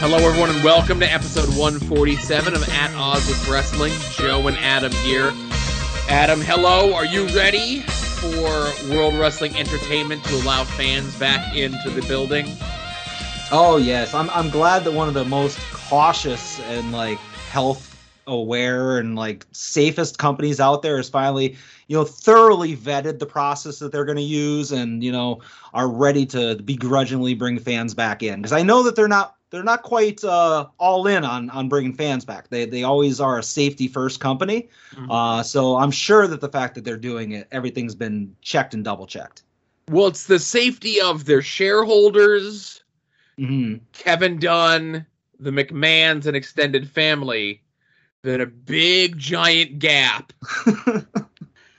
Hello, everyone, and welcome to episode 147 of At Odds with Wrestling. Joe and Adam here. Adam, hello. Are you ready for World Wrestling Entertainment to allow fans back into the building? Oh yes, I'm I'm glad that one of the most cautious and like health aware and like safest companies out there is finally you know thoroughly vetted the process that they're going to use and you know are ready to begrudgingly bring fans back in because I know that they're not they're not quite uh, all in on on bringing fans back. They they always are a safety first company. Mm-hmm. Uh, so I'm sure that the fact that they're doing it, everything's been checked and double checked. Well, it's the safety of their shareholders, mm-hmm. Kevin Dunn, the McMahons, and extended family. Then a big giant gap.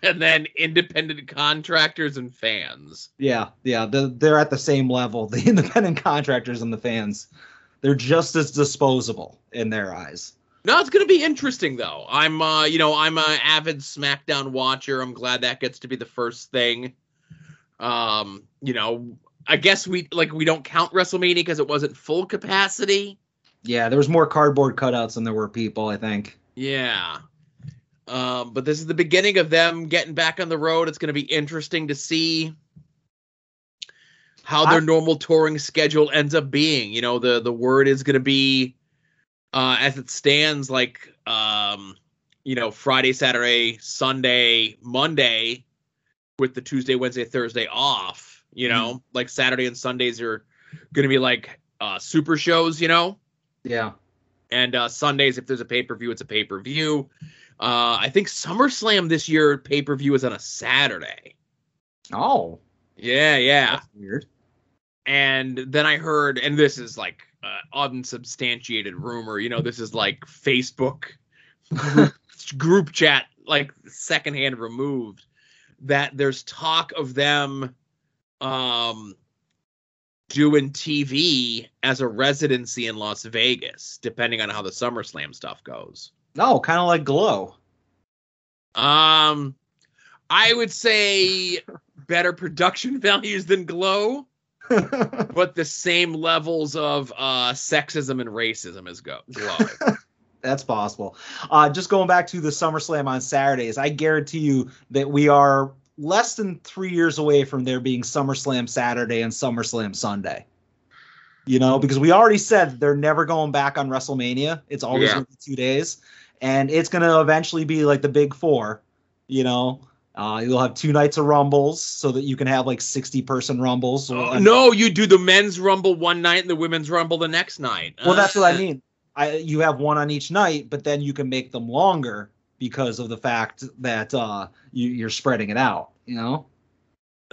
and then independent contractors and fans. Yeah, yeah, they're, they're at the same level. The independent contractors and the fans they're just as disposable in their eyes. No, it's going to be interesting though. I'm, uh, you know, I'm an avid SmackDown watcher. I'm glad that gets to be the first thing. Um, you know, I guess we like we don't count WrestleMania because it wasn't full capacity. Yeah, there was more cardboard cutouts than there were people. I think. Yeah. Um, but this is the beginning of them getting back on the road. It's going to be interesting to see how their I, normal touring schedule ends up being. You know, the the word is going to be uh, as it stands, like um, you know, Friday, Saturday, Sunday, Monday, with the Tuesday, Wednesday, Thursday off. You know, mm. like Saturday and Sundays are going to be like uh, super shows. You know. Yeah. And uh, Sundays, if there's a pay per view, it's a pay per view. Uh, I think SummerSlam this year pay per view is on a Saturday. Oh. Yeah, yeah. That's weird and then I heard, and this is like uh, unsubstantiated rumor. You know, this is like Facebook group, group chat, like secondhand removed. That there's talk of them um doing TV as a residency in Las Vegas, depending on how the SummerSlam stuff goes. Oh, kind of like Glow. Um, I would say better production values than Glow. but the same levels of uh, sexism and racism as go. That's possible. Uh, just going back to the SummerSlam on Saturdays, I guarantee you that we are less than three years away from there being SummerSlam Saturday and SummerSlam Sunday. You know, because we already said they're never going back on WrestleMania. It's always yeah. going to be two days, and it's going to eventually be like the Big Four. You know, uh, you'll have two nights of rumbles so that you can have like 60 person rumbles. Oh, no, you do the men's rumble one night and the women's rumble the next night. Well, that's what I mean. I, you have one on each night, but then you can make them longer because of the fact that uh, you, you're spreading it out. You know,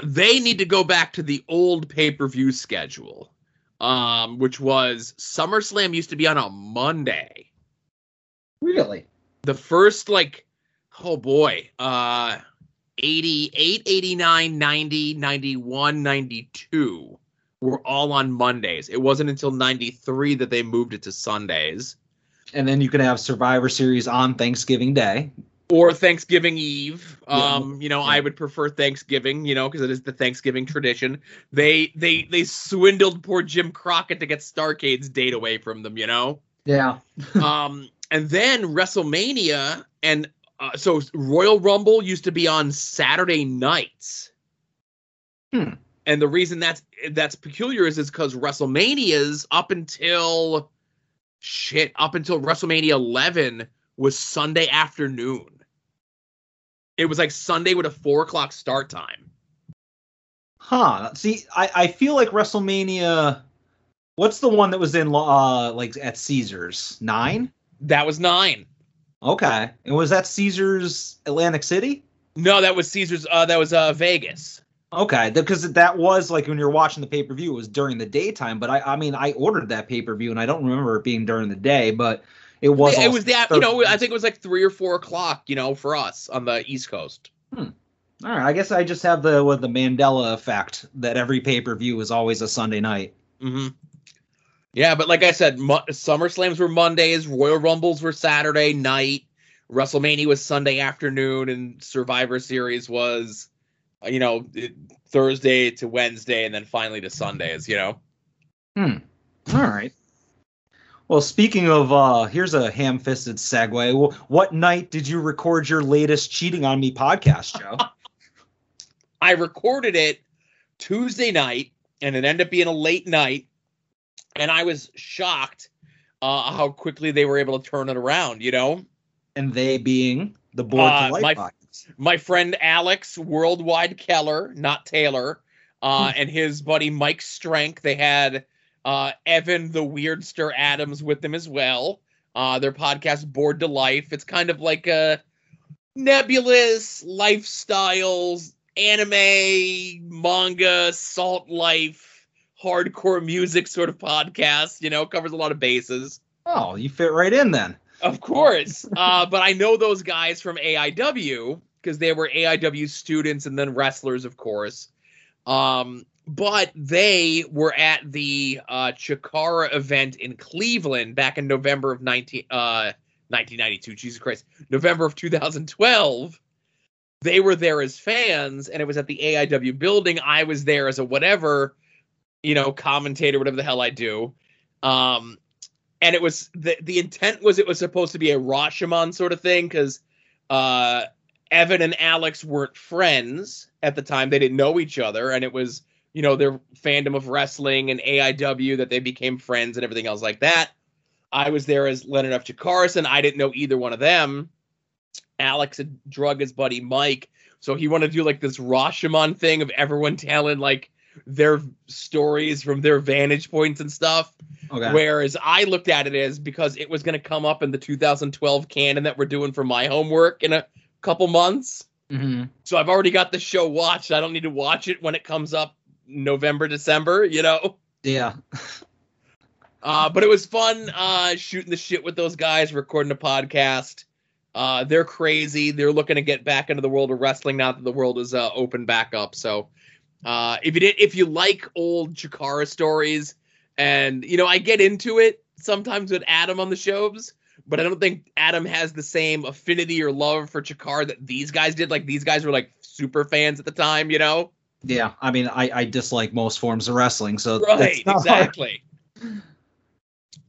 they need to go back to the old pay per view schedule, um, which was SummerSlam used to be on a Monday. Really? The first like, oh boy, uh, 88, 89, 90, 91, 92 were all on Mondays. It wasn't until 93 that they moved it to Sundays. And then you can have Survivor Series on Thanksgiving Day. Or Thanksgiving Eve. Um, yeah. you know, yeah. I would prefer Thanksgiving, you know, because it is the Thanksgiving tradition. They they they swindled poor Jim Crockett to get Starcade's date away from them, you know? Yeah. um, and then WrestleMania and uh, so Royal Rumble used to be on Saturday nights. Hmm. And the reason that's that's peculiar is is because WrestleMania's up until shit up until WrestleMania 11 was Sunday afternoon. It was like Sunday with a four o'clock start time. Huh. See, I, I feel like WrestleMania. What's the one that was in uh like at Caesars? Nine. That was nine. Okay. And was that Caesars Atlantic City? No, that was Caesars. Uh, that was uh, Vegas. Okay, because that was like when you're watching the pay per view, it was during the daytime. But I, I mean, I ordered that pay per view, and I don't remember it being during the day, but it was. It was that you know, I think it was like three or four o'clock, you know, for us on the East Coast. Hmm. All right, I guess I just have the with the Mandela effect that every pay per view is always a Sunday night. Mm-hmm. Yeah, but like I said, Mo- Summer Slams were Mondays, Royal Rumbles were Saturday night, WrestleMania was Sunday afternoon, and Survivor Series was, you know, Thursday to Wednesday, and then finally to Sundays. You know. Hmm. All right. Well, speaking of, uh, here's a ham-fisted segue. What night did you record your latest "Cheating on Me" podcast, Joe? I recorded it Tuesday night, and it ended up being a late night, and I was shocked uh, how quickly they were able to turn it around. You know, and they being the board Uh, to life my- my friend Alex Worldwide Keller, not Taylor, uh, and his buddy Mike Strength. They had uh, Evan the Weirdster Adams with them as well. Uh, their podcast Bored to Life. It's kind of like a nebulous lifestyles, anime, manga, salt life, hardcore music sort of podcast. You know, covers a lot of bases. Oh, you fit right in then. Of course. uh, but I know those guys from AIW because they were AIW students and then wrestlers, of course. Um, but they were at the uh, Chikara event in Cleveland back in November of 19, uh, 1992. Jesus Christ. November of 2012. They were there as fans, and it was at the AIW building. I was there as a whatever, you know, commentator, whatever the hell I do. Um, and it was the the intent was it was supposed to be a Rashomon sort of thing because uh, Evan and Alex weren't friends at the time; they didn't know each other, and it was you know their fandom of wrestling and AIW that they became friends and everything else like that. I was there as Leonard F. Carson. I didn't know either one of them. Alex had drug his buddy Mike, so he wanted to do like this Rashomon thing of everyone telling like their stories from their vantage points and stuff. Okay. Whereas I looked at it as because it was going to come up in the 2012 canon that we're doing for my homework in a couple months. hmm So I've already got the show watched. I don't need to watch it when it comes up November, December, you know? Yeah. Uh, but it was fun uh, shooting the shit with those guys, recording a podcast. Uh, they're crazy. They're looking to get back into the world of wrestling now that the world is uh, open back up. So uh, if you did, if you like old Chikara stories, and you know, I get into it sometimes with Adam on the shows, but I don't think Adam has the same affinity or love for Chikara that these guys did. Like these guys were like super fans at the time, you know? Yeah. I mean, I, I dislike most forms of wrestling, so right it's not hard. exactly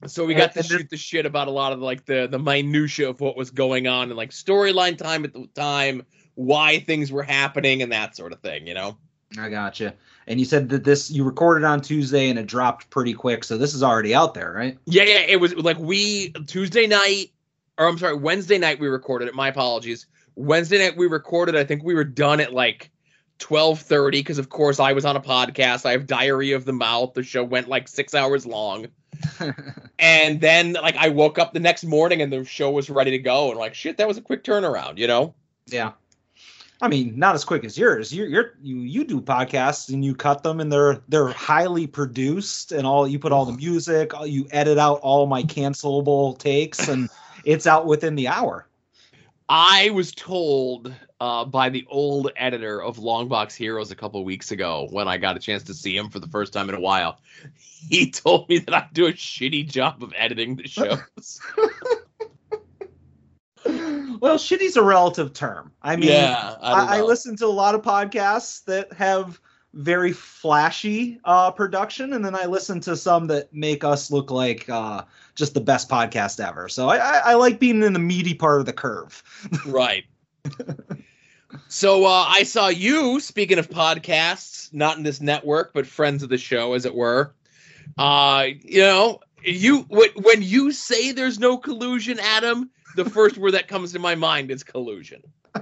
so we got to shoot the shit about a lot of like the the minutia of what was going on and like storyline time at the time why things were happening and that sort of thing you know I gotcha. And you said that this you recorded on Tuesday and it dropped pretty quick, so this is already out there, right? yeah yeah it was like we tuesday night or i'm sorry wednesday night we recorded it my apologies wednesday night we recorded i think we were done at like 12:30 because of course I was on a podcast. I have diarrhea of the mouth. The show went like 6 hours long. And then like I woke up the next morning and the show was ready to go and like shit that was a quick turnaround, you know? yeah. I mean, not as quick as yours. You're, you're you you do podcasts and you cut them and they're they're highly produced and all you put all the music, all, you edit out all my cancelable takes and it's out within the hour. I was told uh, by the old editor of Longbox Heroes a couple weeks ago when I got a chance to see him for the first time in a while. He told me that I do a shitty job of editing the shows. Well, shitty's a relative term. I mean, yeah, I, I, I listen to a lot of podcasts that have very flashy uh, production, and then I listen to some that make us look like uh, just the best podcast ever. So I, I, I like being in the meaty part of the curve. right. so uh, I saw you. Speaking of podcasts, not in this network, but friends of the show, as it were. Uh, you know, you when when you say there's no collusion, Adam, the first word that comes to my mind is collusion.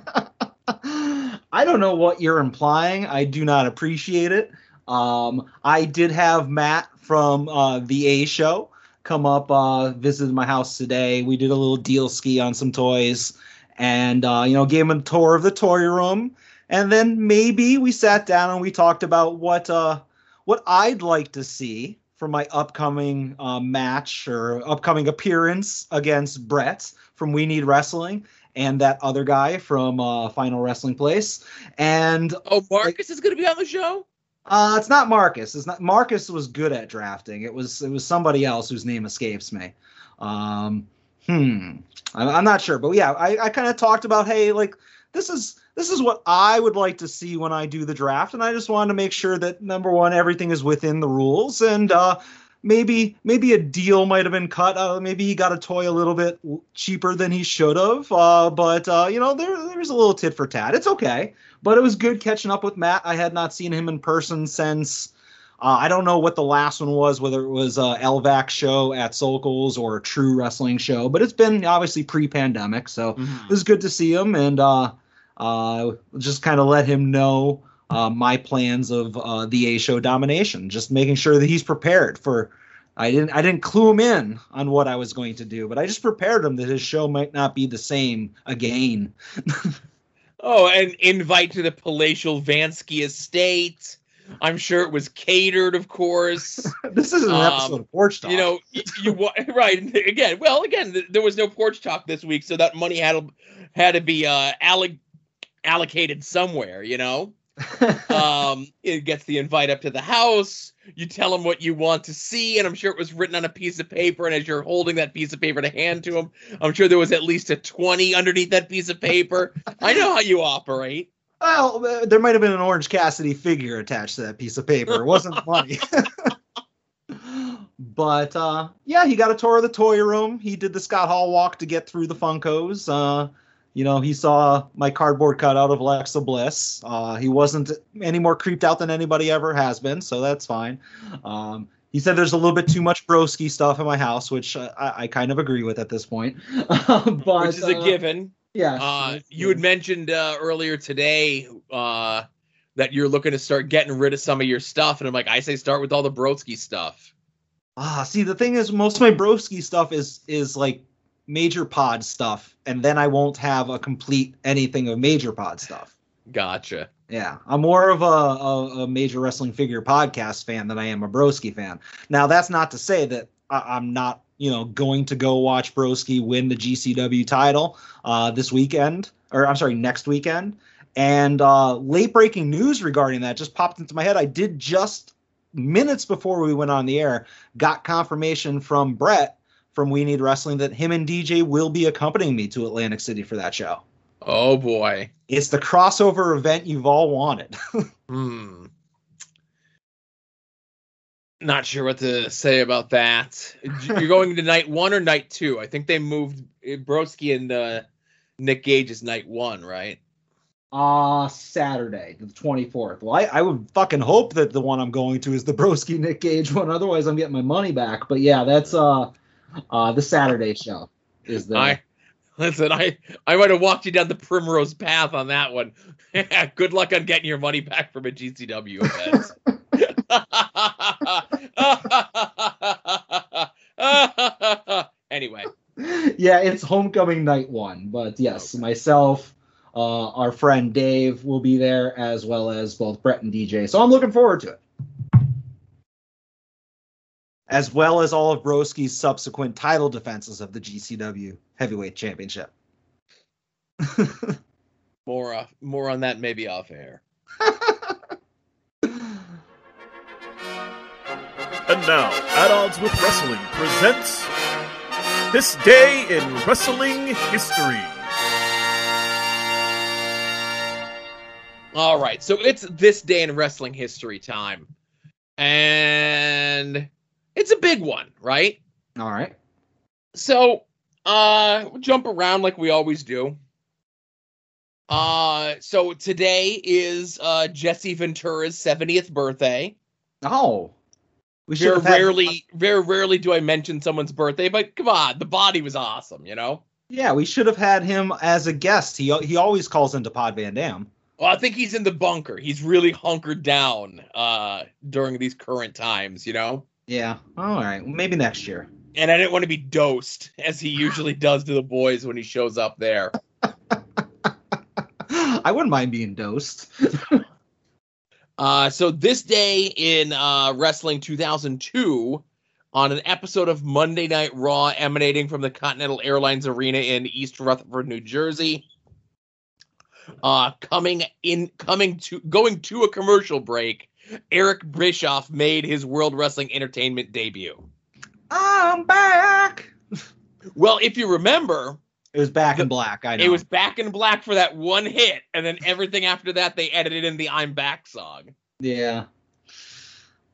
I don't know what you're implying. I do not appreciate it. Um, I did have Matt from uh, the A Show come up, uh, visit my house today. We did a little deal ski on some toys, and uh, you know, gave him a tour of the toy room. And then maybe we sat down and we talked about what uh, what I'd like to see for my upcoming uh, match or upcoming appearance against Brett from We Need Wrestling and that other guy from uh, Final Wrestling Place. And Oh, Marcus is going to be on the show. uh, it's not Marcus. It's not Marcus was good at drafting. It was it was somebody else whose name escapes me. Um, hmm, I'm, I'm not sure, but yeah, I, I kind of talked about hey, like this is this is what I would like to see when I do the draft, and I just wanted to make sure that number one, everything is within the rules, and uh, maybe maybe a deal might have been cut. Uh, maybe he got a toy a little bit cheaper than he should have. Uh, but uh, you know, there there's a little tit for tat. It's okay. But it was good catching up with Matt. I had not seen him in person since. Uh, I don't know what the last one was, whether it was a LVAC show at Sokol's or a true wrestling show, but it's been obviously pre-pandemic, so Mhm. it was good to see him and uh, uh, just kind of let him know uh, my plans of uh, the A show domination. Just making sure that he's prepared for. I didn't I didn't clue him in on what I was going to do, but I just prepared him that his show might not be the same again. Oh, an invite to the palatial Vansky estate. I'm sure it was catered, of course. this is an Um, episode of Porch Talk. You know, you, you right again. Well, again, th- there was no porch talk this week, so that money had to had to be uh, alloc- allocated somewhere. You know, um, it gets the invite up to the house. You tell him what you want to see, and I'm sure it was written on a piece of paper. And as you're holding that piece of paper to hand to him, I'm sure there was at least a 20 underneath that piece of paper. I know how you operate. well, uh, there might have been an Orange Cassidy figure attached to that piece of paper. It wasn't money. but uh, yeah, he got a tour of the toy room. He did the Scott Hall walk to get through the Funkos. Uh, you know, he saw my cardboard cutout of Alexa Bliss. Uh, he wasn't any more creeped out than anybody ever has been, so that's fine. Um, he said there's a little bit too much broski stuff in my house, which uh, I, I kind of agree with at this point. but, which is a uh, given. Yeah. Uh, you had mentioned uh, earlier today uh, that you're looking to start getting rid of some of your stuff, and I'm like, I say start with all the Broski stuff. Ah, see, the thing is, most of my broski stuff is is like major pod stuff, and then I won't have a complete anything of major pod stuff. Gotcha. Yeah, I'm more of a, a, a major wrestling figure podcast fan than I am a broski fan. Now, that's not to say that I, I'm not, you know, going to go watch Broski win the GCW title uh, this weekend, or I'm sorry, next weekend. And uh, late breaking news regarding that just popped into my head. I did just minutes before we went on the air got confirmation from Brett from We Need Wrestling that him and DJ will be accompanying me to Atlantic City for that show. Oh boy. It's the crossover event you've all wanted. Hmm. Not sure what to say about that. You're going to night one or night two? I think they moved Broski and uh, Nick Gage is night one, right? Uh Saturday, the 24th. Well, I, I would fucking hope that the one I'm going to is the Broski Nick Gage one. Otherwise, I'm getting my money back. But yeah, that's uh uh the Saturday show. Is the I listen. I I might have walked you down the primrose path on that one. Good luck on getting your money back from a GCW event. anyway, yeah, it's homecoming night one. But yes, Okay. myself, uh, our friend Dave will be there as well as both Brett and DJ. So I'm looking forward to it. As well as all of Broski's subsequent title defenses of the GCW Heavyweight Championship. more uh, more on that maybe off air. And now, At Odds with Wrestling presents This Day in Wrestling History. All right, so it's this day in wrestling history time, and it's a big one, right? All right. So, uh, we'll jump around like we always do. Uh, so today is uh Jesse Ventura's 70th birthday. Oh. We Very have had- rarely, very rarely do I mention someone's birthday, but come on, the body was awesome, you know. Yeah, we should have had him as a guest. He he always calls into Pod Van Dam. Well, I think he's in the bunker. He's really hunkered down uh during these current times, you know. Yeah. All right. Well, maybe next year. And I didn't want to be dosed as he usually does to the boys when he shows up there. I wouldn't mind being dosed. Uh, so this day in uh, wrestling 2002, on an episode of Monday Night Raw emanating from the Continental Airlines Arena in East Rutherford, New Jersey, uh, coming in, coming to, going to a commercial break, Eric Bischoff made his World Wrestling Entertainment debut. I'm back. Well, if you remember, It was back in black. I know. it was back in black for that one hit, and then everything after that they edited in the "I'm Back" song. Yeah.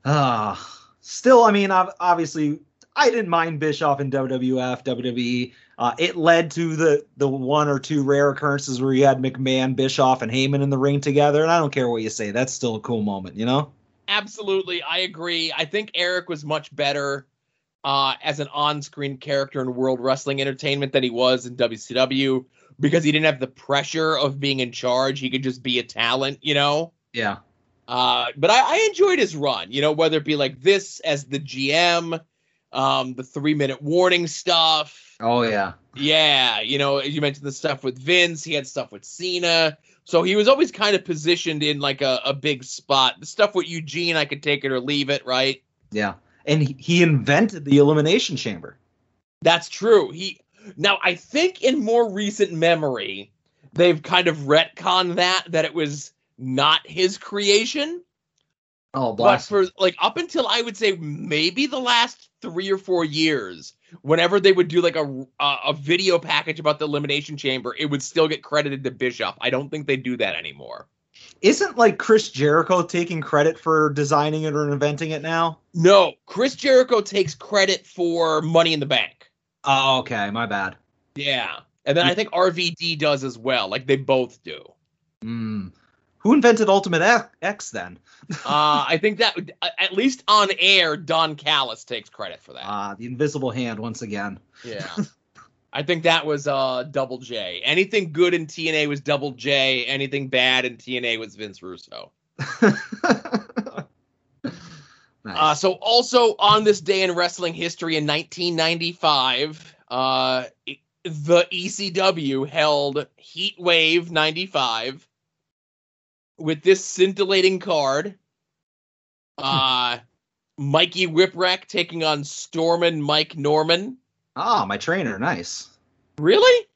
Ah, still, I mean, obviously, I didn't mind Bischoff in WWF, WWE. Uh, it led to the the one or two rare occurrences where you had McMahon, Bischoff, and Heyman in the ring together. And I don't care what you say, that's still a cool moment, you know. Absolutely, I agree. I think Eric was much better uh, as an on-screen character in World Wrestling Entertainment than he was in WCW because he didn't have the pressure of being in charge. He could just be a talent, you know. Yeah. Uh, but I, I enjoyed his run, you know, whether it be like this as the GM, um, the three-minute warning stuff. Oh yeah. Yeah, you know, you mentioned the stuff with Vince. He had stuff with Cena. So he was always kind of positioned in like a, a big spot. The stuff with Eugene, I could take it or leave it, right? Yeah. And he, he invented the elimination chamber. That's true. He now I think in more recent memory, they've kind of retconned that that it was not his creation. Oh, But for like up until I would say maybe the last three or four years, whenever they would do like a a, a video package about the elimination chamber, it would still get credited to Bischoff. I don't think they do that anymore. Isn't like Chris Jericho taking credit for designing it or inventing it now? No, Chris Jericho takes credit for Money in the Bank. Oh, okay. My bad. Yeah, and then I think RVD does as well. Like they both do. Hmm. Who invented Ultimate X- then? Uh, I think that at least on air, Don Callis takes credit for that. Ah, the invisible hand once again. Yeah. I think that was uh double J. Anything good in TNA was double J. Anything bad in TNA was Vince Russo. nice. Uh, so also on this day in wrestling history in 1995, uh, the ECW held Heat Wave 95 with this scintillating card. Uh, Mikey Whipwreck taking on Stormin Mike Norman. ah, my trainer. Nice. Really?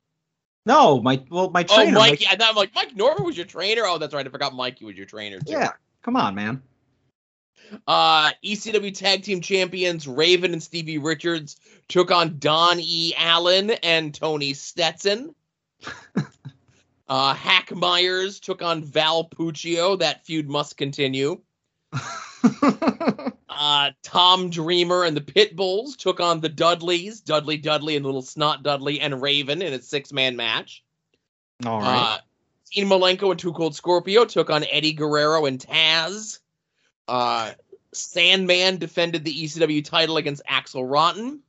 No, my well, my trainer. Oh. Mikey. Mike- I thought I'm like Mike Norman was your trainer. Oh, that's right. I forgot Mikey was your trainer too. yeah. Come on, man. Uh, ECW Tag Team Champions Raven and Stevie Richards took on Don E. Allen and Tony Stetson. uh, Hack Meyers took on Val Puccio. That feud must continue. Uh, Tom Dreamer and the Pitbulls took on the Dudleys, Dudley Dudley and Little Snot Dudley and Raven in a six man match. All right. Uh, Dean Malenko and 2 Cold Scorpio took on Eddie Guerrero and Taz. Uh, Sandman defended the ECW title against Axel Rotten.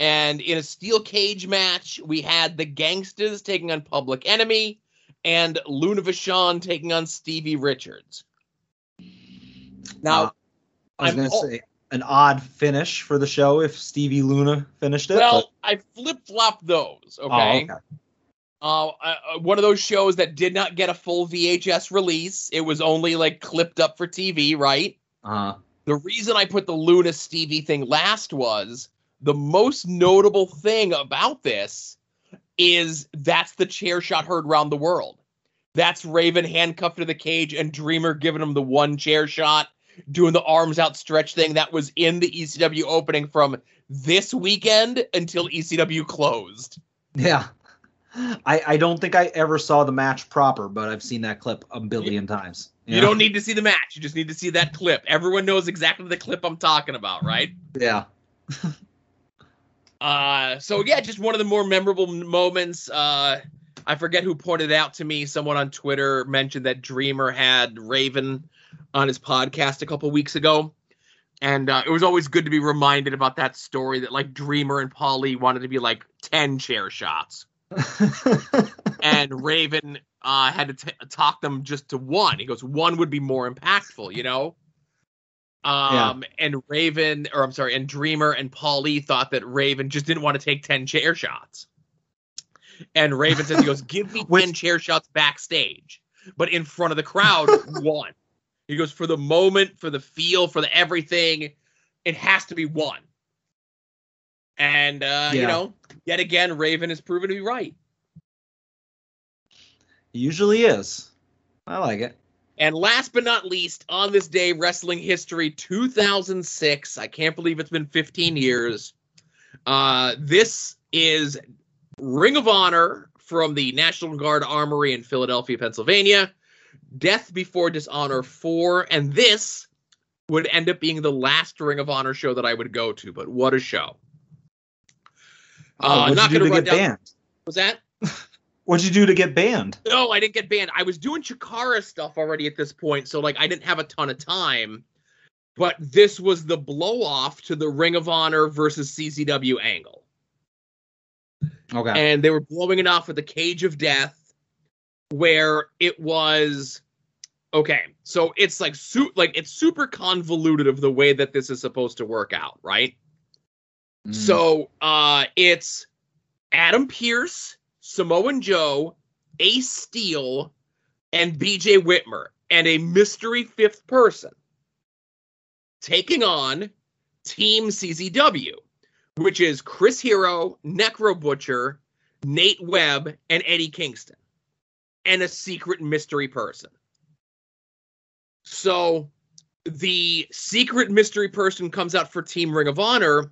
And in a steel cage match, we had the Gangstas taking on Public Enemy and Luna Vachon taking on Stevie Richards. Now, Uh, I was gonna al- say an odd finish for the show if Stevie Luna finished it. well, I flip flop those, okay? Oh, okay. Uh, uh, one of those shows that did not get a full VHS release. It was only like clipped up for TV, right? Uh, The reason I put the Luna Stevie thing last was the most notable thing about this is that's the chair shot heard around the world. That's Raven handcuffed to the cage and Dreamer giving him the one chair shot, doing the arms outstretched thing that was in the ECW opening from this weekend until ECW closed. yeah. I, I don't think I ever saw the match proper, but I've seen that clip a billion times. You don't need to see the match. You just need to see that clip. Everyone knows exactly the clip I'm talking about, right? Yeah. Uh, so yeah, just one of the more memorable moments. Uh, I forget who pointed out to me. Someone on Twitter mentioned that Dreamer had Raven on his podcast a couple weeks ago, and uh, it was always good to be reminded about that story. That like Dreamer and Paulie wanted to be like ten chair shots, and Raven uh, had to t- talk them just to one. He goes, one would be more impactful, you know. Um, and Raven, or I'm sorry, and Dreamer and Paulie thought that Raven just didn't want to take ten chair shots. And Raven says he goes, "Give me ten chair shots backstage, but in front of the crowd, one." He goes, "For the moment, for the feel, for the everything, it has to be one." And uh, you know, yet again, Raven has proven to be right. Usually is. I like it. And last but not least, on this day, wrestling history 2006. I can't believe it's been 15 years. Uh, this is Ring of Honor from the National Guard Armory in Philadelphia, Pennsylvania. Death Before Dishonor 4. And this would end up being the last Ring of Honor show that I would go to. But what a show! Uh, Uh, not what'd you do gonna run get down- banned? Was that? What'd you do to get banned? No, I didn't get banned. I was doing Chikara stuff already at this point, so like I didn't have a ton of time. But this was the blow off to the Ring of Honor versus CZW angle. Okay. and they were blowing it off with the cage of death where it was okay so it's like su- like it's super convoluted of the way that this is supposed to work out right Mm. so uh it's adam pearce samoan joe ace Steel, and bj whitmer and a mystery fifth person taking on team czw which is Chris Hero, Necro Butcher, Nate Webb, and Eddie Kingston, and a secret mystery person. So the secret mystery person comes out for Team Ring of Honor,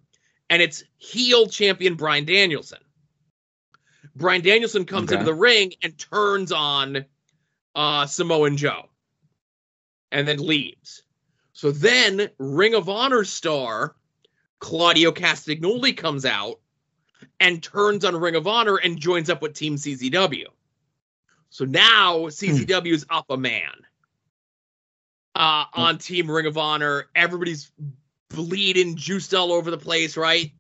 and it's heel champion Bryan Danielson. Bryan Danielson comes Okay. into the ring and turns on uh, Samoan Joe and then leaves. So then Ring of Honor star Claudio Castagnoli comes out and turns on Ring of Honor and joins up with Team CZW. So now CZW is up a man uh, on Team Ring of Honor. Everybody's bleeding, juiced all over the place, right?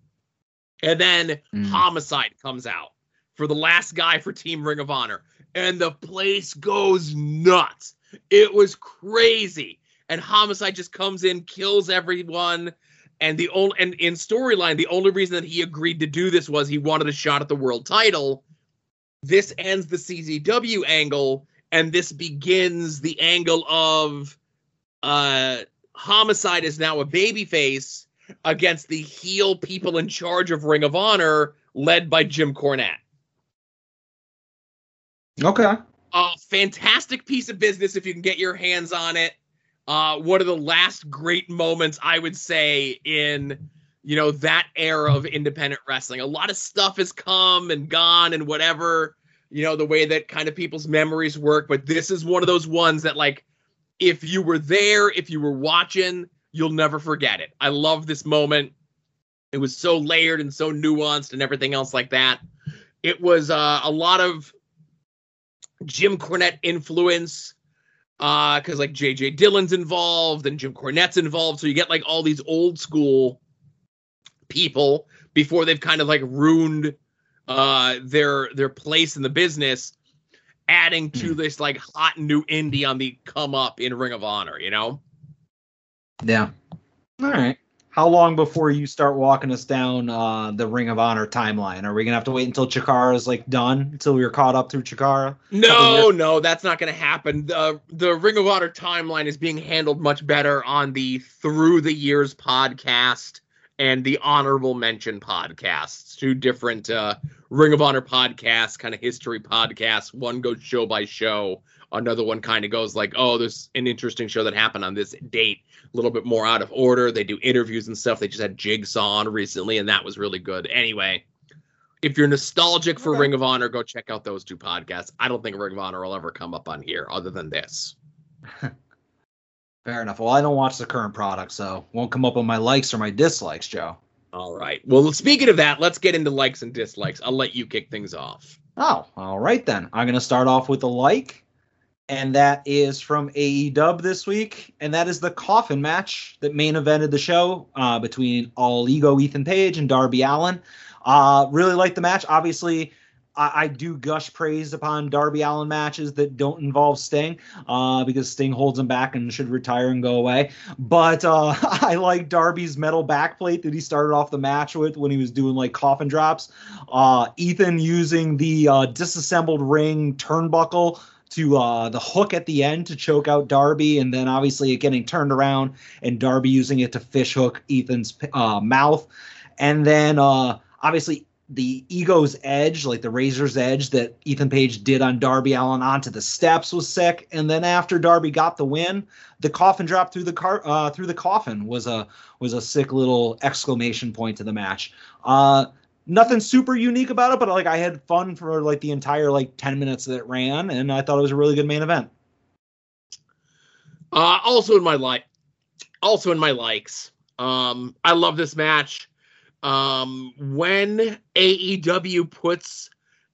And then Mm. Homicide comes out for the last guy for Team Ring of Honor. And the place goes nuts. It was crazy. And Homicide just comes in, kills everyone. And the only and in storyline, the only reason that he agreed to do this was he wanted a shot at the world title. This ends the CZW angle, and this begins the angle of uh Homicide is now a babyface against the heel people in charge of Ring of Honor, led by Jim Cornette. Okay. A fantastic piece of business if you can get your hands on it. Uh, one of the last great moments I would say in you know that era of independent wrestling. A lot of stuff has come and gone and whatever you know the way that kind of people's memories work, but this is one of those ones that like if you were there, if you were watching, you'll never forget it. I love this moment. It was so layered and so nuanced and everything else like that. It was uh, a lot of Jim Cornette influence uh because like JJ Dillon's involved and Jim Cornette's involved so you get like all these old school people before they've kind of like ruined uh their their place in the business adding to this like hot new indie on the come up in Ring of Honor you know Yeah. All right. How long before you start walking us down uh, the Ring of Honor timeline? Are we gonna have to wait until Chikara is like done until we're caught up through Chikara? No, no, that's not going to happen. The the Ring of Honor timeline is being handled much better on the Through the Years podcast and the Honorable Mention podcasts. Two different uh, Ring of Honor podcasts, kind of history podcasts. One goes show by show. Another one kind of goes like, oh, there's an interesting show that happened on this date, a little bit more out of order. They do interviews and stuff. They just had Jigsaw on recently, and that was really good. Anyway, if you're nostalgic for Okay. Ring of Honor, go check out those two podcasts. I don't think Ring of Honor will ever come up on here other than this. Fair enough. Well, I don't watch the current product, so won't come up on my likes or my dislikes, Joe. All right. Well, speaking of that, let's get into likes and dislikes. I'll let you kick things off. Oh, all right then. I'm gonna start off with a like, and that is from AEW this week, and that is the coffin match that main evented the show uh, between All Ego Ethan Page and Darby Allin. Uh, really like the match. Obviously, I, I do gush praise upon Darby Allin matches that don't involve Sting, uh, because Sting holds him back and should retire and go away. But uh, I like Darby's metal backplate that he started off the match with when he was doing like coffin drops. Uh, Ethan using the uh, disassembled ring turnbuckle to uh, the hook at the end to choke out Darby, and then obviously it getting turned around and Darby using it to fish hook Ethan's uh, mouth, and then uh, obviously the ego's edge, like the razor's edge that Ethan Page did on Darby Allin onto the steps was sick, and then after Darby got the win, the coffin drop through the car uh, through the coffin was a was a sick little exclamation point to the match. Uh, nothing super unique about it, but like I had fun for like the entire like ten minutes that it ran, and I thought it was a really good main event. Uh, also in my like, also in my likes. Um, I love this match. Um, when AEW puts,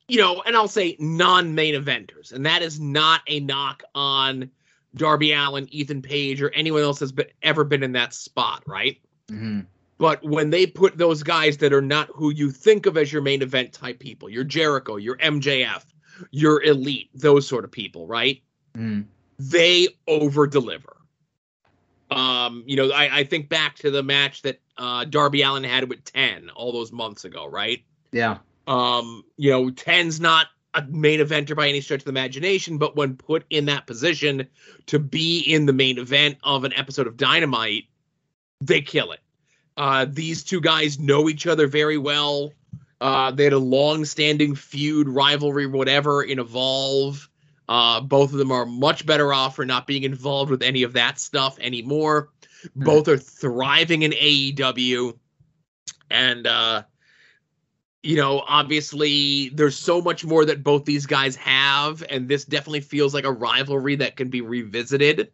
you know, and I'll say non-main eventers, and that is not a knock on Darby Allin, Ethan Page, or anyone else that's been, ever been in that spot, right? Mm-hmm. But when they put those guys that are not who you think of as your main event type people, your Jericho, your MJF, your elite, those sort of people, right? Mm-hmm. They over deliver. Um, you know, I, I think back to the match that uh, Darby Allin had with 10 all those months ago, right? Yeah. Um, you know, 10's not a main eventer by any stretch of the imagination, but when put in that position to be in the main event of an episode of Dynamite, they kill it. Uh, these two guys know each other very well. Uh, they had a long-standing feud, rivalry, whatever in Evolve. Uh, both of them are much better off for not being involved with any of that stuff anymore. Mm-hmm. Both are thriving in AEW, and uh, you know, obviously, there's so much more that both these guys have, and this definitely feels like a rivalry that can be revisited,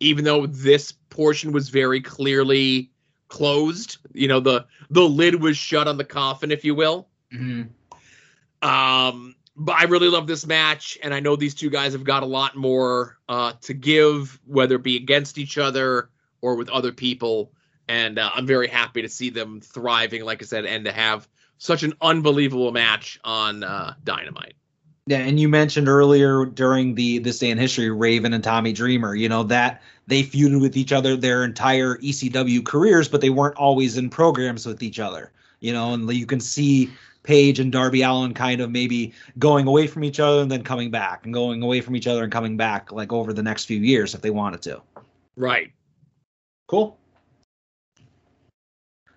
even though this portion was very clearly closed. You know, the the lid was shut on the coffin, if you will. Mm-hmm. Um, but I really love this match, and I know these two guys have got a lot more uh, to give, whether it be against each other or with other people. And uh, I'm very happy to see them thriving, like I said, and to have such an unbelievable match on uh, Dynamite. Yeah, and you mentioned earlier during the this day in history, Raven and Tommy Dreamer. You know that they feuded with each other their entire ECW careers, but they weren't always in programs with each other. You know, and you can see Page and Darby Allin kind of maybe going away from each other and then coming back, and going away from each other and coming back, like over the next few years if they wanted to. Right. Cool.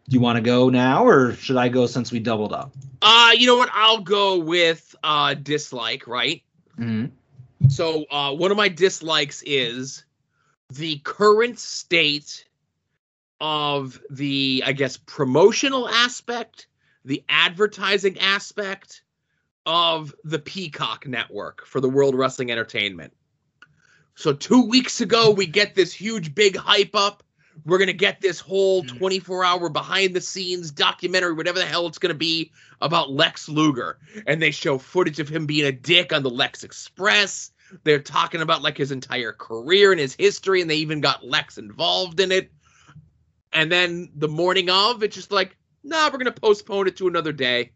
Do you want to go now, or should I go since we doubled up? Uh, you know what? I'll go with uh dislike, right? Mm-hmm. So, uh, one of my dislikes is the current state of the, I guess, promotional aspect, the advertising aspect of the Peacock network for the World Wrestling Entertainment. So, two weeks ago, we get this huge, big hype up we're going to get this whole hmm. 24 hour behind the scenes documentary, whatever the hell it's going to be, about Lex Luger. And they show footage of him being a dick on the Lex Express. They're talking about like his entire career and his history, and they even got Lex involved in it. And then the morning of, it's just like, nah, we're going to postpone it to another day.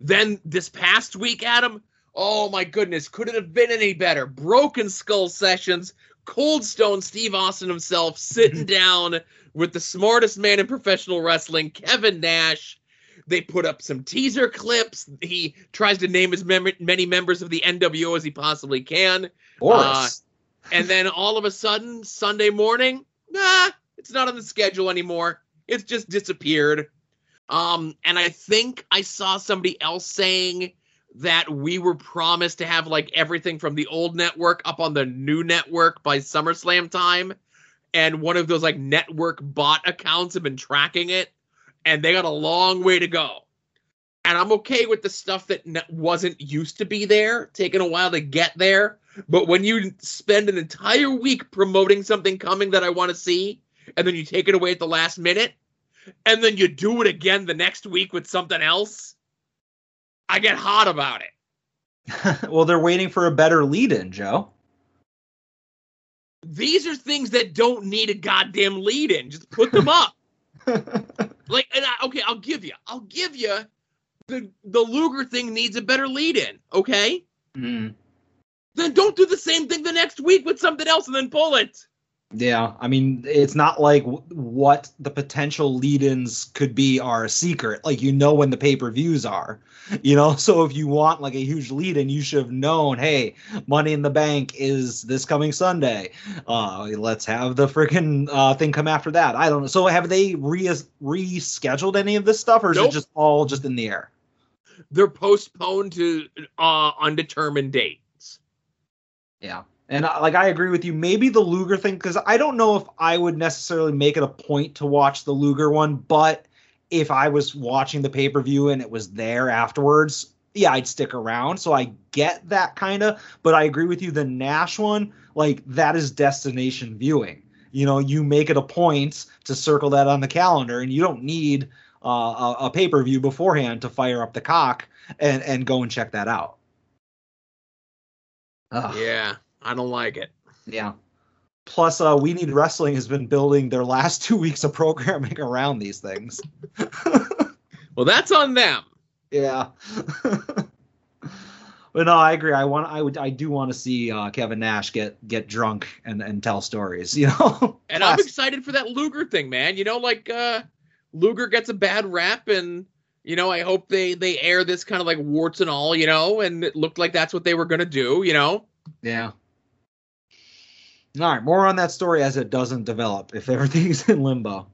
Then this past week, Adam, oh my goodness, could it have been any better? Broken Skull Sessions Cold Stone Steve Austin himself sitting down with the smartest man in professional wrestling, Kevin Nash. They put up some teaser clips. He tries to name as mem- many members of the NWO as he possibly can. Uh, and then all of a sudden, Sunday morning, nah, it's not on the schedule anymore. It's just disappeared. Um, and I think I saw somebody else saying that we were promised to have like everything from the old network up on the new network by SummerSlam time. And one of those like network bot accounts have been tracking it, and they got a long way to go. And I'm okay with the stuff that wasn't used to be there, taking a while to get there. But when you spend an entire week promoting something coming that I want to see, and then you take it away at the last minute, and then you do it again the next week with something else, I get hot about it. well, they're waiting for a better lead in, Joe. These are things that don't need a goddamn lead in. Just put them up. like, and I, okay, I'll give you. I'll give you. The the Luger thing needs a better lead in. Okay. Mm. Then don't do the same thing the next week with something else and then pull it. Yeah, I mean, it's not like w- what the potential lead-ins could be are a secret. Like you know when the pay-per-views are, you know. So if you want like a huge lead-in, you should have known. Hey, Money in the Bank is this coming Sunday. Uh, let's have the freaking uh, thing come after that. I don't know. So have they re rescheduled any of this stuff, or is nope. it just all just in the air? They're postponed to uh, undetermined dates. Yeah. And like I agree with you, maybe the Luger thing because I don't know if I would necessarily make it a point to watch the Luger one, but if I was watching the pay per view and it was there afterwards, yeah, I'd stick around. So I get that kind of, but I agree with you. The Nash one, like that is destination viewing, you know, you make it a point to circle that on the calendar, and you don't need uh, a, a pay per view beforehand to fire up the cock and and go and check that out. Ugh. Yeah, I don't like it. Yeah. Plus, uh, We Need Wrestling has been building their last two weeks of programming around these things. Well, that's on them. yeah. but no, I agree. I want, I would, I do want to see uh, Kevin Nash get get drunk and and tell stories. You know. And I'm excited for that Luger thing, man. You know, like uh Luger gets a bad rap and you know, I hope they they air this kind of like warts and all, you know, and it looked like that's what they were gonna do, you know. Yeah. All right, more on that story as it doesn't develop, if everything's in limbo.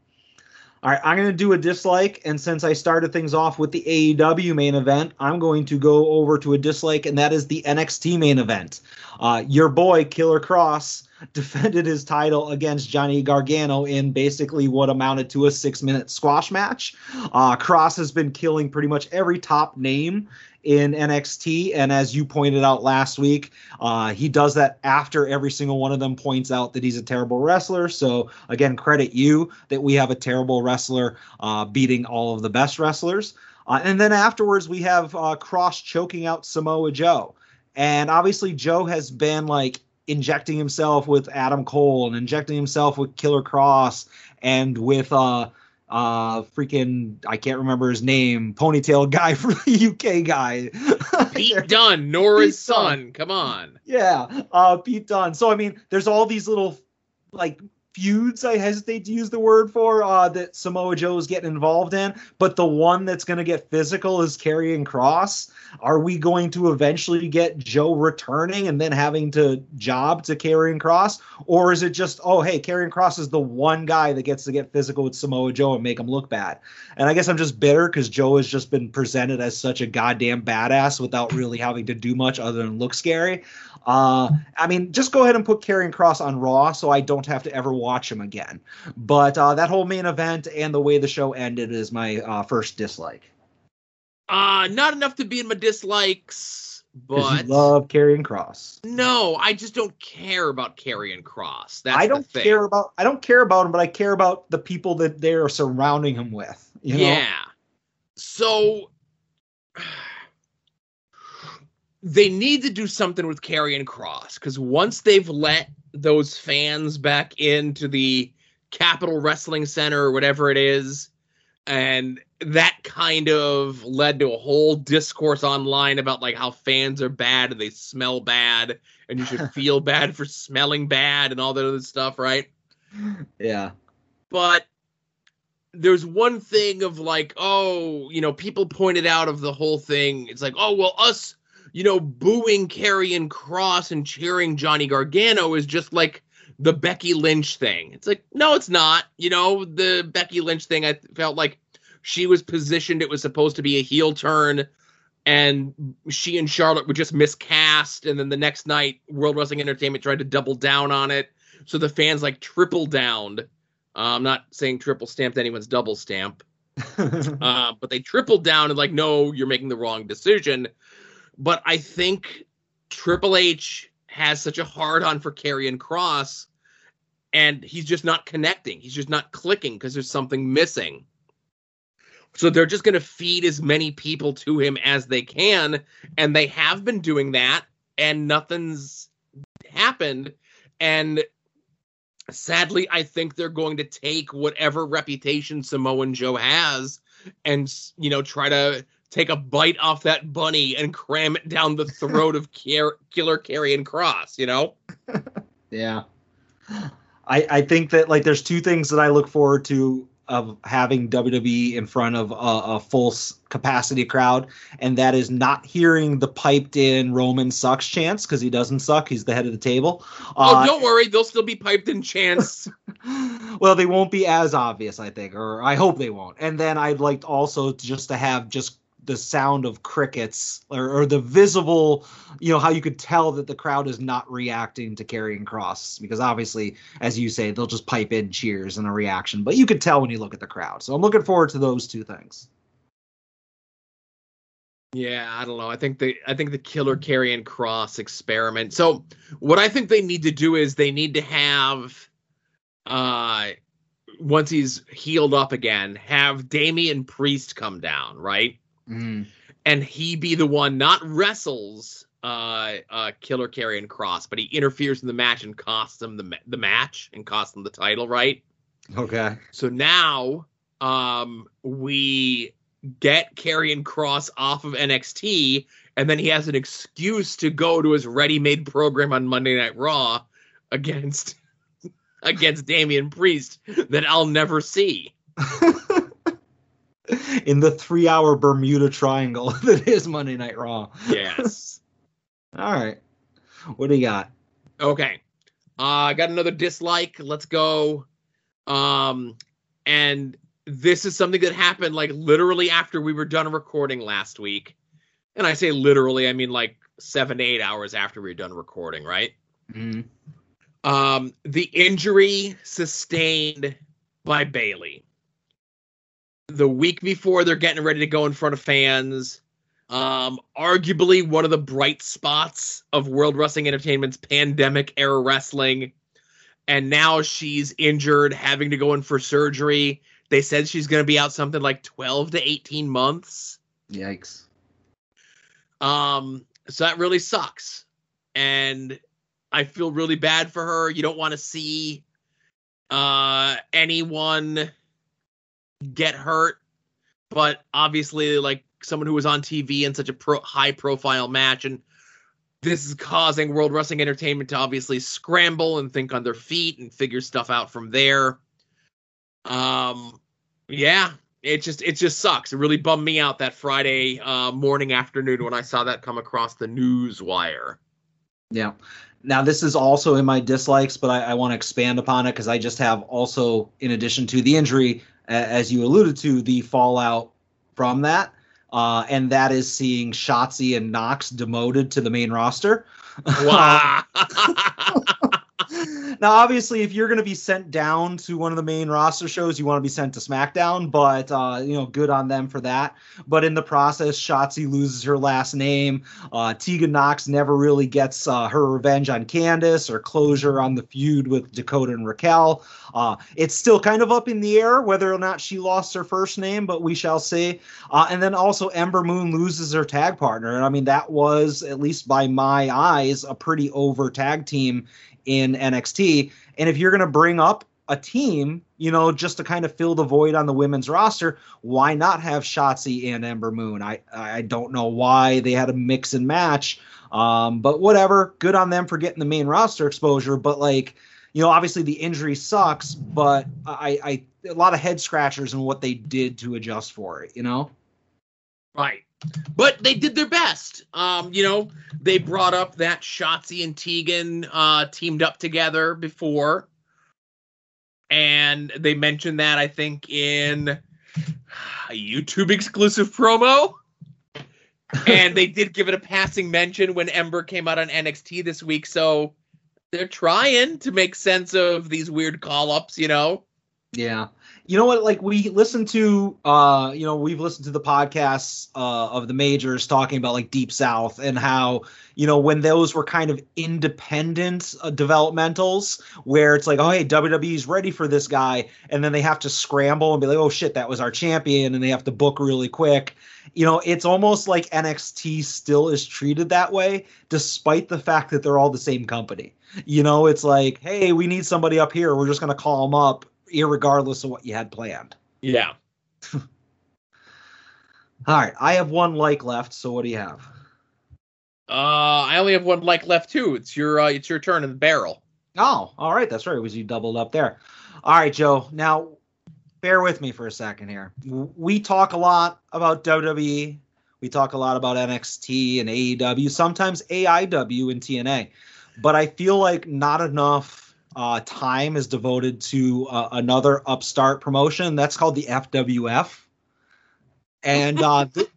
All right, I'm going to do a dislike, and since I started things off with the AEW main event, I'm going to go over to a dislike, and that is the NXT main event. Uh, your boy, Killer Kross, defended his title against Johnny Gargano in basically what amounted to a six minute squash match. Uh, Kross has been killing pretty much every top name in NXT. And as you pointed out last week, uh, he does that after every single one of them points out that he's a terrible wrestler. So, again, credit you that we have a terrible wrestler uh, beating all of the best wrestlers. Uh, and then afterwards, we have uh, Kross choking out Samoa Joe. And obviously, Joe has been like injecting himself with Adam Cole and injecting himself with Killer Kross and with uh uh freaking I can't remember his name. Ponytail guy for the UK guy. Pete Dunne, Nora's Pete son. Come on. yeah uh Pete Dunne. So I mean there's all these little like feuds I hesitate to use the word for uh that Samoa Joe is getting involved in. But the one that's going to get physical is Karrion Kross are we going to eventually get Joe returning and then having to job to Karrion Kross? Or is it just, oh, hey, Karrion Kross is the one guy that gets to get physical with Samoa Joe and make him look bad? And I guess I'm just bitter because Joe has just been presented as such a goddamn badass without really having to do much other than look scary. Uh, I mean, just go ahead and put Karrion Kross on Raw so I don't have to ever watch him again. But uh, that whole main event and the way the show ended is my uh, first dislike. Uh not enough to be in my dislikes, but you love Karrion Kross. no, I just don't care about Karrion Kross. That's I don't care about I don't care about him, but I care about the people that they are surrounding him with. You know? Yeah. So they need to do something with Karrion Kross because once they've let those fans back into the Capitol Wrestling Center or whatever it is, and that kind of led to a whole discourse online about like how fans are bad and they smell bad and you should feel bad for smelling bad and all that other stuff, right? Yeah. but there's one thing of like, oh, you know, people pointed out of the whole thing. It's like, oh, well, us, you know, booing Karrion Kross and cheering Johnny Gargano is just like the Becky Lynch thing. It's like, no, it's not. You know, the Becky Lynch thing, I felt like she was positioned, it was supposed to be a heel turn. And she and Charlotte were just miscast. And then the next night, World Wrestling Entertainment tried to double down on it. So the fans like triple downed. Uh, I'm not saying triple stamped anyone's double stamp, uh, but they tripled down and like, no, you're making the wrong decision. But I think Triple H has such a hard on for Karrion Kross, and he's just not connecting. He's just not clicking because there's something missing. So they're just going to feed as many people to him as they can, and they have been doing that, and nothing's happened. And sadly, I think they're going to take whatever reputation Samoan Joe has and, you know, try to take a bite off that bunny and cram it down the throat of Car- Killer Karrion Kross, you know? yeah. I I think that like there's two things that I look forward to of having WWE in front of a, a full capacity crowd, and that is not hearing the piped in Roman sucks chants because he doesn't suck. He's the head of the table. oh, Uh, don't worry, they'll still be piped in chants. well, they won't be as obvious, I think, or I hope they won't. And then I'd like also just to have just the sound of crickets or, or the visible, you know, how you could tell that the crowd is not reacting to Karrion Kross because obviously, as you say, they'll just pipe in cheers and a reaction, but you could tell when you look at the crowd. So I'm looking forward to those two things. Yeah, I don't know. I think the I think the Killer Karrion Kross experiment. So what I think they need to do is they need to have uh, once he's healed up again, have Damian Priest come down, right? Mm. And he be the one not wrestles uh, uh, Killer Karrion Kross, but he interferes in the match and costs him the ma- the match and costs him the title, right? Okay. So now um, we get Karrion Kross off of NXT, and then he has an excuse to go to his ready-made program on Monday Night Raw against against Damian Priest that I'll never see. In the three-hour Bermuda Triangle that is Monday Night Raw. Yes. All right. What do you got? okay. Uh, I got another dislike. Let's go. Um, and this is something that happened like literally after we were done recording last week. And I say literally, I mean like seven to eight hours after we were done recording, right? Mm. Um, the injury sustained by Bayley the week before they're getting ready to go in front of fans. Um, arguably one of the bright spots of World Wrestling Entertainment's pandemic era wrestling. And now she's injured, having to go in for surgery. They said she's going to be out something like 12 to 18 months. Yikes. Um, so that really sucks. And I feel really bad for her. You don't want to see uh anyone get hurt, but obviously like someone who was on TV in such a pro- high profile match and this is causing World Wrestling Entertainment to obviously scramble and think on their feet and figure stuff out from there. Um yeah, it just it just sucks. It really bummed me out that Friday uh, morning afternoon when I saw that come across the news wire. Yeah. Now this is also in my dislikes, but I, I want to expand upon it because I just have also, in addition to the injury, as you alluded to, the fallout from that, uh, and that is seeing Shotzi and Nox demoted to the main roster. Wow. now, obviously, if you're going to be sent down to one of the main roster shows, you want to be sent to SmackDown. But uh, you know, good on them for that. But in the process, Shotzi loses her last name. Uh, Tegan Nox never really gets uh, her revenge on Candice or closure on the feud with Dakota and Raquel. Uh, it's still kind of up in the air whether or not she lost her first name, but we shall see. Uh, and then also Ember Moon loses her tag partner, and I mean that was at least by my eyes a pretty over tag team in NXT. And if you're going to bring up a team, you know, just to kind of fill the void on the women's roster, why not have Shotzi and Ember Moon? I I don't know why they had a mix and match, um, but whatever. Good on them for getting the main roster exposure. But like, you know, obviously the injury sucks, but I I a lot of head scratchers in what they did to adjust for it. You know. Right. But they did their best. Um, you know, they brought up that Shotzi and Tegan uh teamed up together before. And they mentioned that I think in a YouTube exclusive promo. and they did give it a passing mention when Ember came out on NXT this week, so they're trying to make sense of these weird call-ups, you know. Yeah. You know what? Like we listen to, uh, you know, we've listened to the podcasts uh, of the majors talking about like Deep South and how, you know, when those were kind of independent uh, developmentals where it's like, oh, hey, WWE's ready for this guy. And then they have to scramble and be like, oh, shit, that was our champion. And they have to book really quick. You know, it's almost like NXT still is treated that way, despite the fact that they're all the same company. You know, it's like, hey, we need somebody up here. We're just going to call them up irregardless of what you had planned. Yeah. All right, I have one like left. So what do you have? Uh I only have one like left too. It's your uh, it's your turn in the barrel. Oh, all right, that's right. It was you doubled up there. All right, Joe. Now, bear with me for a second here. We talk a lot about WWE. We talk a lot about NXT and AEW, sometimes AIW and TNA, but I feel like not enough uh, time is devoted to uh, another upstart promotion. That's called the FWF. And uh, th-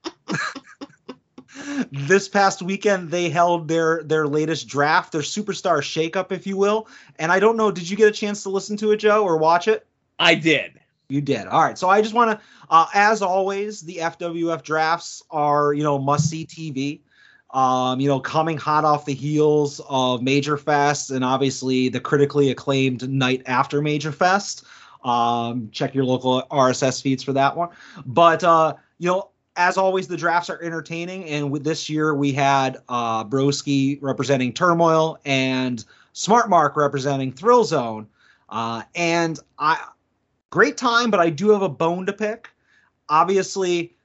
this past weekend, they held their their latest draft, their superstar shakeup, if you will. And I don't know, did you get a chance to listen to it, Joe, or watch it? I did. You did. All right. So I just want to, uh, as always, the FWF drafts are, you know, must see TV. Um, you know, coming hot off the heels of Major Fest and obviously the critically acclaimed night after Major Fest. Um, check your local RSS feeds for that one. But uh, you know, as always, the drafts are entertaining, and with this year we had uh, Broski representing Turmoil and Smart Mark representing Thrill Zone. Uh, and I, great time, but I do have a bone to pick. Obviously,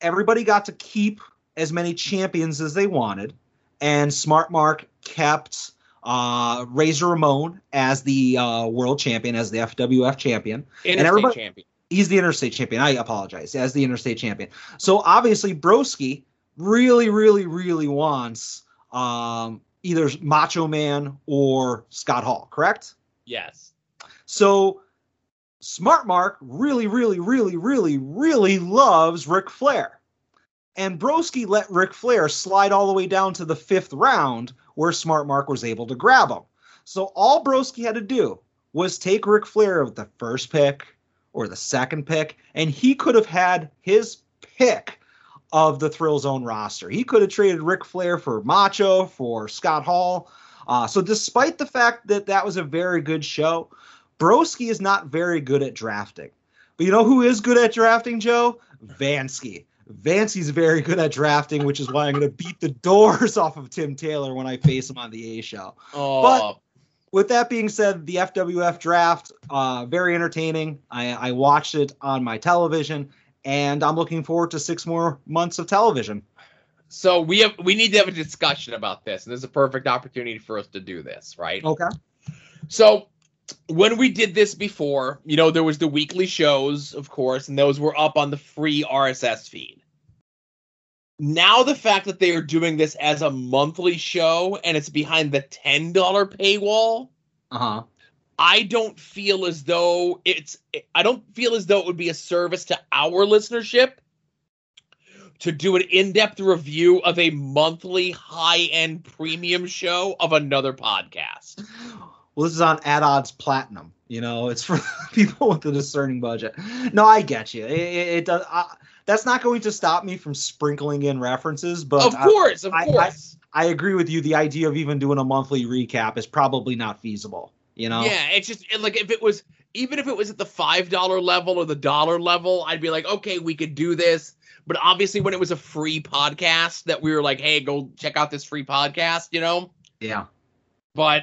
everybody got to keep as many champions as they wanted, and Smart Mark kept uh, Razor Ramon as the uh, world champion, as the FWF champion, Interstate and everybody. champion. He's the interstate champion. I apologize. As the interstate champion. So obviously Broski really, really, really wants um, either Macho Man or Scott Hall, correct? Yes. So Smart Mark really, really, really, really, really loves Ric Flair. And Broski let Ric Flair slide all the way down to the fifth round where Smart Mark was able to grab him. So all Broski had to do was take Ric Flair with the first pick or the second pick, and he could have had his pick of the Thrill Zone roster. He could have traded Ric Flair for Macho, for Scott Hall. Uh, so despite the fact that that was a very good show, Broski is not very good at drafting. But you know who is good at drafting, Joe? Vansky. Vansky's very good at drafting, which is why I'm going to beat the doors off of Tim Taylor when I face him on the A show. Oh, With that being said, the FWF draft, uh, very entertaining. I, I watched it on my television, and I'm looking forward to six more months of television. so we have we need to have a discussion about this, and this is a perfect opportunity for us to do this, right? Okay. So when we did this before, you know, there was the weekly shows, of course, and those were up on the free RSS feed. Now the fact that they are doing this as a monthly show and it's behind the $10 paywall, Uh huh. I don't feel as though it's I don't feel as though it would be a service to our listenership to do an in-depth review of a monthly high-end premium show of another podcast. Well, this is on At Odds Platinum. You know, it's for people with a discerning budget. No, I get you. It, it, it does. I, that's not going to stop me from sprinkling in references, but of I- course, of I- I- course. I agree with you. The idea of even doing a monthly recap is probably not feasible. You know? Yeah, it's just it- like if it was even if it was at the five dollar level or the dollar level, I'd be like, okay, we could do this. But obviously, when it was a free podcast, that we were like, hey, go check out this free podcast, you know. Yeah. But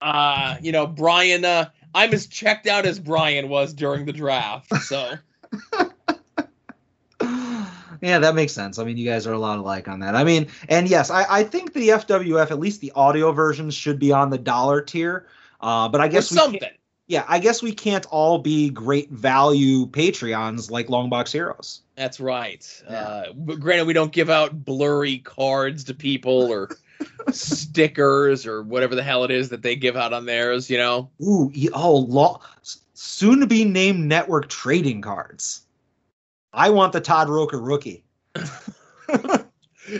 uh, you know, Brian, uh, I'm as checked out as Brian was during the draft. So yeah, that makes sense. I mean, you guys are a lot alike on that. I mean, and yes, I, I think the FWF, at least the audio versions, should be on the dollar tier. Uh, but I guess we can't- something. yeah, I guess we can't all be great value Patreons like Longbox Heroes. That's right. Yeah. Uh, but granted, we don't give out blurry cards to people or stickers or whatever the hell it is that they give out on theirs. You know. Ooh, oh, soon to be named network trading cards. I want the Todd Roker rookie.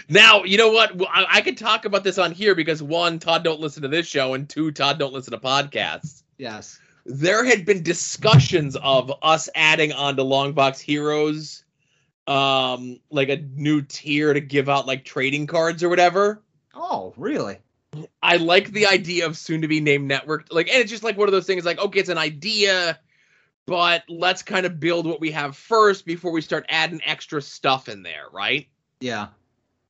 Now, you know what? I, I could talk about this on here because one, Todd don't listen to this show, and two, Todd don't listen to podcasts. Yes. There had been discussions of us adding on onto Longbox Heroes, um, like a new tier to give out like trading cards or whatever. Oh, really? I like the idea of soon to be named network. Like, and it's just like one of those things. Like, okay, it's an idea, but let's kind of build what we have first before we start adding extra stuff in there, right? Yeah.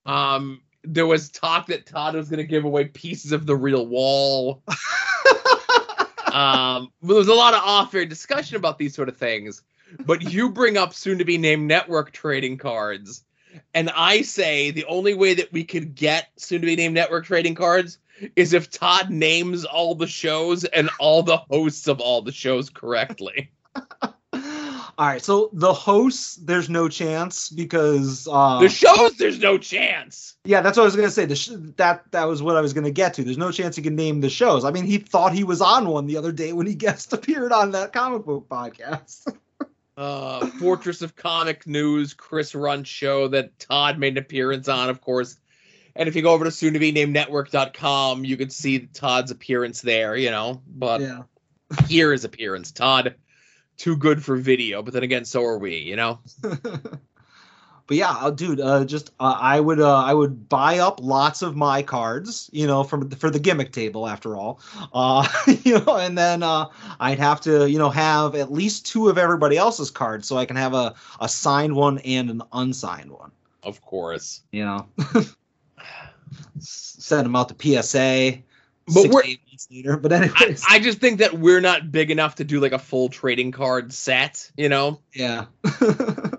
Um, there was talk that Todd was going to give away pieces of the real wall. um, there was a lot of off-air discussion about these sort of things. But you bring up soon-to-be named network trading cards, and I say the only way that we could get soon-to-be named network trading cards is if Todd names all the shows and all the hosts of all the shows correctly. All right, so the hosts, there's no chance because uh, the shows, there's no chance. yeah, that's what I was gonna say. The sh- that that was what I was gonna get to. There's no chance he can name the shows. I mean, he thought he was on one the other day when he guest appeared on that comic book podcast. uh, Fortress of Comic News, Chris Run show that Todd made an appearance on, of course. And if you go over to soon to be named network.com, you can see Todd's appearance there, you know. But yeah. here his appearance. Todd, too good for video, but then again, so are we, you know. but but yeah, uh, dude, uh, just uh, I would uh, I would buy up lots of my cards, you know, from for the gimmick table after all, uh, you know, and then uh, I'd have to you know have at least two of everybody else's cards so I can have a a signed one and an unsigned one. Of course. You know, send them out to PSA. But six, we're- months later. But I, I just think that we're not big enough to do like a full trading card set, you know? yeah.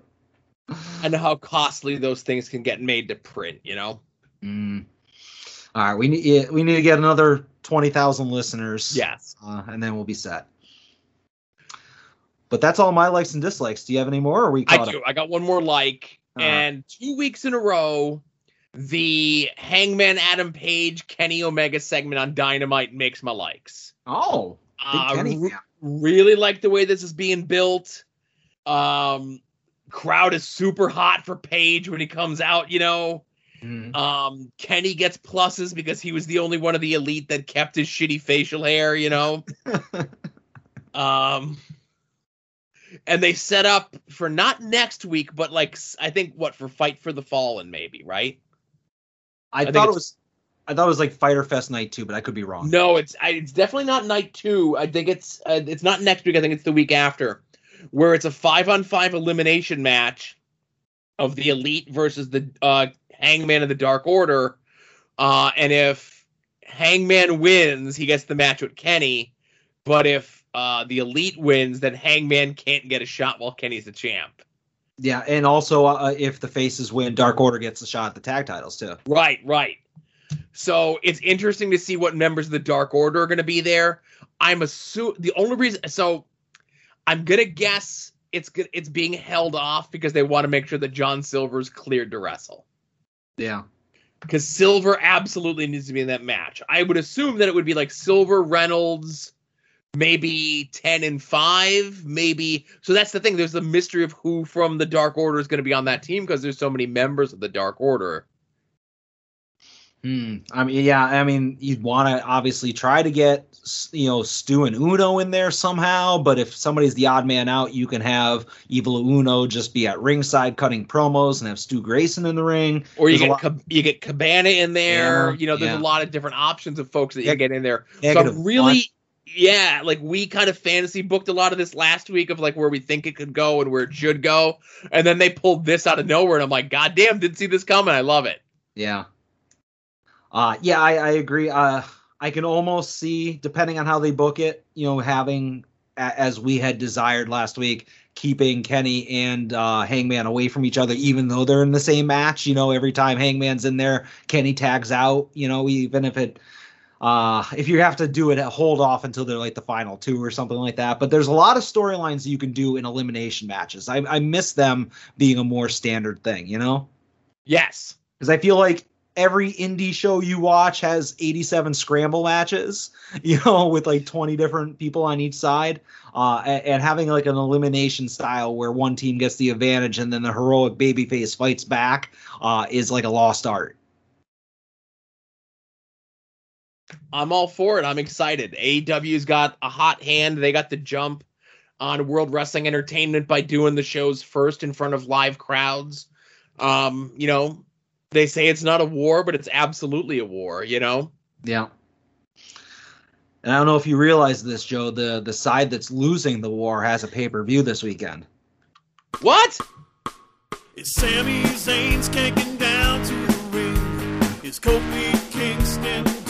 I know how costly those things can get made to print, you know? Mm. All right, we need we need to get another twenty thousand listeners. Yes. uh, and then we'll be set. But that's all my likes and dislikes. Do you have any more? Or are we I do. up? I got one more like, Uh-huh. and two weeks in a row, the Hangman Adam Page Kenny Omega segment on Dynamite makes my likes. Oh, Uh, re- really like the way this is being built. Um, crowd is super hot for Page when he comes out. You know, Mhm. um, Kenny gets pluses because he was the only one of the elite that kept his shitty facial hair. You know. Um, and they set up for not next week, but like I think what for Fight for the Fallen, maybe right? I, think thought it was. I thought it was like Fyter Fest night too, but I could be wrong. No, it's I, it's definitely not night two. I think it's uh, it's not next week. I think it's the week after, where it's a five on five elimination match of the Elite versus the uh, Hangman of the Dark Order. Uh, and if Hangman wins, he gets the match with Kenny. But if uh, the Elite wins, then Hangman can't get a shot while Kenny's the champ. Yeah, and also uh, if the faces win, Dark Order gets a shot at the tag titles too. Right, right. So it's interesting to see what members of the Dark Order are going to be there. I'm assuming the only reason. So I'm gonna guess it's go- it's being held off because they want to make sure that John Silver's cleared to wrestle. Yeah. Because Silver absolutely needs to be in that match. I would assume that it would be like Silver, Reynolds, maybe ten and five, maybe. So that's the thing. There's the mystery of who from the Dark Order is going to be on that team because there's so many members of the Dark Order. Hmm. I mean, yeah. I mean, you'd want to obviously try to get you know Stu and Uno in there somehow. But if somebody's the odd man out, you can have Evil Uno just be at ringside cutting promos and have Stu Grayson in the ring. Or you There's get lot- Cab- you get Cabana in there. Yeah, you know, there's yeah. a lot of different options of folks that you Yeah, get in there. so I'm really, yeah, like we kind of fantasy booked a lot of this last week of like where we think it could go and where it should go, and then they pulled this out of nowhere, and I'm like, God damn, didn't see this coming. I love it. Yeah. Uh yeah, I, I agree. Uh I can almost see, depending on how they book it, you know, having a- as we had desired last week, keeping Kenny and uh Hangman away from each other, even though they're in the same match. You know, every time Hangman's in there, Kenny tags out, you know, even if it uh if you have to do it hold off until they're like the final two or something like that but there's a lot of storylines that you can do in elimination matches i, I miss them being a more standard thing you know Yes. because I feel like every indie show you watch has 87 scramble matches, you know, with like 20 different people on each side, uh, and, and having like an elimination style where one team gets the advantage and then the heroic babyface fights back uh, is like a lost art. I'm all for it. I'm excited. AEW's got a hot hand. They got the jump on World Wrestling Entertainment by doing the shows first in front of live crowds. Um, you know, they say it's not a war, but it's absolutely a war, you know? Yeah. And I don't know if you realize this, Joe. The the side that's losing the war has a pay per view this weekend. What? Is Sami Zayn's kicking down to the ring? Is Kofi Kingston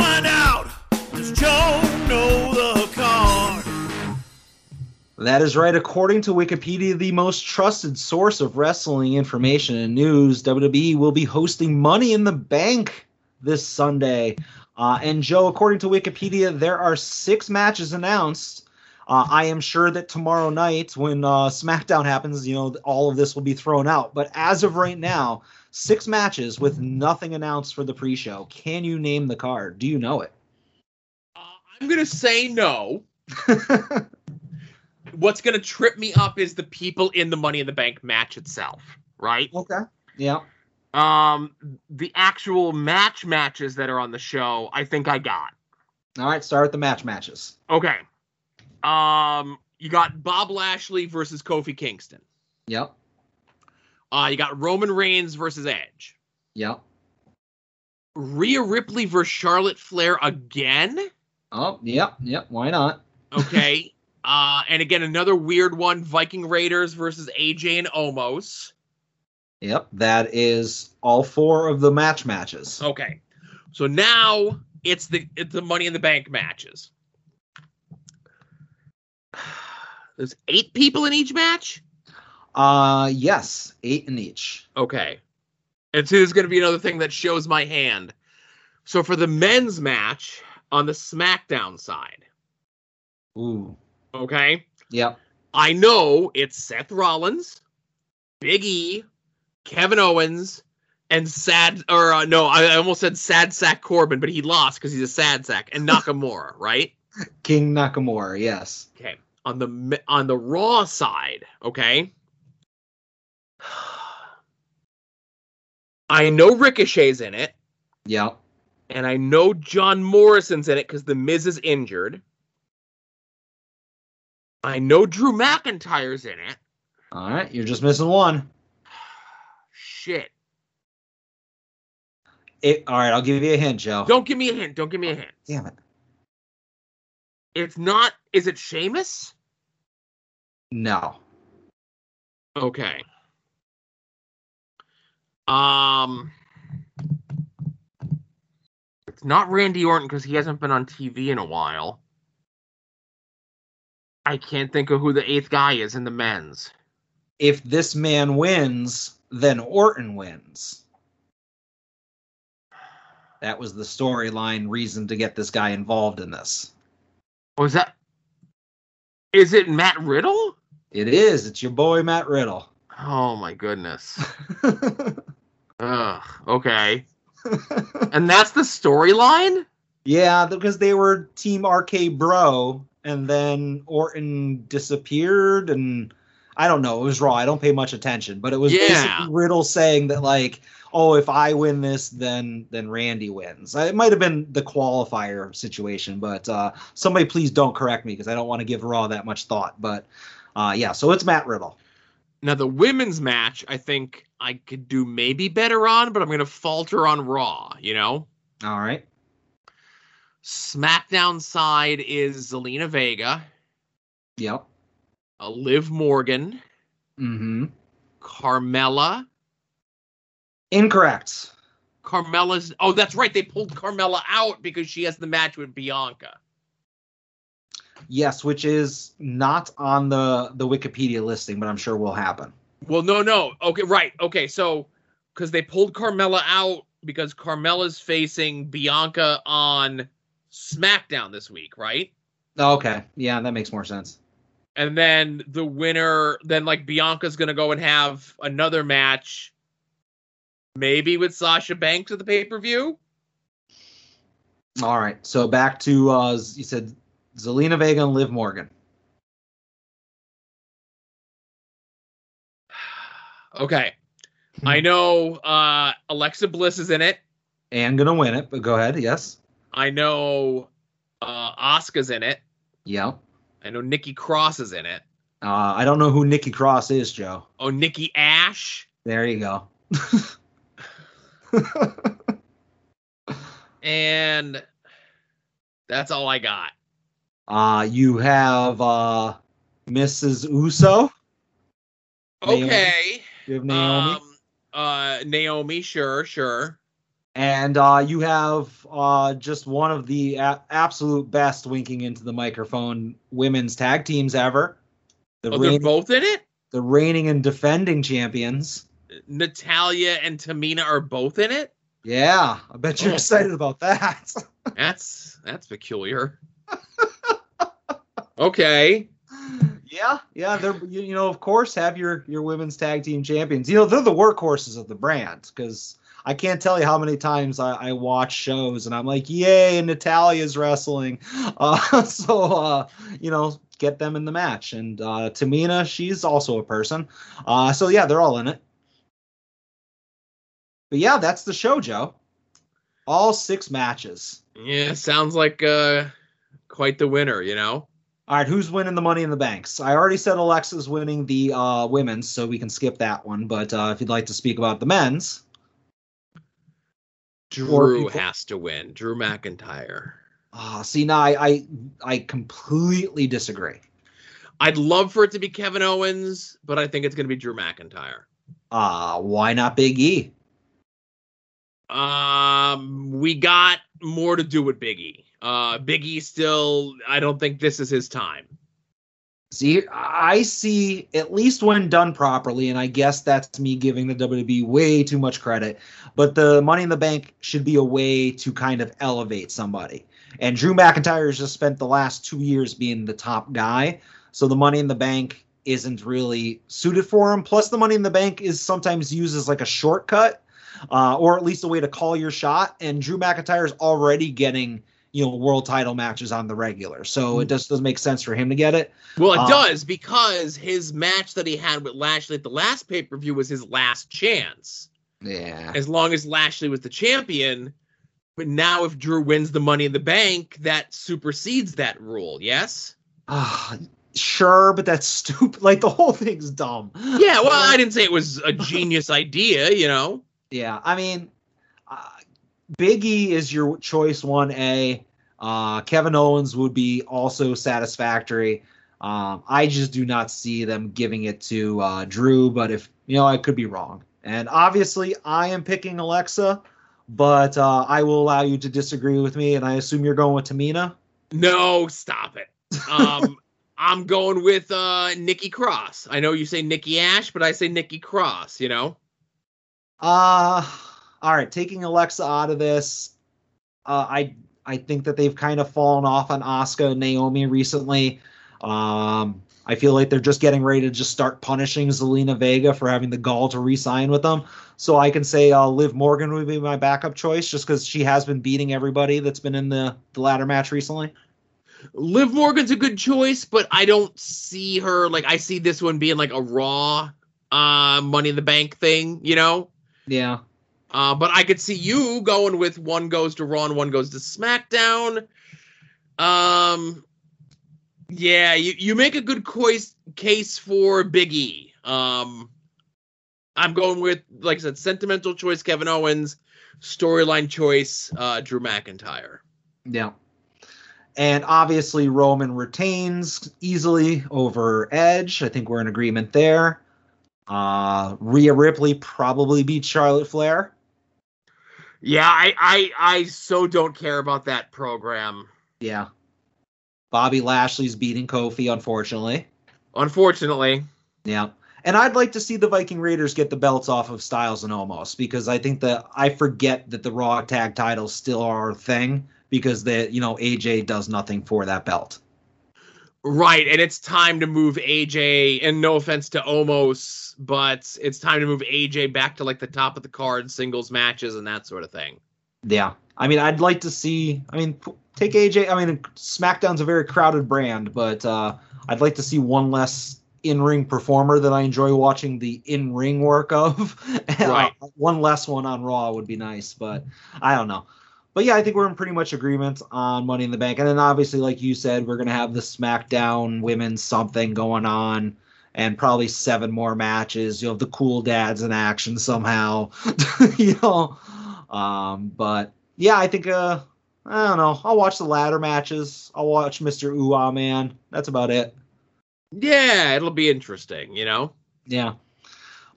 find out. Does Joe know the card? That is right. According to Wikipedia, the most trusted source of wrestling information and news, WWE will be hosting Money in the Bank this Sunday. Uh, and Joe, according to Wikipedia, there are six matches announced. Uh, I am sure that tomorrow night, when uh, SmackDown happens, you know, all of this will be thrown out. But as of right now, six matches with nothing announced for the pre-show. Can you name the card? Do you know it? Uh, I'm going to say no. What's going to trip me up is the people in the Money in the Bank match itself, right? okay. Yeah. Um, the actual match matches that are on the show, I think I got. All right, start with the match matches. Okay. Um, you got Bob Lashley versus Kofi Kingston. Yep. Uh, you got Roman Reigns versus Edge. Yep. Rhea Ripley versus Charlotte Flair again. Oh, yep, yep. Why not? Okay. uh, and again, another weird one: Viking Raiders versus AJ and Omos. Yep, that is all four of the match matches. Okay. So now it's the it's the Money in the Bank matches. There's eight people in each match. Uh, yes, eight in each. Okay. And so there's going to be another thing that shows my hand. So for the men's match on the SmackDown side, Ooh. okay, Yep. I know it's Seth Rollins, Big E, Kevin Owens, and sad or uh, no, I, I almost said Sad Sack Corbin, but he lost because he's a sad sack, and Nakamura, right? King Nakamura. Yes. Okay. On the on the Raw side, okay. I know Ricochet's in it. Yep. and I know John Morrison's in it because the Miz is injured. I know Drew McIntyre's in it. All right, you're just missing one. Shit. It, all right, I'll give you a hint, Joe. Don't give me a hint. Don't give me a hint. Damn it. It's not. Is it Sheamus? No. Okay. Um. It's not Randy Orton because he hasn't been on TV in a while. I can't think of who the eighth guy is in the men's. If this man wins, then Orton wins. That was the storyline reason to get this guy involved in this. Was that? Is it Matt Riddle? It is. It's your boy Matt Riddle. Oh my goodness. Ugh. Okay. And that's the storyline? yeah, because they were Team RK Bro, and then Orton disappeared, and I don't know. It was raw. I don't pay much attention, but it was Yeah. basically Riddle saying that like, oh, if I win this, then then Randy wins. It might have been the qualifier situation, but uh, somebody please don't correct me because I don't want to give Raw that much thought. But uh, yeah, so it's Matt Riddle. Now the women's match, I think I could do maybe better on, but I'm gonna falter on Raw, you know? All right. SmackDown side is Zelina Vega, Yep. uh, Liv Morgan, Mm-hmm. Carmella. Incorrect. Carmella's oh, that's right, they pulled Carmella out because she has the match with Bianca. Yes, which is not on the the Wikipedia listing, but I'm sure will happen. Well, no, no. Okay, right. Okay, so because they pulled Carmella out because Carmella's facing Bianca on SmackDown this week, right? Okay. Yeah, that makes more sense. And then the winner, then like Bianca's gonna go and have another match, maybe with Sasha Banks at the pay per view. All right. So back to uh you said Zelina Vega and Liv Morgan. Okay, I know uh, Alexa Bliss is in it. And gonna win it, but go ahead. Yes. I know uh, Asuka's in it. Yeah. I know Nikki Cross is in it. Uh, I don't know who Nikki Cross is, Joe. Oh, Nikki Ash. There you go. and that's all I got. uh, you have uh, Mrs. Uso. Okay. You have Naomi. Um, uh, Naomi, sure, sure. and uh, you have uh, just one of the a- absolute best winking into the microphone women's tag teams ever. The, Oh, they're both in it. the reigning and defending champions. Natalya and Tamina are both in it. Yeah, I bet you're Oh. excited about that. That's that's peculiar. okay. Yeah, yeah. They're you, you know of course have your your women's tag team champions. You know they're the workhorses of the brand because I can't tell you how many times I, I watch shows and I'm like, yay, Natalya's wrestling. Uh, so uh, you know get them in the match and uh, Tamina she's also a person. Uh, so yeah, they're all in it. But yeah, that's the show, Joe. All six matches. Yeah, sounds like uh, quite the winner, you know. All right, who's winning the Money in the Banks? I already said Alexa's winning the uh, women's, so we can skip that one. But uh, if you'd like to speak about the men's, Drew people- has to win. Drew McIntyre. uh, see now I, I I completely disagree. I'd love for it to be Kevin Owens, but I think it's going to be Drew McIntyre. Uh, why not Big E? Um, we got more to do with Biggie. Uh, Biggie still. I don't think this is his time. See, I see at least when done properly, and I guess that's me giving the WWE way too much credit. But the Money in the Bank should be a way to kind of elevate somebody. And Drew McIntyre has just spent the last two years being the top guy, so the Money in the Bank isn't really suited for him. Plus, the Money in the Bank is sometimes used as like a shortcut, uh, or at least a way to call your shot. And Drew McIntyre is already getting you know world title matches on the regular, so it just doesn't make sense for him to get it. Well, it Um, does because his match that he had with Lashley at the last pay per view was his last chance. Yeah. As long as Lashley was the champion. But now, if Drew wins the Money in the Bank, that supersedes that rule. Yes. Ah, sure, but that's stupid. Like the whole thing's dumb. Yeah. Well, I didn't say it was a genius idea. You know. Yeah, I mean, uh, Big E is your choice one A. Uh, Kevin Owens would be also satisfactory. Um, I just do not see them giving it to uh, Drew, but if you know, I could be wrong. And obviously, I am picking Alexa, but uh, I will allow you to disagree with me, and I assume you're going with Tamina. No, stop it. Um, I'm going with uh Nikki Cross. I know you say Nikki Ash, but I say Nikki Cross. You know. Uh all right, taking Alexa out of this, uh, I I think that they've kind of fallen off on Asuka and Naomi recently. Um, I feel like they're just getting ready to just start punishing Zelina Vega for having the gall to re-sign with them. So I can say uh, Liv Morgan would be my backup choice, just because she has been beating everybody that's been in the the ladder match recently. Liv Morgan's a good choice, but I don't see her like I see this one being like a raw uh money in the bank thing, you know? Yeah, Uh but I could see you going with one goes to Raw and one goes to SmackDown. Um yeah, you, you make a good case for Big E. Um I'm going with like I said, sentimental choice Kevin Owens, storyline choice uh Drew McIntyre. yeah. And obviously Roman retains easily over Edge. I think we're in agreement there. Uh, Rhea Ripley probably beats Charlotte Flair. Yeah, I, I I so don't care about that program. Yeah. Bobby Lashley's beating Kofi, unfortunately. Unfortunately. Yeah. And I'd like to see the Viking Raiders get the belts off of Styles and Omos because I think that I forget that the Raw tag titles still are a thing because that you know AJ does nothing for that belt. Right, and it's time to move AJ, and no offense to Omos, but it's time to move AJ back to like the top of the card, singles matches, and that sort of thing. Yeah. I mean, I'd like to see. I mean, take AJ. I mean, SmackDown's a very crowded brand, but uh, I'd like to see one less in-ring performer that I enjoy watching the in-ring work of. Right. one less one on Raw would be nice, but I don't know. But yeah, I think we're in pretty much agreement on Money in the Bank, and then obviously, like you said, we're gonna have the SmackDown Women's something going on. And probably seven more matches. You'll have the cool dads in action somehow, you know. Um, but yeah, I think uh I don't know. I'll watch the ladder matches. I'll watch Mr. Ooh Ah Man. That's about it. Yeah, it'll be interesting, you know. Yeah.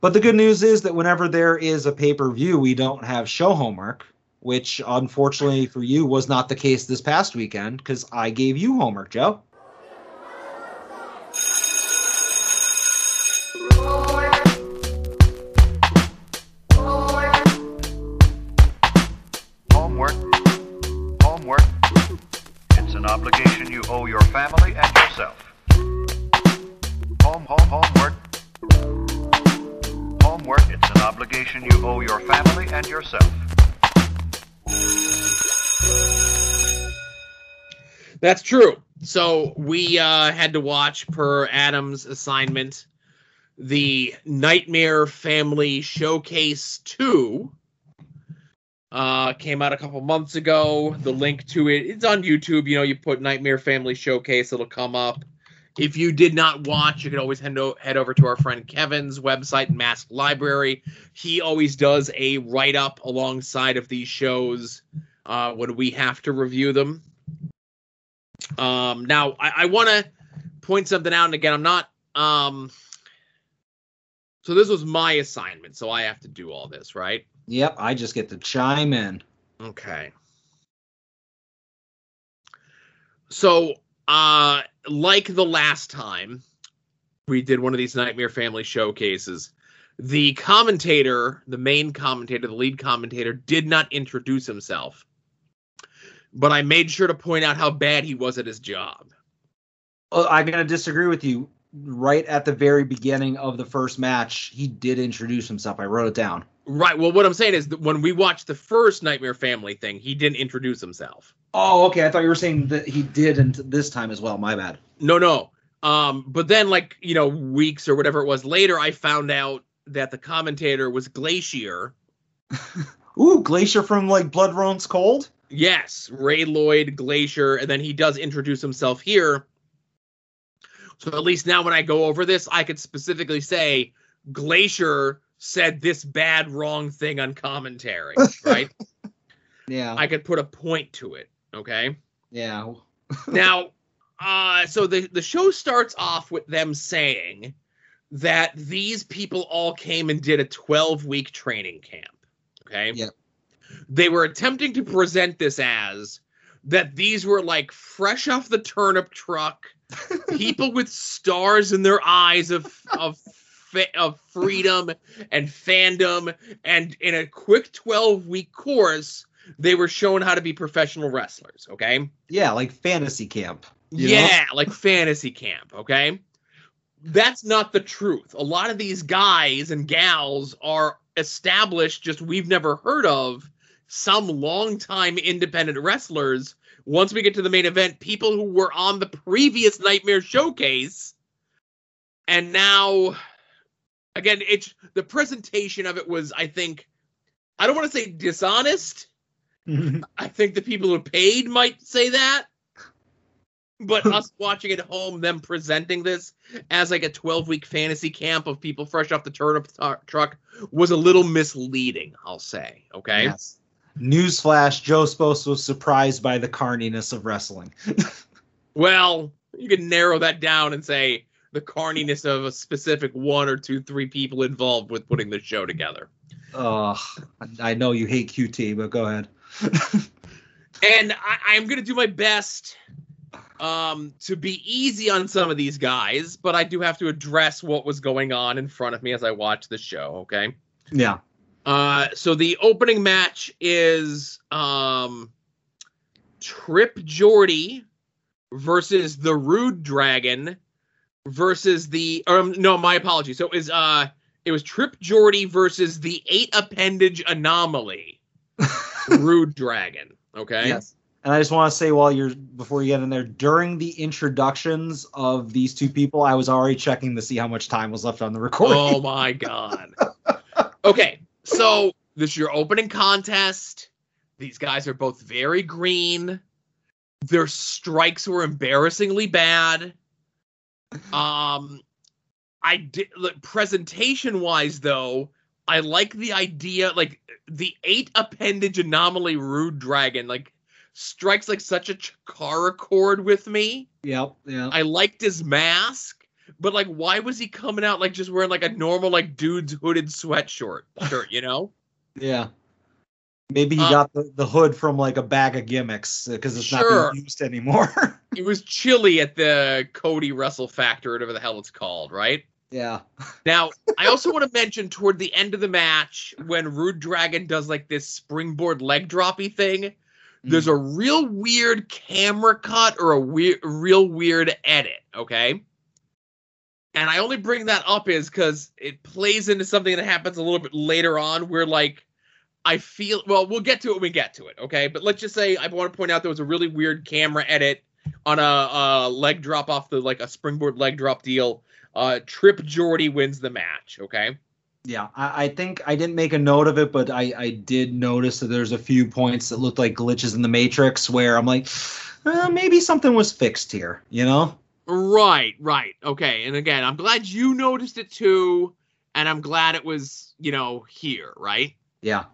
But the good news is that whenever there is a pay-per-view, we don't have show homework, which unfortunately for you was not the case this past weekend because I gave you homework, Joe. And yourself. That's true. So we uh, had to watch, per Adam's assignment, the Nightmare Family Showcase 2. Uh, came out a couple months ago. The link to it, it's on YouTube. You know, you put Nightmare Family Showcase, it'll come up. If you did not watch, you can always head, head over to our friend Kevin's website, Mask Library. He always does a write up alongside of these shows uh, when we have to review them. Um, now, I, I want to point something out, and again, I'm not. Um, so this was my assignment, so I have to do all this, right? Yep, I just get to chime in. Okay. So, uh, like the last time we did one of these Nightmare Family showcases, the commentator, the main commentator, the lead commentator, did not introduce himself. But I made sure to point out how bad he was at his job. Uh, I'm gonna disagree with you. Right at the very beginning of the first match, he did introduce himself. I wrote it down. Right. Well, what I'm saying is that when we watched the first Nightmare Family thing, he didn't introduce himself. Oh, okay. I thought you were saying that he did and this time as well. My bad. No, no. Um, but then, like you know, weeks or whatever it was later, I found out that the commentator was Glacier. Ooh, Glacier from like Blood Runs Cold. Yes, Ray Lloyd Glacier, and then he does introduce himself here. So at least now, when I go over this, I could specifically say Glacier said this bad, wrong thing on commentary. Right? Yeah. I could put a point to it. Okay. yeah. now, uh, so the the show starts off with them saying that these people all came and did a 12 week training camp. Okay. Yep. They were attempting to present this as that these were like fresh off the turnip truck, people with stars in their eyes of of fa- of freedom and fandom, and in a quick 12 week course, they were shown how to be professional wrestlers. Okay. Yeah, like fantasy camp. you know? Yeah, like fantasy camp, okay? That's not the truth. A lot of these guys and gals are established, just we've never heard of, some longtime independent wrestlers. Once we get to the main event, people who were on the previous Nightmare Showcase, and now, again, it's the presentation of it was, I think, I don't want to say dishonest. Mm-hmm. I think the people who paid might say that. But us watching at home, them presenting this as like a 12 week fantasy camp of people fresh off the turnip t- truck was a little misleading, I'll say. Okay. Yes. Newsflash: Joe Spose was surprised by the carniness of wrestling. Well, you can narrow that down and say the carniness of a specific one or two, three people involved with putting the show together. Ugh, I know you hate QT, but go ahead. and I, I'm gonna do my best um, to be easy on some of these guys, but I do have to address what was going on in front of me as I watch the show. Okay. Yeah. Uh, so the opening match is um, Trip Jordy versus the Rude Dragon versus the um no my apologies. So it was uh it was Trip Jordy versus the eight appendage anomaly Rude Dragon. Okay. Yes. And I just want to say while you're before you get in there, during the introductions of these two people, I was already checking to see how much time was left on the recording. Oh my god. Okay, so this is your opening contest. These guys are both very green. Their strikes were embarrassingly bad. Um, I did presentation wise though. I like the idea, like the eight appendage anomaly rude dragon, like strikes like such a Chikara chord with me. Yep. Yeah. I liked his mask, but like, why was he coming out like just wearing like a normal like dude's hooded sweatshirt shirt? You know? Yeah. Maybe he Uh, got the, the hood from like a bag of gimmicks because it's Sure. not being used anymore. it was chilly at the Cody Russell Factor, whatever the hell it's called, right? yeah. Now, I also want to mention toward the end of the match when Rude Dragon does like this springboard leg droppy thing. There's a real weird camera cut or a weird, real weird edit. Okay. And I only bring that up is because it plays into something that happens a little bit later on where like I feel well, we'll get to it when we get to it, okay? But let's just say I want to point out there was a really weird camera edit on a, a leg drop off the like a springboard leg drop deal. Uh Trip Jordy wins the match, okay? Yeah, I, I think I didn't make a note of it, but I, I did notice that there's a few points that looked like glitches in the Matrix where I'm like, uh, maybe something was fixed here, you know? Right, right. Okay. And again, I'm glad you noticed it too. And I'm glad it was, you know, here, right? Yeah.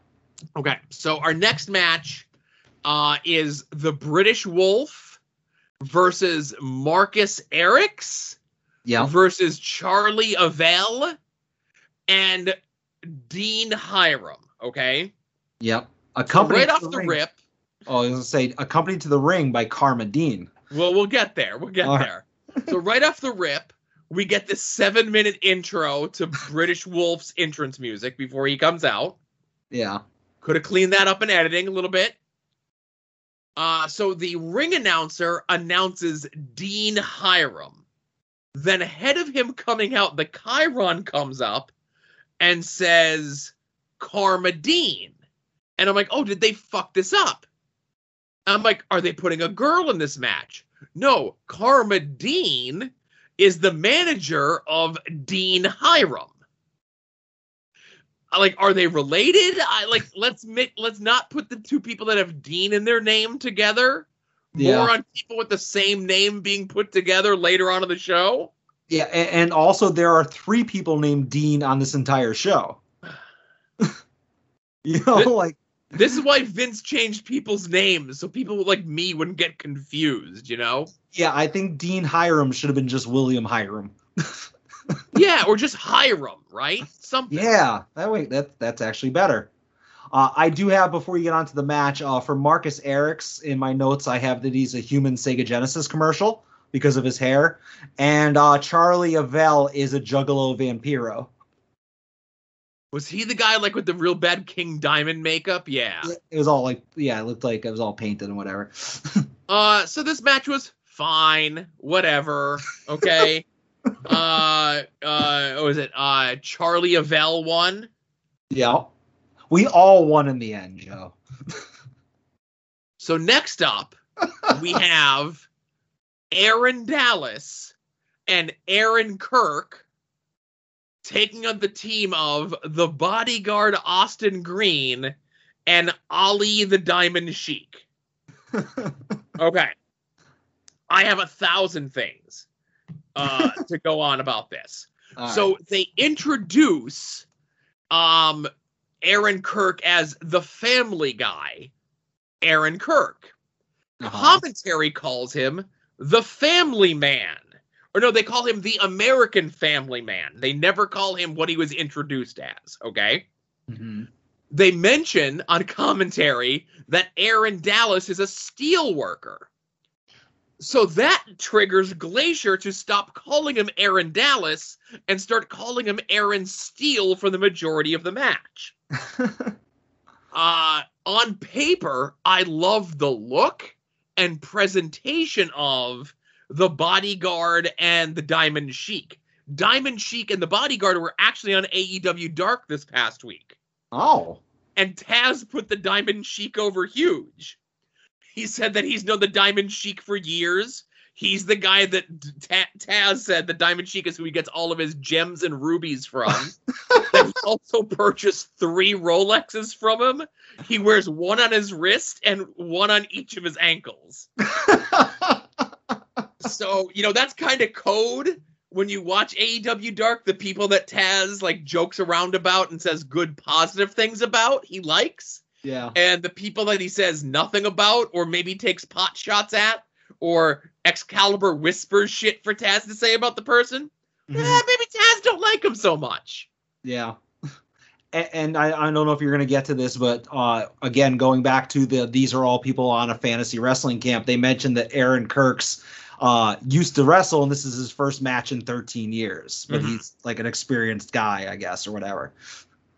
Okay. So our next match uh, is the British Wolf versus Marcus Erics Yeah. versus Charlie Avell and Dean Hiram. Okay. Yep. So Accompanied right to off the ring- rip. Oh, I was gonna say accompanied to the ring by Karma Dean. Well, we'll get there. We'll get All right. there. So right off the rip, we get this seven minute intro to British Wolf's entrance music before he comes out. Yeah. Could have cleaned that up in editing a little bit. Uh, so the ring announcer announces Dean Hiram. Then ahead of him coming out, the Chiron comes up and says Karma Dean. And I'm like, oh, did they fuck this up? I'm like, are they putting a girl in this match? No, Karma Dean is the manager of Dean Hiram. Like, are they related? I like, let's make, let's not put the two people that have Dean in their name together. Yeah. More on people with the same name being put together later on in the show. Yeah, and, and also there are three people named Dean on this entire show. you know, Th- like This is why Vince changed people's names so people like me wouldn't get confused, you know? yeah, I think Dean Hiram should have been just William Hiram. Yeah, or just hire Hiram, right? Something. Yeah, that way that that's actually better. Uh, I do have before you get on to the match uh, for Marcus Erics in my notes. I have that he's a human Sega Genesis commercial because of his hair, and uh, Charlie Avell is a Juggalo Vampiro. Was he the guy like with the real bad King Diamond makeup? Yeah. It was all like yeah, it looked like it was all painted and whatever. Uh, so this match was fine, whatever. Okay. uh, uh, what was it? Uh, Charlie Avell won. yeah, we all won in the end, Joe. So next up, we have Aaron Dallas and Aaron Kirk taking on the team of the bodyguard Austin Green and Ali the Diamond Sheik. Okay. I have a thousand things uh, to go on about this. All so right. they introduce um Aaron Kirk as the family guy, Aaron Kirk. Uh-huh. Commentary calls him the family man. Or no, they call him the American family man. They never call him what he was introduced as, okay? Mhm. They mention on commentary that Aaron Dallas is a steel worker. So that triggers Glacier to stop calling him Aaron Dallas and start calling him Aaron Steele for the majority of the match. Uh, on paper, I love the look and presentation of the bodyguard and the Diamond Sheik. Diamond Sheik and the bodyguard were actually on AEW Dark this past week oh, and Taz put the Diamond Sheik over huge. He said that he's known the Diamond Sheik for years. He's the guy that Ta- Taz said the Diamond Sheik is who he gets all of his gems and rubies from. that he also purchased three Rolexes from him. He wears one on his wrist and one on each of his ankles. So, you know, that's kind of code when you watch AEW Dark, the people that Taz like jokes around about and says good positive things about, he likes yeah. and the people that he says nothing about or maybe takes pot shots at or Excalibur whispers shit for Taz to say about the person, Mhm. eh, maybe Taz don't like him so much. Yeah. And I, I don't know if you're going to get to this, but uh, again, going back to the these are all people on a fantasy wrestling camp, they mentioned that Aaron Kirk's uh, used to wrestle, and this is his first match in 13 years. But Mhm. he's like an experienced guy, I guess, or whatever.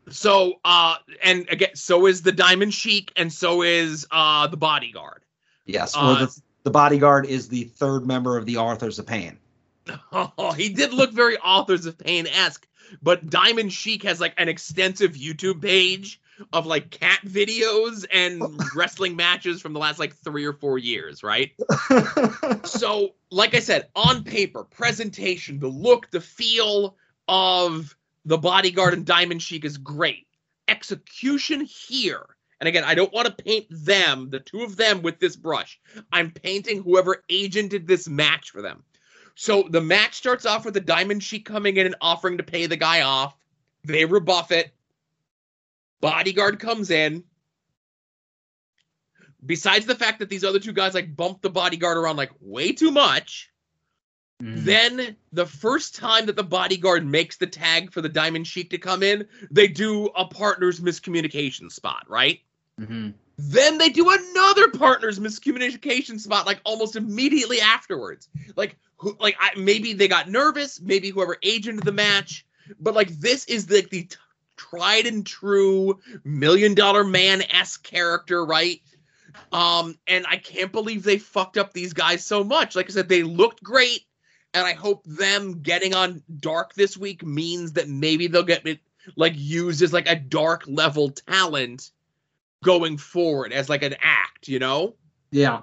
So, uh, and again, so is the Diamond Sheik, and so is uh the Bodyguard. Yes. Uh, the, the bodyguard is the third member of the Authors of Pain. Oh, he did look very Authors of Pain esque, but Diamond Sheik has like an extensive YouTube page of like cat videos and wrestling matches from the last like three or four years, right? so, like I said, on paper, presentation, the look, the feel of the bodyguard and Diamond Sheik is great. Execution here. And again, I don't want to paint them, the two of them, with this brush. I'm painting whoever agented this match for them. So the match starts off with the Diamond Sheik coming in and offering to pay the guy off. They rebuff it. Bodyguard comes in. Besides the fact that these other two guys like bump the bodyguard around like way too much, Mhm. then the first time that the bodyguard makes the tag for the Diamond Sheik to come in, they do a partner's miscommunication spot, right? Mhm. Then they do another partner's miscommunication spot like almost immediately afterwards. Like who like I, maybe they got nervous, maybe whoever agented the match, but like this is like the, t- tried and true million dollar man esque character, right? Um, and I can't believe they fucked up these guys so much. Like I said, they looked great, and I hope them getting on dark this week means that maybe they'll get it like used as like a dark level talent going forward as like an act, you know? Yeah.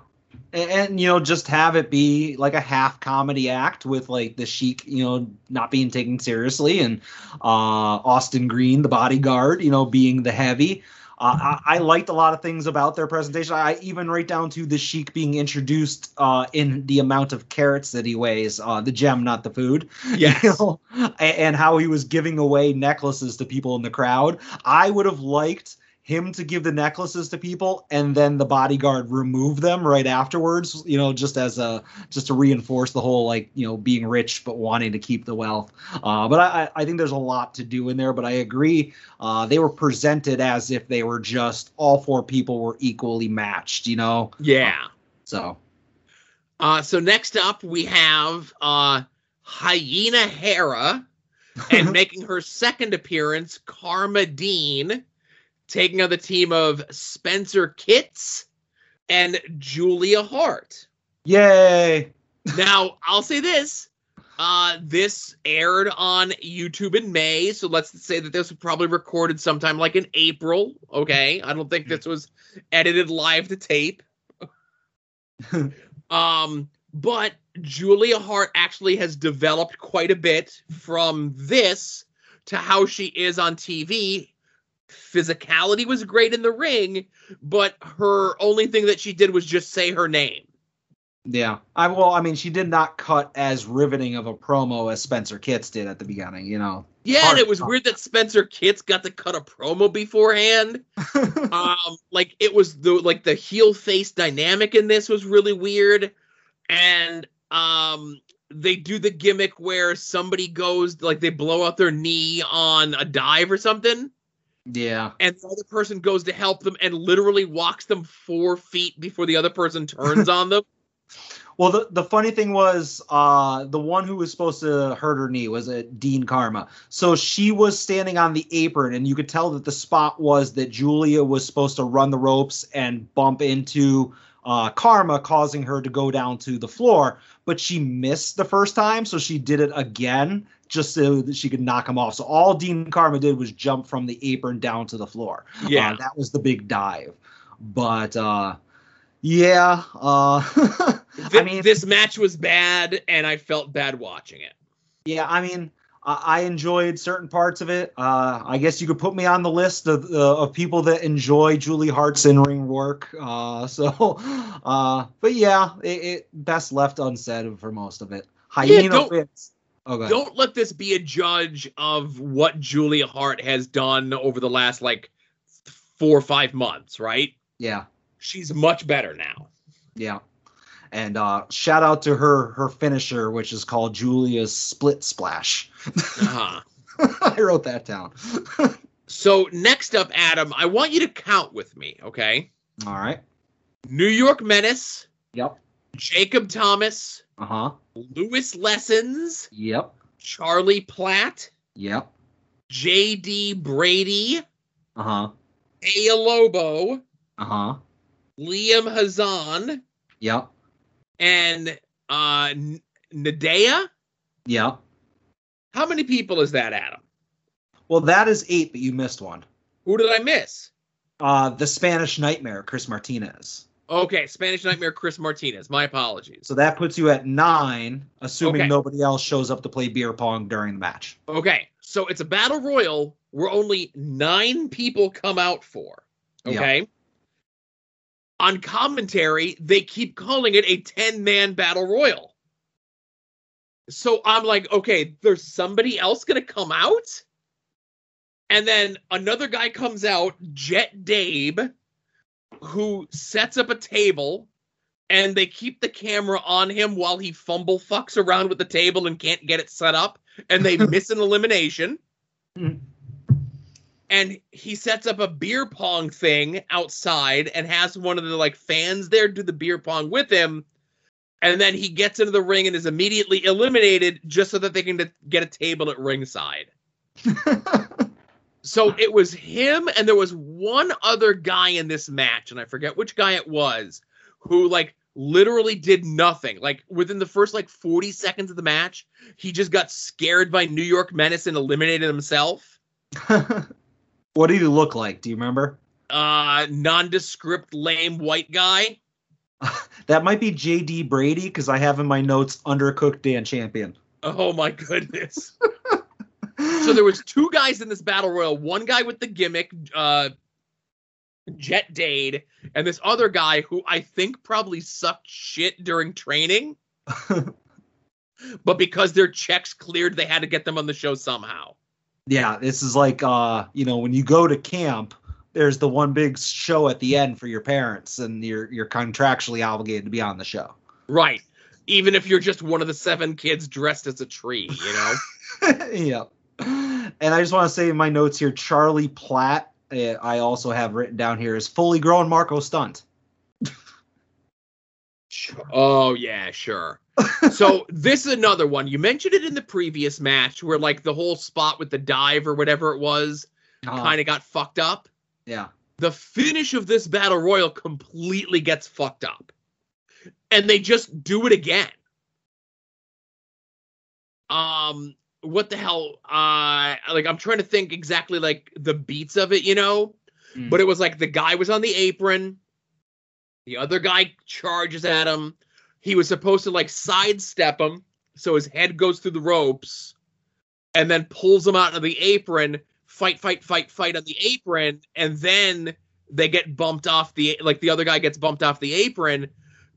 And, and, you know, just have it be like a half comedy act with like the Sheik, you know, not being taken seriously, and uh, Austin Green, the bodyguard, you know, being the heavy. Uh, I, I liked a lot of things about their presentation. I even write down to the Sheik being introduced uh, in the amount of carrots that he weighs, uh, the gem, not the food. Yes. You know, a- and how he was giving away necklaces to people in the crowd. I would have liked him to give the necklaces to people and then the bodyguard remove them right afterwards you know just as a just to reinforce the whole like you know being rich but wanting to keep the wealth. Uh, but I, I think there's a lot to do in there but i agree uh, they were presented as if they were just all four people were equally matched you know? Yeah. so. Uh, so next up we have uh, Hyena Hera, and making her second appearance, Karma Dean, taking on the team of Spencer Kitts and Julia Hart. yay Now, I'll say this. Uh, this aired on YouTube in May, so let's say that this was probably recorded sometime like in April. Okay, I don't think this was edited live to tape. um, but Julia Hart actually has developed quite a bit from this to how she is on TV. Physicality was great in the ring, but her only thing that she did was just say her name. yeah i well i mean she did not cut as riveting of a promo as spencer kitts did at the beginning you know Yeah, Hard and it was weird that Spencer Kitts got to cut a promo beforehand. um, like it was the like the heel face dynamic in this was really weird, and um, they do the gimmick where somebody goes like they blow out their knee on a dive or something, yeah and the other person goes to help them and literally walks them four feet before the other person turns on them. Well, the, the funny thing was, uh, the one who was supposed to hurt her knee was a Dean Karma. So she was standing on the apron, and you could tell that the spot was that Julia was supposed to run the ropes and bump into uh, Karma, causing her to go down to the floor. But she missed the first time, so she did it again just so that she could knock him off. So all Dean Karma did was jump from the apron down to the floor. Yeah. Uh, that was the big dive. But uh, yeah, uh, I mean, this match was bad, and I felt bad watching it. Yeah, I mean, I, I enjoyed certain parts of it. Uh, I guess you could put me on the list of uh, of people that enjoy Julie Hart's in ring work. Uh, so, uh, but yeah, it, it best left unsaid for most of it. Hyena don't- Fitz. Oh, don't let this be a judge of what Julia Hart has done over the last like four or five months, right? Yeah, She's much better now. yeah. And uh, shout out to her her finisher, which is called Julia's Split Splash. Uh-huh. I wrote that down. so next up, Adam, I want you to count with me, okay? All right. New York Menace, Yep. Jacob Thomas, Uh huh. Lewis Lessons, Yep. Charlie Platt, Yep. J.D. Brady, Uh huh. Aya Lobo, Uh huh. Liam Hazan, Yep. And uh, Nadea. Yep. How many people is that, Adam? Well, that is eight, but you missed one. Who did I miss? Uh, the Spanish Nightmare, Chris Martinez. Okay, Spanish Nightmare Chris Martinez. My apologies. So that puts you at nine, assuming Okay. nobody else shows up to play beer pong during the match. Okay, So it's a battle royal where only nine people come out for. Yeah. Okay. On commentary, they keep calling it a 10 man battle royal. So I'm like, okay, there's somebody else going to come out? And then another guy comes out, Jet Dabe, who sets up a table and they keep the camera on him while he fumble fucks around with the table and can't get it set up and they miss an elimination Mhm. And he sets up a beer pong thing outside and has one of the like fans there do the beer pong with him. And then he gets into the ring and is immediately eliminated just so that they can get a table at ringside. So it was him and there was one other guy in this match and i forget which guy it was who like literally did nothing. Like within the first like 40 seconds of the match he just got scared by new york menace and eliminated himself what did he look like? Do you remember? uh nondescript lame white guy That might be JD Brady because I have in my notes undercooked Dan Champion. oh my goodness so there was two guys in this battle royal one guy with the gimmick uh jet dade and this other guy who i think probably sucked shit during training but because their checks cleared they had to get them on the show somehow yeah, this is like uh, you know, when you go to camp, there's the one big show at the end for your parents, and you're you're contractually obligated to be on the show. right even if you're just one of the seven kids dressed as a tree you know yeah. And I just want to say in my notes here, Charlie Platt, uh, I also have written down here is fully grown Marco Stunt. Oh yeah sure. So this is another one. You mentioned it in the previous match where like the whole spot with the dive or whatever it was Uh, kind of got fucked up. Yeah. the finish of this battle royal completely gets fucked up. And they just do it again. Um what the hell uh like i'm trying to think exactly like the beats of it you know? Mm. but it was like the guy was on the apron the other guy charges at him. He was supposed to like sidestep him so his head goes through the ropes and then pulls him out of the apron. Fight fight fight fight on the apron and then they get bumped off the like the other guy gets bumped off the apron.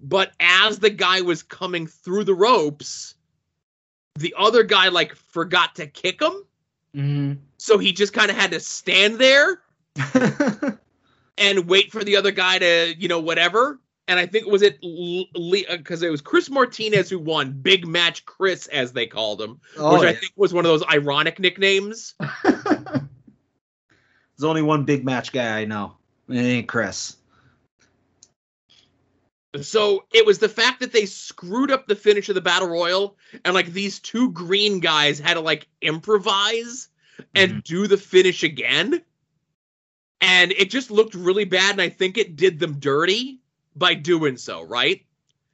But as the guy was coming through the ropes the other guy like forgot to kick him. Mhm. so he just kind of had to stand there and wait for the other guy to, you know, whatever. And I think was it because uh, it was Chris Martinez who won, Big Match Chris as they called him, oh, which I think was one of those ironic nicknames. There's only one big match guy I know. It ain't Chris. So it was the fact that they screwed up the finish of the battle royal, and like these two green guys had to like improvise and mm-hmm. do the finish again, and it just looked really bad. And I think it did them dirty by doing so, right?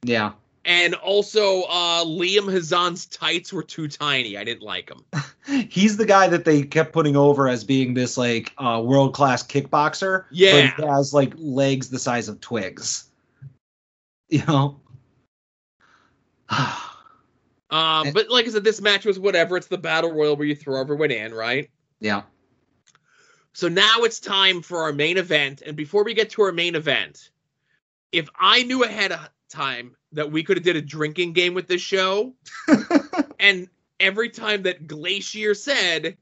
Yeah. And also, uh, Liam Hazan's tights were too tiny. I didn't like him He's the guy that they kept putting over as being this like uh, world class kickboxer. Yeah. But he has like legs the size of twigs. You know? Um, but like I said, this match was whatever. It's the battle royal where you throw everyone in, right? yeah. So now it's time for our main event. And before we get to our main event, if I knew ahead of time that we could have did a drinking game with this show, and every time that Glacier said,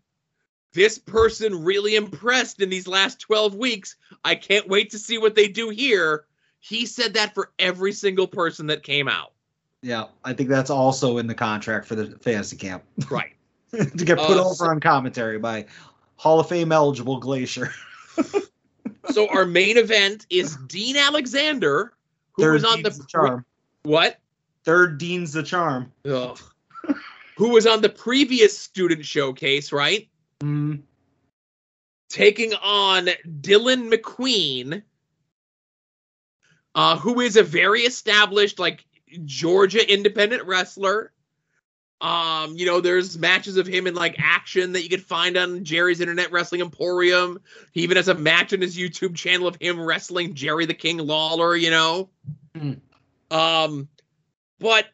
this person really impressed in these last 12 weeks, I can't wait to see what they do here. He said that for every single person that came out. Yeah. I think that's also in the contract for the fantasy camp Right. to get put Uh, over so- on commentary by Hall of Fame eligible Glacier. So our main event is Dean Alexander, who Third was on Dean's the the charm. what? Third Dean's the charm. Ugh. who was on the previous student showcase, right? Mm, Taking on Dylan McQueen, uh, who is a very established, like Georgia independent wrestler. Um, you know, there's matches of him in like action that you could find on Jerry's Internet Wrestling Emporium. He even has a match on his YouTube channel of him wrestling Jerry the King Lawler, you know. Hmm. Um, but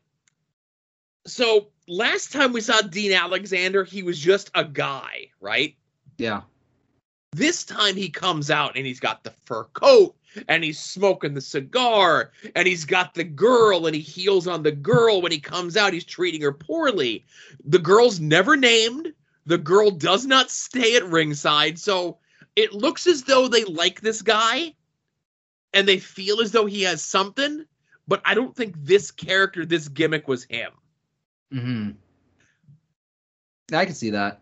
So last time we saw Dean Alexander, he was just a guy, right? Yeah. This time he comes out and he's got the fur coat and he's smoking the cigar and he's got the girl and he heals on the girl when he comes out he's treating her poorly the girl's never named the girl does not stay at ringside so it looks as though they like this guy and they feel as though he has something but i don't think this character this gimmick was him Mm-hmm. I can see that.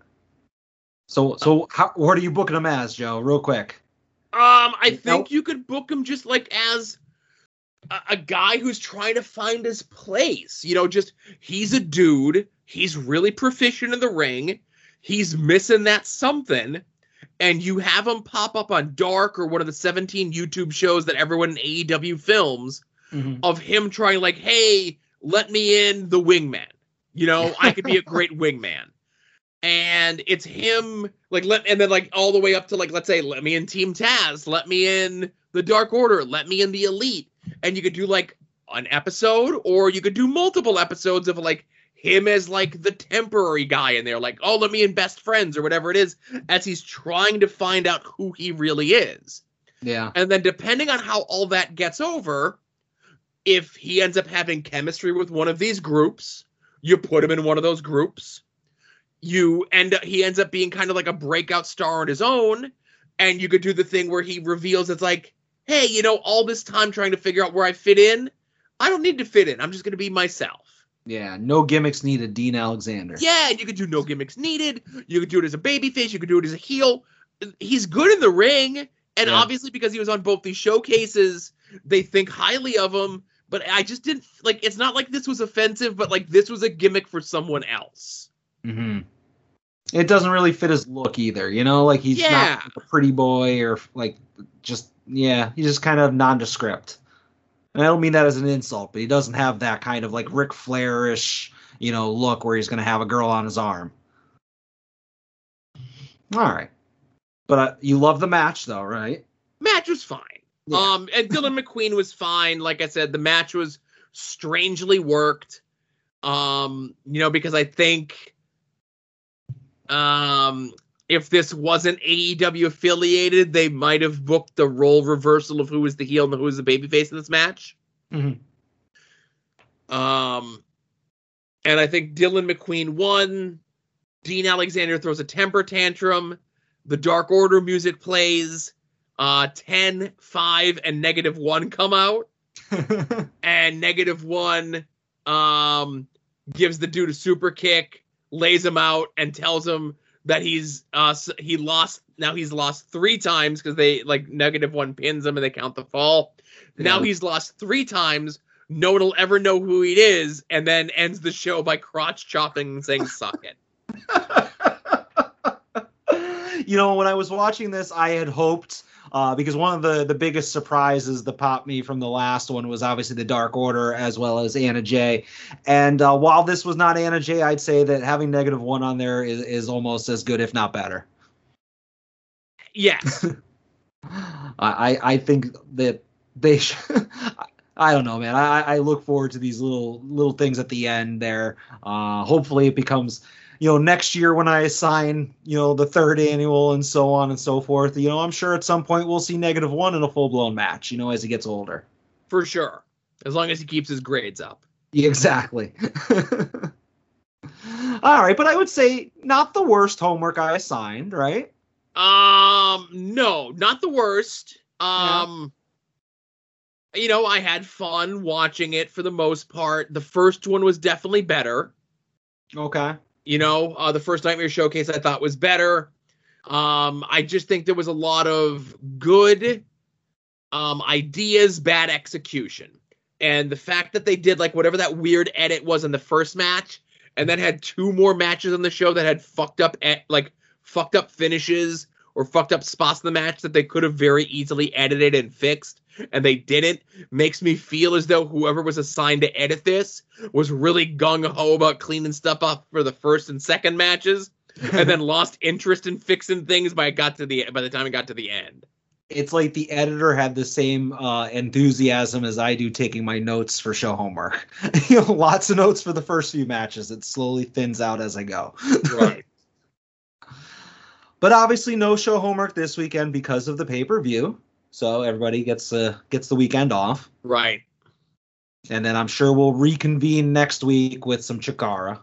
So, so how, what are you booking him as, Joe? Real quick. Um, I think Nope. you could book him just like as a, a guy who's trying to find his place. You know, just he's a dude. He's really proficient in the ring. He's missing that something. And you have him pop up on Dark or one of the 17 YouTube shows that everyone in AEW films Mm-hmm. of him trying, like, hey, let me in the wingman. You know, I could be a great wingman. And it's him, like, let, and then, like, all the way up to, like, let's say, let me in Team Taz, let me in the Dark Order, let me in the Elite. And you could do, like, an episode, or you could do multiple episodes of, like, him as, like, the temporary guy in there, like, oh, let me in Best Friends, or whatever it is, as he's trying to find out who he really is. Yeah. And then depending on how all that gets over, if he ends up having chemistry with one of these groups, you put him in one of those groups. You end up he ends up being kind of like a breakout star on his own, and you could do the thing where he reveals it's like, hey, you know, all this time trying to figure out where I fit in, I don't need to fit in. I'm just gonna be myself. Yeah. No gimmicks needed. Dean Alexander. Yeah, and you could do no gimmicks needed. You could do it as a babyface. You could do it as a heel. He's good in the ring, and Yeah. obviously because he was on both these showcases, they think highly of him. But I just didn't like. It's not like this was offensive, but like this was a gimmick for someone else. Hmm It doesn't really fit his look either. You know, like he's Yeah. not a pretty boy or like just yeah, he's just kind of nondescript. And I don't mean that as an insult, but he doesn't have that kind of like Ric Flair-ish, you know, look where he's going to have a girl on his arm. All right, but uh, you love the match though, right? Match was fine. Yeah. Um, and Dylan McQueen was fine. Like I said, the match was strangely worked. Um, you know, because I think, um, if this wasn't AEW affiliated, they might have booked the role reversal of who was the heel and who was the babyface in this match. Mhm. Um, and I think Dylan McQueen won. Dean Alexander throws a temper tantrum. The Dark Order music plays. Uh, 10, 5, and negative 1 come out. And negative 1 um, gives the dude a super kick, lays him out, and tells him that he's uh he lost now he's lost three times because they like negative one pins him and they count the fall. Now he's lost three times. No one will ever know who he is, and then ends the show by crotch chopping and saying "suck it." you know, when I was watching this, I had hoped uh, because one of the the biggest surprises that popped me from the last one was obviously the Dark Order as well as Anna Jay. And uh, while this was not Anna Jay, I'd say that having negative one on there is, is almost as good, if not better. Yes, I I, think that they. Sh- I don't know, man. I, I look forward to these little little things at the end there. Uh, hopefully, it becomes, you know, next year when I assign, you know, the third annual and so on and so forth. You know, I'm sure at some point we'll see negative one in a full blown match. You know, as he gets older. for sure. As long as he keeps his grades up. Exactly. All right, but I would say not the worst homework I assigned, right? Um, no, not the worst. Um, you know, I had fun watching it for the most part. The first one was definitely better. Okay. You know, uh, the first Nightmare Showcase I thought was better. Um, I just think there was a lot of good um, ideas, bad execution. And the fact that they did like whatever that weird edit was in the first match, and then had two more matches on the show that had fucked up, like fucked up finishes or fucked up spots in the match that they could have very easily edited and fixed, and they didn't, makes me feel as though whoever was assigned to edit this was really gung ho about cleaning stuff up for the first and second matches, and then lost interest in fixing things by it got to the by the time it got to the end. it's like the editor had the same uh, enthusiasm as I do taking my notes for show homework. you know, lots of notes for the first few matches. It slowly thins out as I go. Right. But obviously, no show homework this weekend because of the pay per view. So everybody gets uh, gets the weekend off, right. and then I'm sure we'll reconvene next week with some Chikara.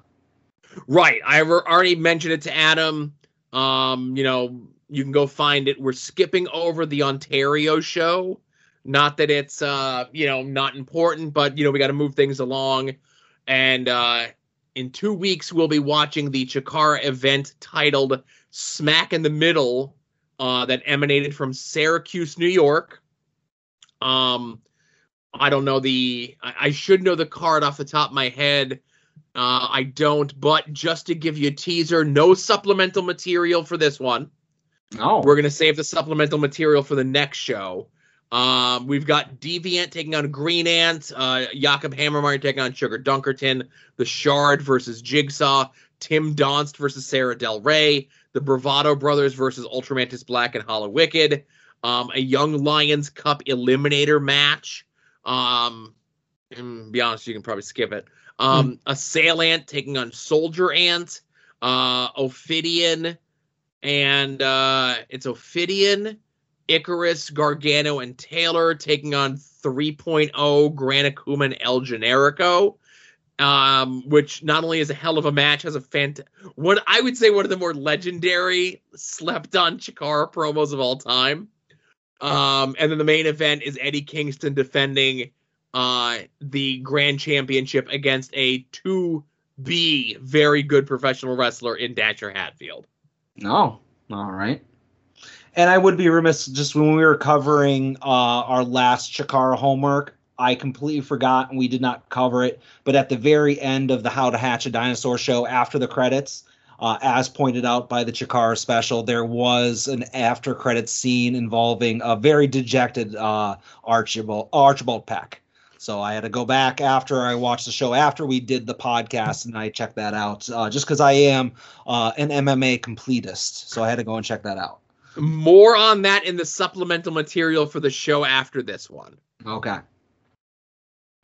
Right. I already mentioned it to Adam. Um, you know, you can go find it. We're skipping over the Ontario show. Not that it's uh, you know, not important, but you know, we got to move things along. And uh in 2 weeks we'll be watching the Chikara event titled Smack in the Middle uh that emanated from Syracuse, New York. Um I don't know the I, I should know the card off the top of my head. Uh, I don't, but just to give you a teaser, no supplemental material for this one. Oh, We're gonna save the supplemental material for the next show. Um, we've got Deviant taking on Green Ant, uh, Jakob Hammermeier taking on Sugar Dunkerton, The Shard versus Jigsaw, Tim Donst versus Sara Del Rey, the Bravado Brothers versus Ultramantis Black and Hallowicked, um, a Young Lions Cup Eliminator match. Um, and be honest, you can probably skip it. Um, a Sail Ant taking on Soldier Ant, uh, Ophidian, and uh, it's Ophidian, Icarus, Gargano, and Taylor taking on 3.0 Gran Akuma and El Generico. Um, which not only is a hell of a match, has a fant what I would say one of the more legendary slept on Chikara promos of all time. Um, and then the main event is Eddie Kingston defending uh the grand championship against a 2B very good professional wrestler in Dasher Hatfield. No. All right. And I would be remiss just when we were covering uh, our last Chikara homework, I completely forgot and we did not cover it. But at the very end of the How to Hatch a Dinosaur show, after the credits, uh, as pointed out by the Chikara special, there was an after credits scene involving a very dejected uh, Archibald Archibald Peck. So I had to go back after I watched the show after we did the podcast and I checked that out uh, just because I am uh, an MMA completist. So I had to go and check that out. More on that in the supplemental material for the show after this one. Okay.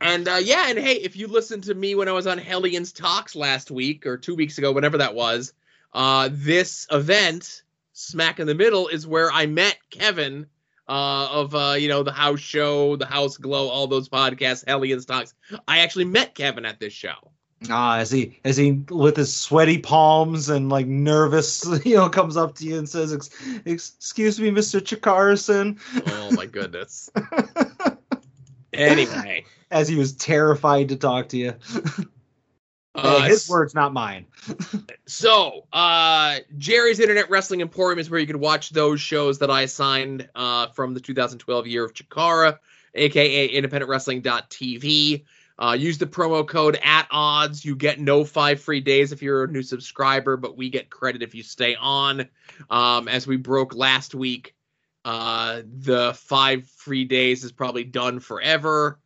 And uh, yeah, and hey, if you listened to me when I was on Hellions Talks last week or two weeks ago, whenever that was, uh, this event, Smack in the Middle, is where I met Kevin uh, of uh, you know the House Show, the House Glow, all those podcasts, Hellions Talks. I actually met Kevin at this show. Ah, as he as he with his sweaty palms and like nervous, you know, comes up to you and says, "Ex- "Excuse me, Mister Chikarson," Oh my goodness. anyway, as he was terrified to talk to you. uh, his words, not mine. So, uh, Jerry's Internet Wrestling Emporium is where you can watch those shows that I signed uh, from the 2012 year of Chikara, aka Independent independentwrestling.tv. Uh, use the promo code at odds. You get no five free days if you're a new subscriber, but we get credit if you stay on. Um, as we broke last week, uh, the five free days is probably done forever.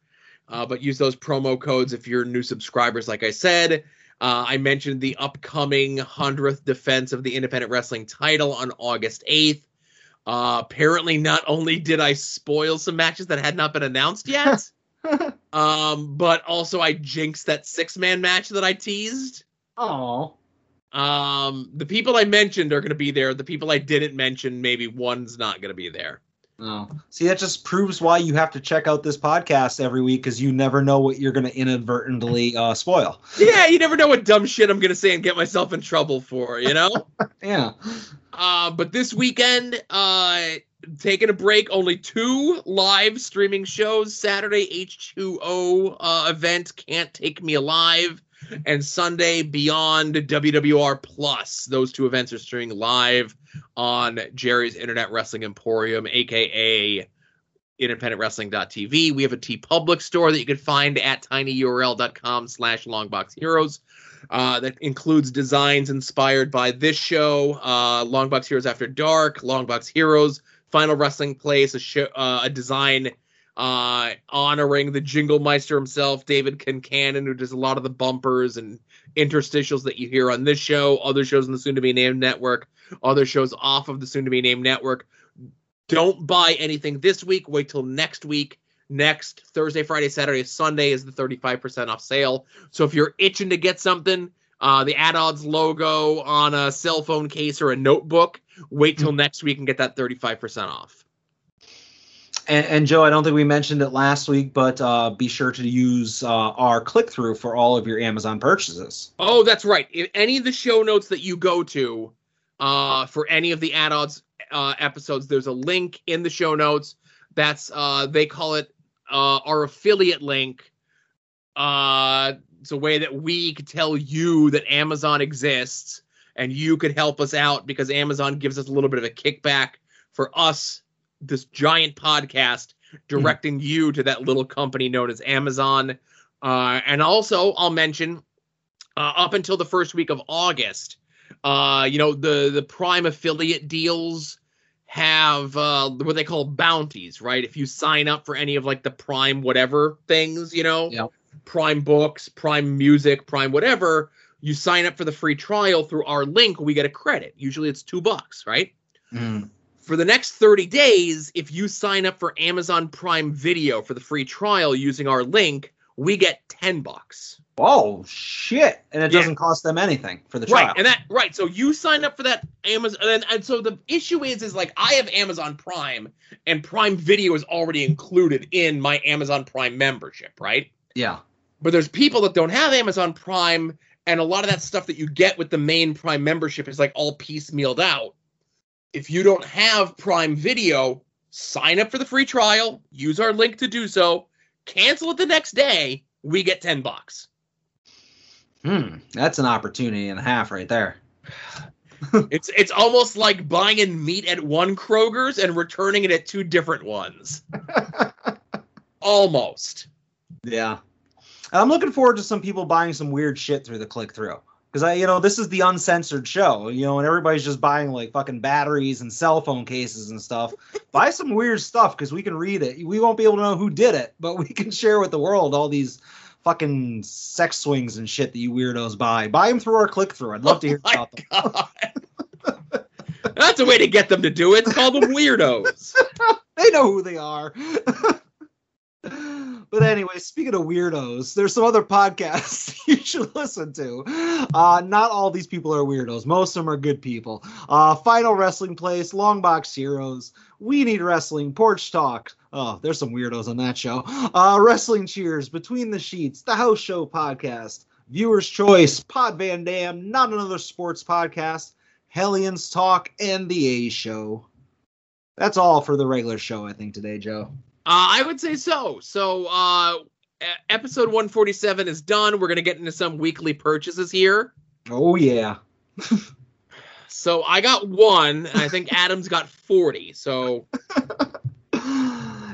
Uh, but use those promo codes if you're new subscribers, like I said. Uh, I mentioned the upcoming 100th defense of the independent wrestling title on August 8th. Uh, apparently, not only did I spoil some matches that had not been announced yet, um, but also I jinxed that six man match that I teased. Oh, Um, the people I mentioned are going to be there. The people I didn't mention, maybe one's not going to be there. Oh. See, that just proves why you have to check out this podcast every week because you never know what you're going to inadvertently uh, spoil. Yeah, you never know what dumb shit I'm going to say and get myself in trouble for, you know? Yeah. Uh, but this weekend, uh, taking a break, only two live streaming shows. Saturday, H2O uh, event, Can't Take Me Alive, and Sunday, Beyond WWR Plus. Those two events are streaming live on Jerry's Internet Wrestling Emporium, aka independentwrestling.tv. We have a TeePublic store that you can find at tinyurl.com slash longboxheroes. Uh, that includes designs inspired by this show, uh, Longbox Heroes After Dark, Longbox Heroes, Final Wrestling Place, a show, uh, a design uh, honoring the Jingle Meister himself, David Kincannon, who does a lot of the bumpers and interstitials that you hear on this show, other shows on the soon to be named network, other shows off of the soon to be named network. Don't buy anything this week. Wait till next week. Next Thursday, Friday, Saturday, Sunday is the 35% off sale. So if you're itching to get something, uh, the Ad Odds logo on a cell phone case or a notebook, wait till next week and get that 35% off. And, and Joe, I don't think we mentioned it last week, but uh, be sure to use uh, our click through for all of your Amazon purchases. Oh, that's right. Any of the show notes that you go to uh, for any of the Ad Odds uh, episodes, there's a link in the show notes. That's uh, they call it uh, our affiliate link. It's a way that we could tell you that Amazon exists and you could help us out because Amazon gives us a little bit of a kickback for us, this giant podcast, directing you to that little company known as Amazon. Uh, and also, I'll mention uh, up until the first week of August, uh, you know, the the Prime affiliate deals have uh, what they call bounties, right? If you sign up for any of like the Prime whatever things, you know. Prime Books, Prime Music, Prime whatever, you sign up for the free trial through our link, we get a credit. Usually it's two bucks, right? Mm. For the next 30 days, if you sign up for Amazon Prime Video for the free trial using our link, we get 10 bucks. Oh shit! And it Yeah. doesn't cost them anything for the trial. Right, and that right. So you sign up for that Amazon, and, and so the issue is, is like I have Amazon Prime, and Prime Video is already included in my Amazon Prime membership, right? yeah. But there's people that don't have Amazon Prime, and a lot of that stuff that you get with the main Prime membership is like all piecemealed out. If you don't have Prime Video, sign up for the free trial, use our link to do so, cancel it the next day, we get 10 bucks. Hmm. That's an opportunity and a half right there. It's it's almost like buying in meat at one Kroger's and returning it at two different ones. Almost. Yeah. I'm looking forward to some people buying some weird shit through the click through. Because I, you know, this is the uncensored show, you know, and everybody's just buying like fucking batteries and cell phone cases and stuff. Buy some weird stuff because we can read it. We won't be able to know who did it, but we can share with the world all these fucking sex swings and shit that you weirdos buy. Buy them through our click through. I'd love to hear Oh about them. That's a way to get them to do it. Call them weirdos. They know who they are. but anyway, speaking of weirdos, there's some other podcasts you should listen to. Uh, not all these people are weirdos. Most of them are good people. Uh, Final Wrestling Place, Longbox Heroes, We Need Wrestling, Porch Talk. Oh, there's some weirdos on that show. Uh, Wrestling Cheers, Between the Sheets, The House Show Podcast, Viewer's Choice, Pod Van Dam, Not Another Sports Podcast, Hellions Talk, and The A Show. That's all for the regular show, I think, today, Joe. Uh, I would say so. So, uh, episode 147 is done. We're going to get into some weekly purchases here. Oh, yeah. So, I got one. and I think Adam's got 40. So,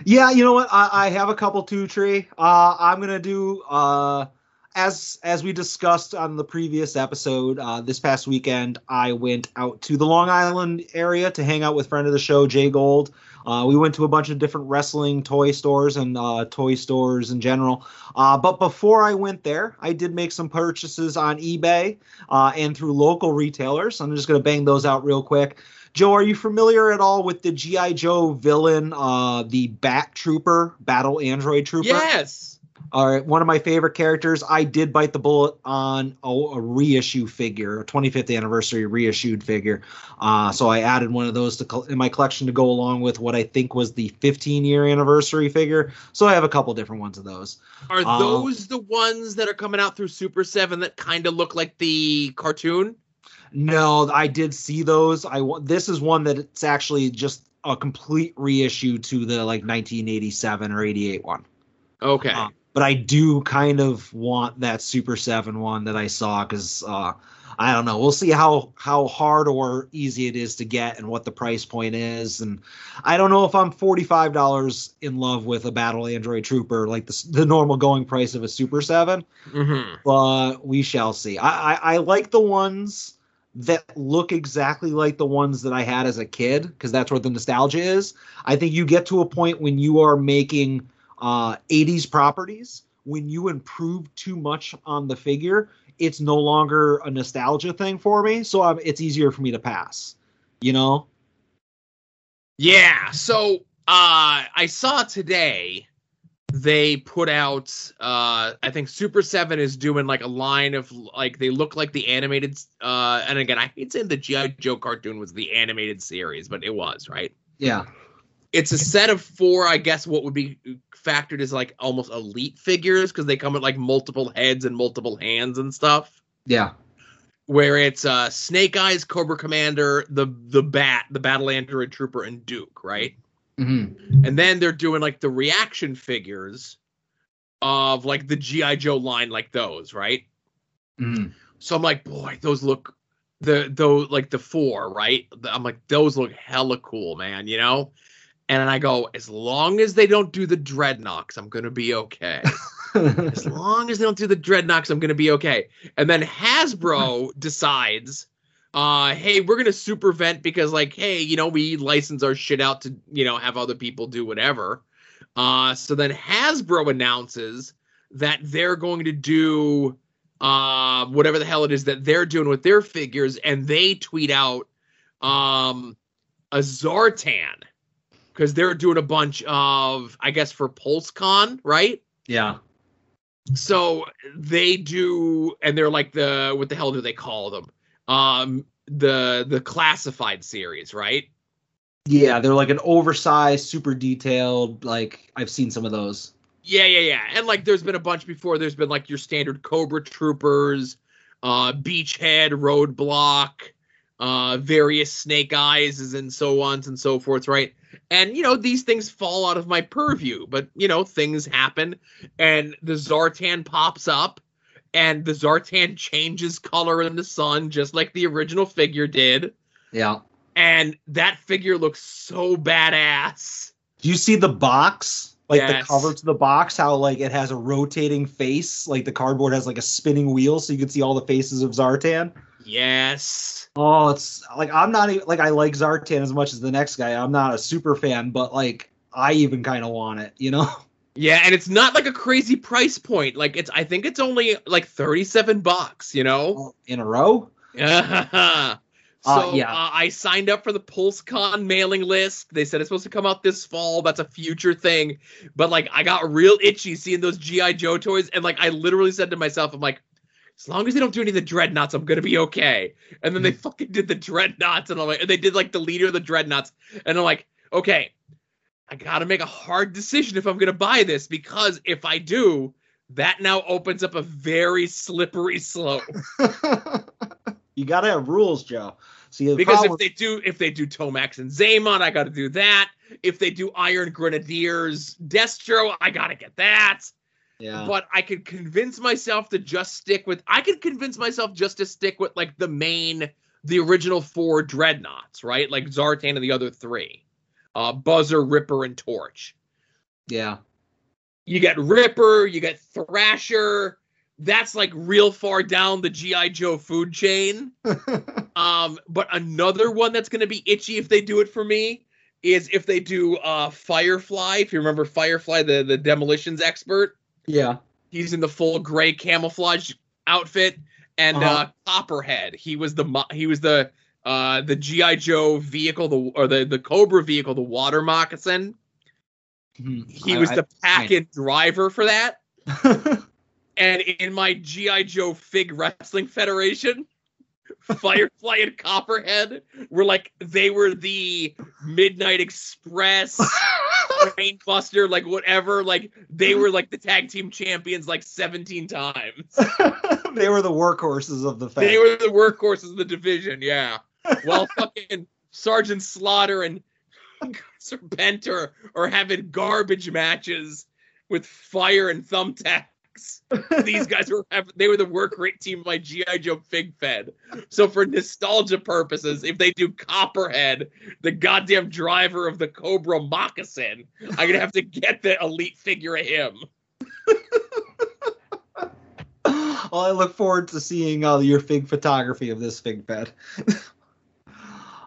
yeah, you know what? I, I have a couple two tree. Uh, I'm gonna do uh, as as we discussed on the previous episode. Uh, this past weekend, I went out to the Long Island area to hang out with friend of the show Jay Gold. Uh, we went to a bunch of different wrestling toy stores and uh, toy stores in general. Uh, but before I went there, I did make some purchases on eBay uh, and through local retailers. I'm just going to bang those out real quick. Joe, are you familiar at all with the GI Joe villain, uh, the Bat Trooper, Battle Android Trooper? yes. All right, one of my favorite characters. I did bite the bullet on a, a reissue figure, a 25th anniversary reissued figure. Uh, so I added one of those to in my collection to go along with what I think was the 15 year anniversary figure. So I have a couple different ones of those. Are Uh, those the ones that are coming out through Super 7 that kind of look like the cartoon? No, I did see those. I this is one that it's actually just a complete reissue to the like 1987 or 88 one. Okay. Uh, but I do kind of want that Super Seven one that I saw because uh, I don't know. We'll see how how hard or easy it is to get and what the price point is. And I don't know if I'm forty five dollars in love with a Battle Android Trooper like the the normal going price of a Super Seven. mm-hmm. But we shall see. I, I I like the ones that look exactly like the ones that I had as a kid because that's where the nostalgia is. I think you get to a point when you are making uh 80s properties when you improve too much on the figure it's no longer a nostalgia thing for me so um, it's easier for me to pass you know Yeah. So uh I saw today they put out uh I think Super 7 is doing like a line of like they look like the animated uh and again I hate saying the G.I. Joe cartoon was the animated series, but it was, right? Yeah. It's a set of four, I guess what would be factored as like almost elite figures because they come with like multiple heads and multiple hands and stuff Yeah. where it's uh Snake Eyes, Cobra Commander, the the Bat, the Battle Android Trooper, and Duke, right? Mm-hmm. And then they're doing like the reaction figures of like the GI Joe line, like those, right? Mm-hmm. So I'm like, boy, those look the those like the four, right? I'm like, those look hella cool, man, you know? And then I go, as long as they don't do the Dreadnoks, I'm gonna be okay. as long as they don't do the Dreadnoks, I'm gonna be okay. And then Hasbro decides, uh, hey, we're gonna super vent because, like, hey, you know, we license our shit out to, you know, have other people do whatever. Uh, so then Hasbro announces that they're going to do uh whatever the hell it is that they're doing with their figures, and they tweet out um a Zartan because they're doing a bunch of, I guess, for PulseCon, right? yeah. so they do and they're like the what the hell do they call them um the the classified series right Yeah. They're like an oversized, super detailed. Like I've seen some of those. yeah yeah yeah and like there's been a bunch before there's been like your standard cobra troopers uh beachhead roadblock uh various snake eyes and so on and so forth right and you know these things fall out of my purview but you know things happen and the zartan pops up and the zartan changes color in the sun just like the original figure did Yeah. and that figure looks so badass Do you see the box? Like Yes. the cover to the box, how like it has a rotating face, like the cardboard has like a spinning wheel, so you can see all the faces of Zartan. Yes Oh, it's like I'm not even like I like Zartan as much as the next guy. I'm not a super fan, but like I even kind of want it, you know? Yeah, and it's not like a crazy price point. Like it's I think it's only like 37 bucks, you know? In a row? so Uh, yeah. uh, I signed up for the PulseCon mailing list. They said it's supposed to come out this fall. That's a future thing. But like I got real itchy seeing those GI Joe toys and like I literally said to myself I'm like as long as they don't do any of the Dreadnoks, I'm gonna be okay. And then they hmm. fucking did the Dreadnoks, and I'm like, and they did like the leader of the Dreadnoks, and I'm like, okay, I gotta make a hard decision if I'm gonna buy this because if I do, that now opens up a very slippery slope. you gotta have rules, Joe. See, the Because problem, if they do, if they do Tomax and Xamot, I gotta do that. If they do Iron Grenadiers, Destro, I gotta get that. Yeah, But I could convince myself to just stick with. I could convince myself just to stick with like the main, the original four Dreadnoks, right? Like Zartan and the other three, uh, Buzzer, Ripper, and Torch. yeah, you get Ripper, you get Thrasher. That's like real far down the GI Joe food chain. um, but another one that's going to be itchy if they do it for me is if they do uh Firefly. If you remember Firefly, the the demolitions expert, yeah. he's in the full gray camouflage outfit, and uh Uh-huh. Copperhead. He was the mo- he was the uh the GI Joe vehicle, the or the the Cobra vehicle, the water moccasin. Mhm. He I- was I- the pack-in driver for that. and in my GI Joe Fig Wrestling Federation, Firefly and Copperhead were like they were the Midnight Express, Brainbuster, like whatever. Like they were like the tag team champions like 17 times. they were the workhorses of the fed. They were the workhorses of the division, yeah. While fucking Sergeant Slaughter and Serpentor are having garbage matches with fire and thumbtacks. These guys were they were the work rate team of my GI Joe Fig Fed. So for nostalgia purposes, if they do Copperhead, the goddamn driver of the Cobra Moccasin, I'm gonna have to get the elite figure of him. well, I look forward to seeing uh, your fig photography of this fig fed. uh,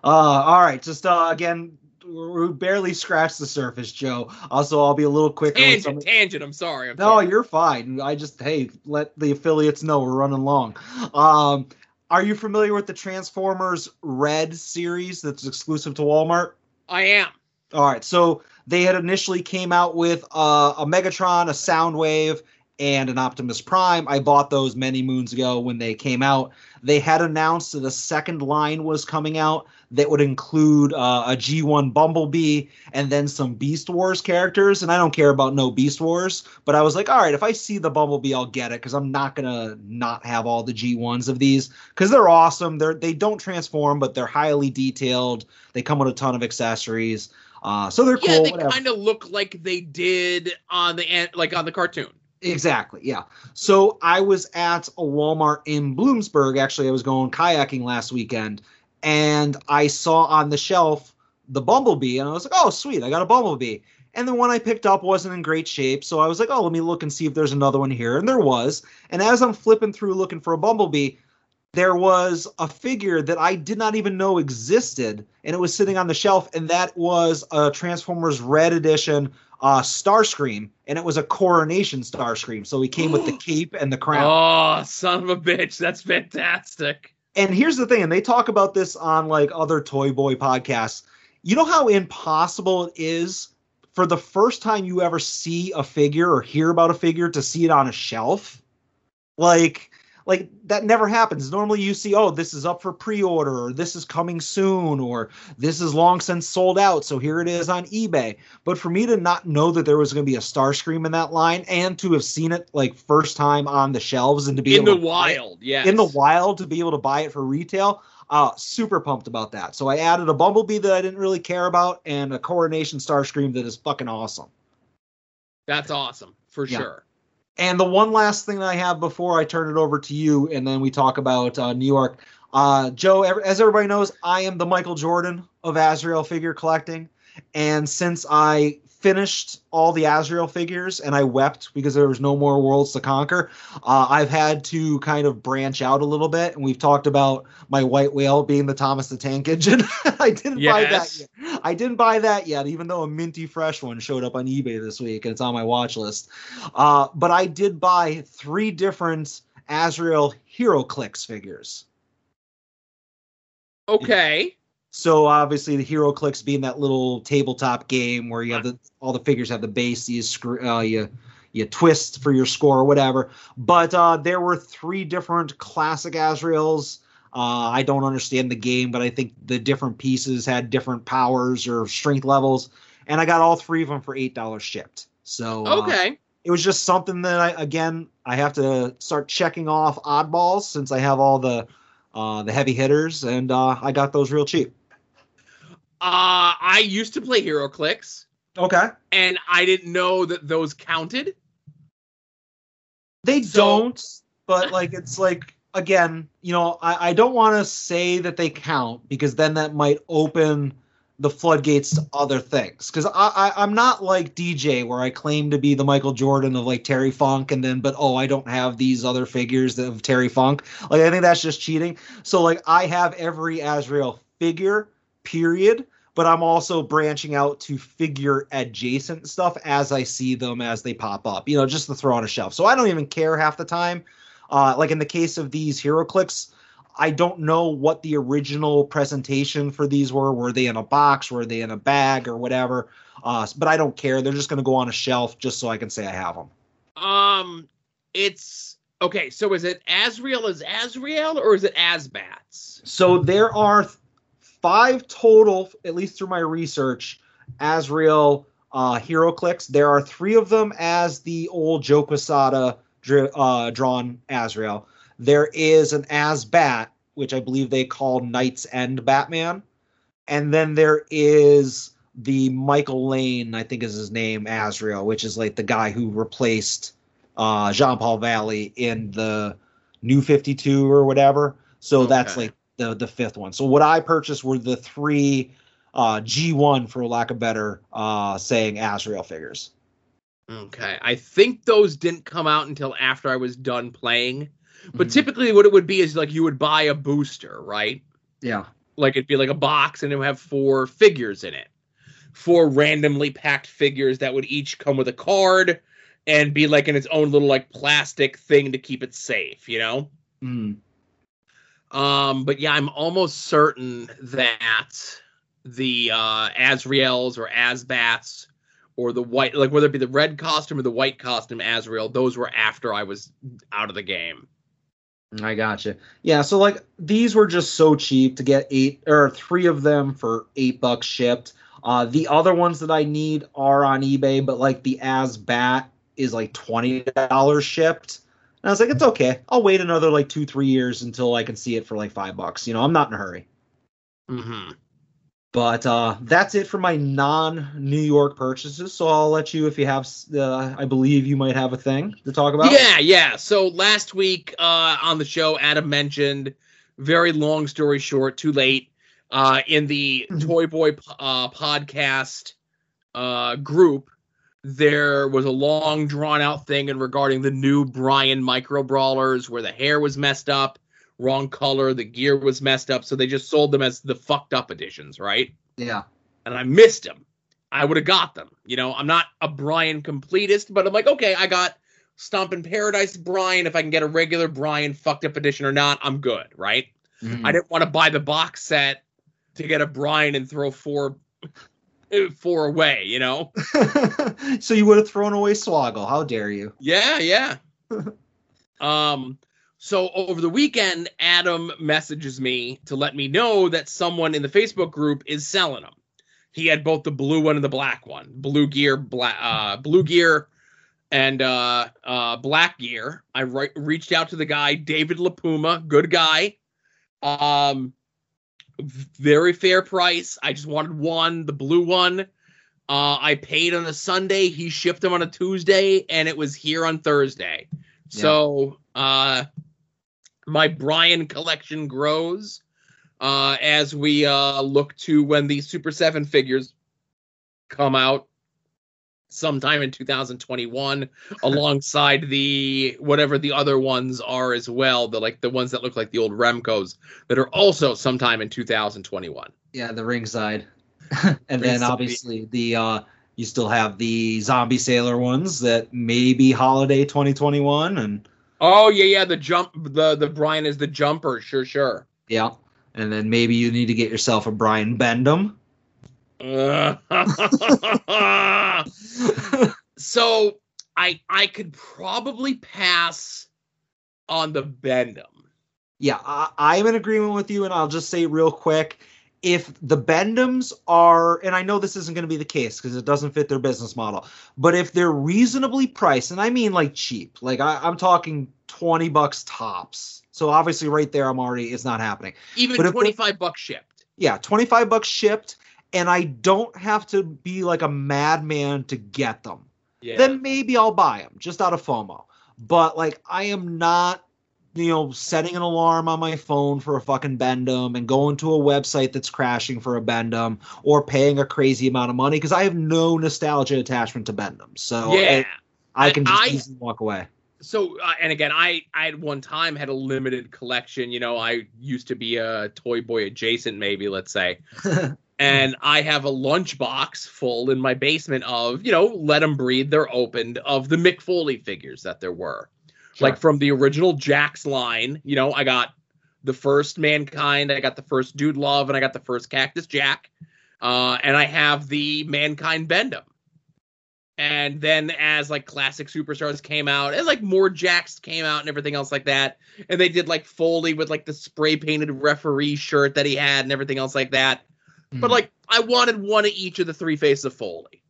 all right, just uh, again, we barely scratched the surface, Joe. Also, I'll be a little quicker. Tangent, tangent. I'm sorry. I'm No, sorry. you're fine. I just hey, let the affiliates know we're running long. Um, are you familiar with the Transformers Red series that's exclusive to Walmart? I am. All right, so they had initially came out with uh, a Megatron, a Soundwave, and an Optimus Prime. I bought those many moons ago when they came out. They had announced that a second line was coming out that would include uh, a G1 Bumblebee and then some Beast Wars characters. And I don't care about no Beast Wars, but I was like, all right, if I see the Bumblebee, I'll get it because I'm not gonna not have all the G1s of these because they're awesome. They're they don't transform, but they're highly detailed. They come with a ton of accessories. Uh, so they're cool. yeah, they kind of look like they did on the like on the cartoon. Exactly. Yeah. So I was at a Walmart in Bloomsburg. Actually, I was going kayaking last weekend, and I saw on the shelf the Bumblebee, and I was like, "Oh, sweet! I got a Bumblebee." And the one I picked up wasn't in great shape, so I was like, "Oh, let me look and see if there's another one here." And there was. And as I'm flipping through looking for a Bumblebee, there was a figure that I did not even know existed, and it was sitting on the shelf, and that was a Transformers Red Edition uh, Starscream, and it was a coronation Starscream. So he came with the cape and the crown. Oh, son of a bitch! That's fantastic. And here's the thing, and they talk about this on like other Toy Boy podcasts. You know how impossible it is for the first time you ever see a figure or hear about a figure to see it on a shelf? Like like that never happens. Normally you see, oh, this is up for pre-order, or this is coming soon, or this is long since sold out, so here it is on eBay. But for me to not know that there was going to be a Starscream in that line, and to have seen it like first time on the shelves, and to be In able the to wild, yeah, in the wild, to be able to buy it for retail, uh, super pumped about that. So I added a Bumblebee that I didn't really care about, and a Coronation Starscream that is fucking awesome. That's awesome for Yeah. sure. And the one last thing I have before I turn it over to you, and then we talk about uh, New York. Uh, Joe, as everybody knows, I am the Michael Jordan of Azrael figure collecting. And since I finished all the Azrael figures and I wept because there was no more worlds to conquer, uh, I've had to kind of branch out a little bit. And we've talked about my white whale being the Thomas the Tank Engine. I didn't buy that yet. I didn't buy that yet, even though a minty fresh one showed up on eBay this week and it's on my watch list. Uh, but I did buy three different Azrael HeroClix figures. Okay. So obviously the HeroClix being that little tabletop game where you have the all the figures have the base you screw uh, you you twist for your score or whatever. But uh, there were three different classic Azraels. Uh, I don't understand the game, but I think the different pieces had different powers or strength levels, and I got all three of them for eight dollars shipped. So uh, Okay. it was just something that I again I have to start checking off oddballs since I have all the uh, the heavy hitters, and uh, I got those real cheap. Uh, I used to play HeroClix, Okay. and I didn't know that those counted. They So- don't, but like it's like again, you know, I, I don't want to say that they count because then that might open the floodgates to other things. Because I, I I'm not like DJ where I claim to be the Michael Jordan of like Terry Funk, and then but oh I don't have these other figures of Terry Funk. Like I think that's just cheating. So like I have every Azrael figure, period. But I'm also branching out to figure adjacent stuff as I see them as they pop up, you know, just to throw on a shelf. So I don't even care half the time. Uh, like in the case of these HeroClix, I don't know what the original presentation for these were. Were they in a box? Were they in a bag or whatever? Uh, but I don't care. They're just going to go on a shelf just so I can say I have them. Um, it's okay. So is it Azrael as Azrael or is it Azbats? So there are th- five total, at least through my research, Azrael uh, HeroClix. There are three of them as the old Joe Quesada dri- uh, drawn Azrael. There is an Azbat, which I believe they call Knight's End Batman. And then there is the Michael Lane, I think is his name, Azrael, which is like the guy who replaced uh, Jean Paul Valley in the New 52 or whatever. So that's like the the fifth one. So what I purchased were the three uh, G1 for lack of better uh, saying Azrael figures. Okay, I think those didn't come out until after I was done playing. But Mhm. typically, what it would be is like you would buy a booster, right? Yeah. Like it'd be like a box, and it would have four figures in it, four randomly packed figures that would each come with a card and be like in its own little like plastic thing to keep it safe, you know. Mm. Um, but yeah, I'm almost certain that the uh, Azraels or Azbats or the white, like whether it be the red costume or the white costume Azrael, those were after I was out of the game. I gotcha. Yeah, so like these were just so cheap to get eight or three of them for eight bucks shipped. Uh, the other ones that I need are on eBay, but like the Azbat is like twenty dollars shipped. And I was like, it's okay. I'll wait another like two, three years until I can see it for like five bucks. You know, I'm not in a hurry. Mm-hmm. But uh, that's it for my non-New York purchases. So I'll let you, if you have, uh, I believe you might have a thing to talk about. Yeah, yeah. So last week uh, on the show, Adam mentioned, very long story short, too late, uh, in the Toy Boy uh, podcast uh, group, there was a long, drawn out thing in regarding the new Brian micro brawlers where the hair was messed up, wrong color, the gear was messed up. So they just sold them as the fucked up editions, right? Yeah. and I missed them. I would have got them. You know, I'm not a Brian completist, but I'm like, okay, I got Stomp in Paradise Brian. If I can get a regular Brian fucked up edition or not, I'm good, right? Mhm. I didn't want to buy the box set to get a Brian and throw four four away, you know? so you would have thrown away Swoggle. How dare you? Yeah, yeah. um so over the weekend Adam messages me to let me know that someone in the Facebook group is selling them. He had both the blue one and the black one. Blue gear, black uh blue gear and uh uh black gear. I re- reached out to the guy David LaPuma, good guy. Um very fair price. I just wanted one, the blue one. Uh, I paid on a Sunday. He shipped them on a Tuesday, and it was here on Thursday. So uh, my Brian collection grows uh, as we uh, look to when the Super Seven figures come out sometime in 2021, alongside the whatever the other ones are as well. The like the ones that look like the old Remcos that are also sometime in 2021. Yeah, the ringside. and then obviously the uh you still have the zombie sailor ones that may be holiday 2021 and Oh yeah, yeah. The jump, the the Brian is the jumper. Sure, sure. yeah. And then maybe you need to get yourself a Brian Bend-Em. so I I could probably pass on the Bend-Em. Yeah, I, I'm in agreement with you, and I'll just say real quick. If the Bend-Ems are, and I know this isn't going to be the case because it doesn't fit their business model, but if they're reasonably priced, and I mean like cheap, like I, I'm talking 20 bucks tops. So obviously, right there, I'm already, it's not happening. Even But if twenty five bucks shipped. Yeah, 25 bucks shipped, and I don't have to be like a madman to get them. Yeah. then maybe I'll buy them just out of FOMO. But like, I am not, you know, setting an alarm on my phone for a fucking Bend-Em and going to a website that's crashing for a Bend-Em or paying a crazy amount of money because I have no nostalgia attachment to Bend-Em. So yeah. I, I can just I- easily walk away. so uh, and again i i at one time had a limited collection you know i used to be a toy boy adjacent maybe let's say and i have a lunchbox full in my basement of you know let them breathe they're opened of the mick foley figures that there were. Like from the original jakks line you know i got the first mankind i got the first dude love and i got the first cactus jack uh, and i have the mankind bend-em. And then as like classic superstars came out and like more jakks came out and everything else like that and they did like foley with like the spray painted referee shirt that he had and everything else like that but Mhm. like i wanted one of each of the three faces of foley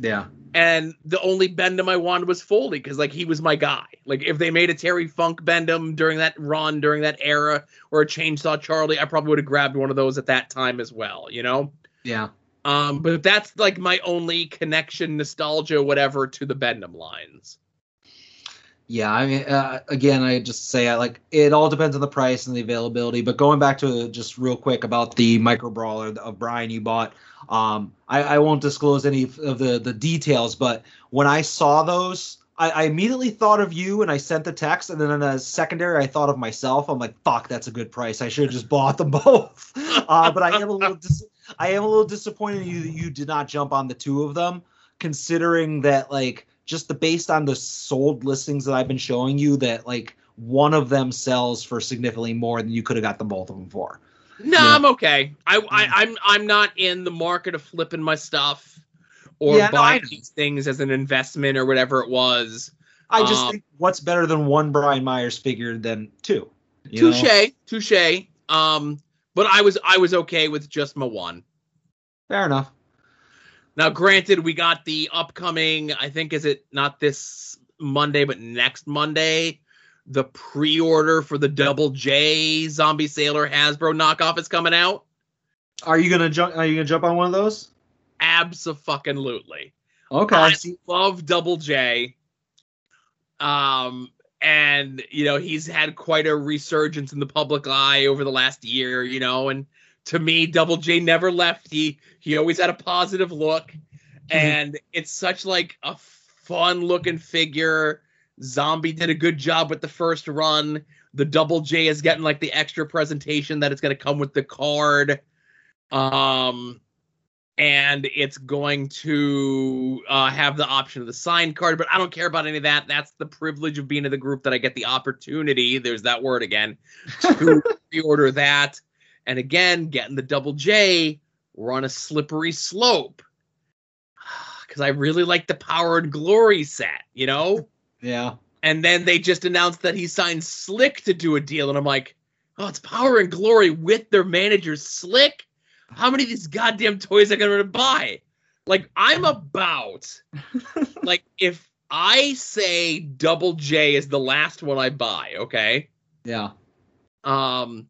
yeah, and the only bend-em i wanted was foley because like he was my guy like if they made a terry funk bendham during that run during that era or a chainsaw charlie i probably would have grabbed one of those at that time as well you know yeah. um, but that's like my only connection, nostalgia, whatever, to the Bend-Em lines. Yeah, I mean, uh, again, I just say I like it all depends on the price and the availability. But going back to just real quick about the micro brawler of Brian you bought, um, I, I won't disclose any of the the details. But when I saw those, I, immediately thought of you and I sent the text. And then in a secondary, I thought of myself. I'm like, fuck, that's a good price. I should have just bought them both. uh, but I am a little dis- I am a little disappointed in you that you did not jump on the two of them, considering that like just the based on the sold listings that I've been showing you that like one of them sells for significantly more than you could have got them both of them for. No, Yeah. I'm okay. I, I I'm I'm not in the market of flipping my stuff or Yeah, no, buying these things as an investment or whatever it was. I just Um, think what's better than one Brian Myers figure than two. Touche, touche. Um, but I was I was okay with just my one. Fair enough. Now, granted, we got the upcoming. I think is it not this Monday, but next Monday. The pre-order for the Double J Zombie Sailor Hasbro knockoff is coming out. Are you gonna jump? Are you gonna jump on one of those? Absolutely. Okay. I love Double J. Um, and you know he's had quite a resurgence in the public eye over the last year. You know, and to me, Double J never left. He he always had a positive look, and it's such like a fun looking figure. Zombie did a good job with the first run. The Double J is getting like the extra presentation that it's going to come with the card. Um, and it's going to uh, have the option of the signed card, but I don't care about any of that. That's the privilege of being in the group that I get the opportunity. There's that word again to pre-order that, and again, getting the double J. We're on a slippery slope because I really like the Power and Glory set, you know. yeah. And then they just announced that he signed Slick to do a deal, and I'm like, oh, it's Power and Glory with their manager Slick. How many of these goddamn toys am I going to buy? Like, I'm about like if I say Double J is the last one I buy, okay? Yeah. Um,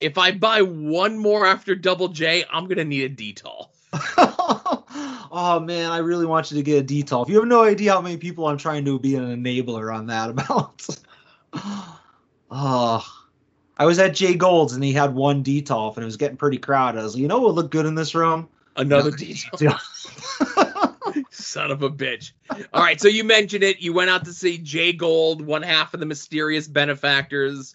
if I buy one more after Double J, I'm gonna need a Detolf. oh man, I really want you to get a detail. If you have no idea how many people I'm trying to be an enabler on that about. oh, I was at Jay Gold's and he had one detolf and it was getting pretty crowded. I was like, you know what would look good in this room? Another Another Detolf. Son of a bitch. All right, so you mentioned it. You went out to see Jay Gold, one half of the mysterious benefactors,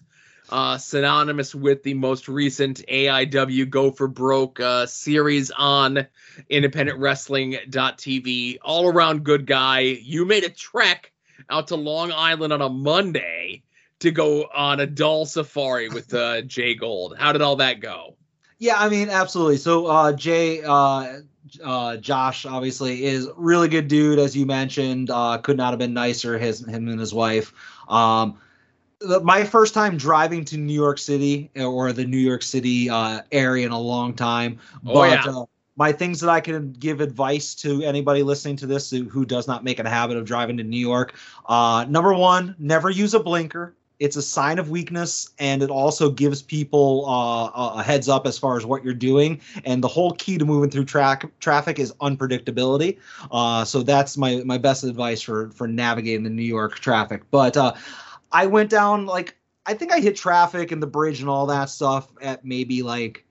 uh, synonymous with the most recent AIW Go for Broke uh, series on independentwrestling.tv. All around good guy. You made a trek out to Long Island on a Monday to go on a doll safari with uh, Jay Gold. How did all that go? Yeah, I mean, absolutely. So uh, Jay, uh, uh, Josh, obviously is really good dude, as you mentioned. Uh, could not have been nicer. His him and his wife. Um, my first time driving to New York City or the New York City uh, area in a long time. Oh, but yeah. uh, my things that I can give advice to anybody listening to this who, who does not make it a habit of driving to New York. Uh, number one, never use a blinker. It's a sign of weakness, and it also gives people uh, a- heads up as far as what you're doing. And the whole key to moving through tra- traffic is unpredictability. Uh, so that's my my best advice for for navigating the New York traffic. But uh, I went down like I think I hit traffic and the bridge and all that stuff at maybe like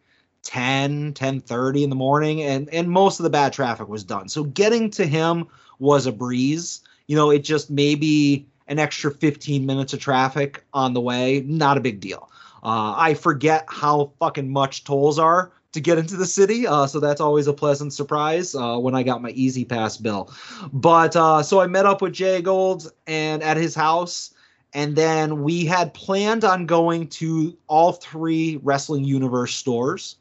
10 10:30 in the morning and and most of the bad traffic was done. So getting to him was a breeze. You know, it just maybe an extra 15 minutes of traffic on the way, not a big deal. Uh, I forget how fucking much tolls are to get into the city, uh, so that's always a pleasant surprise uh, when I got my E-ZPass bill. But uh, so I met up with Jay Gold and at his house, and then we had planned on going to all three Wrestling Universe stores.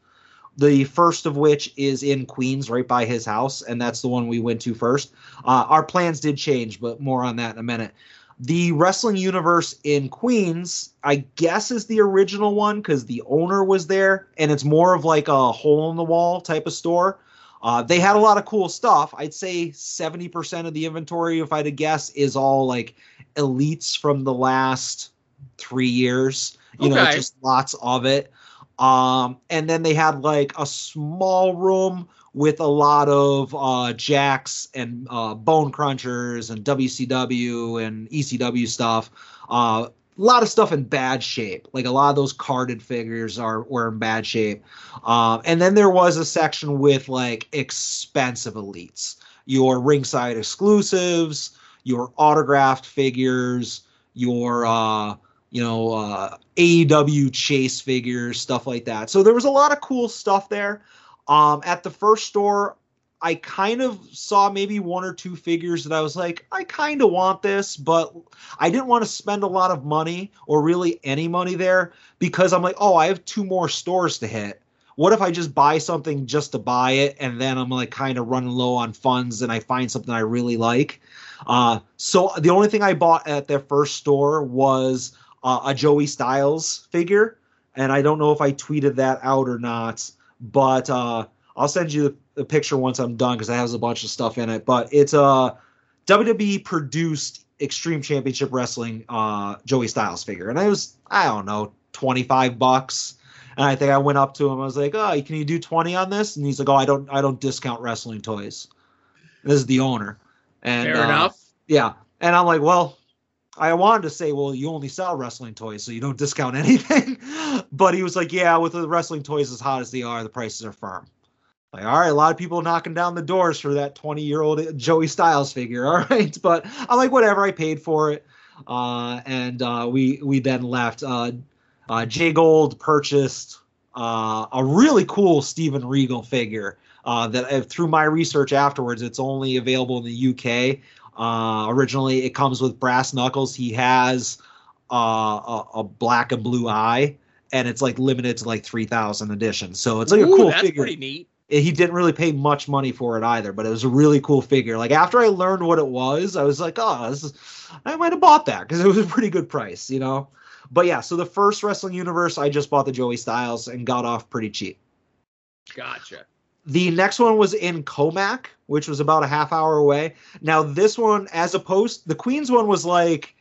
The first of which is in Queens, right by his house, and that's the one we went to first. Uh, our plans did change, but more on that in a minute. The Wrestling Universe in Queens, I guess, is the original one because the owner was there, and it's more of like a hole in the wall type of store. Uh, they had a lot of cool stuff. I'd say 70% of the inventory, if I had to guess, is all like elites from the last three years. You know, just lots of it. Um, and then they had like a small room with a lot of uh, Jakks and uh, bone crunchers and WCW and ECW stuff. Uh, a lot of stuff in bad shape. Like a lot of those carded figures are were in bad shape. Um, and then there was a section with like expensive elites, your ringside exclusives, your autographed figures, your uh, you know uh, AEW chase figures, stuff like that. So there was a lot of cool stuff there. Um, at the first store, I kind of saw maybe one or two figures that I was like, I kind of want this, but I didn't want to spend a lot of money or really any money there because I'm like, oh, I have two more stores to hit. What if I just buy something just to buy it and then I'm like kind of running low on funds and I find something I really like? Uh, so the only thing I bought at their first store was uh, a Joey Styles figure, and I don't know if I tweeted that out or not, but uh, I'll send you the, picture once I'm done because it has a bunch of stuff in it. But it's a WWE produced Extreme Championship Wrestling uh, Joey Styles figure, and I was I don't know 25 bucks. And I think I went up to him. I was like, "Oh, can you do 20 on this?" And he's like, "Oh, I don't I don't discount wrestling toys." This is the owner. And Fair uh, enough. Yeah. And I'm like, well, I wanted to say, well, you only sell wrestling toys, so you don't discount anything. but he was like, yeah, with the wrestling toys as hot as they are, the prices are firm. Like, all right, a lot of people knocking down the doors for that 20 year old Joey Styles figure. All right. But I'm like, whatever, I paid for it. Uh, and uh, we we then left. Uh, uh, Jay Gold purchased uh, a really cool Steven Regal figure. Uh, that through my research afterwards, it's only available in the UK. Uh, originally, it comes with brass knuckles. He has uh, a, a black and blue eye, and it's like limited to like three thousand editions. So it's like Ooh, a cool that's figure. pretty neat. He didn't really pay much money for it either, but it was a really cool figure. Like after I learned what it was, I was like, oh, this is, I might have bought that because it was a pretty good price, you know. But yeah, so the first wrestling universe, I just bought the Joey Styles and got off pretty cheap. Gotcha. The next one was in Commack, which was about a half hour away. Now this one, as opposed, the Queens one was like,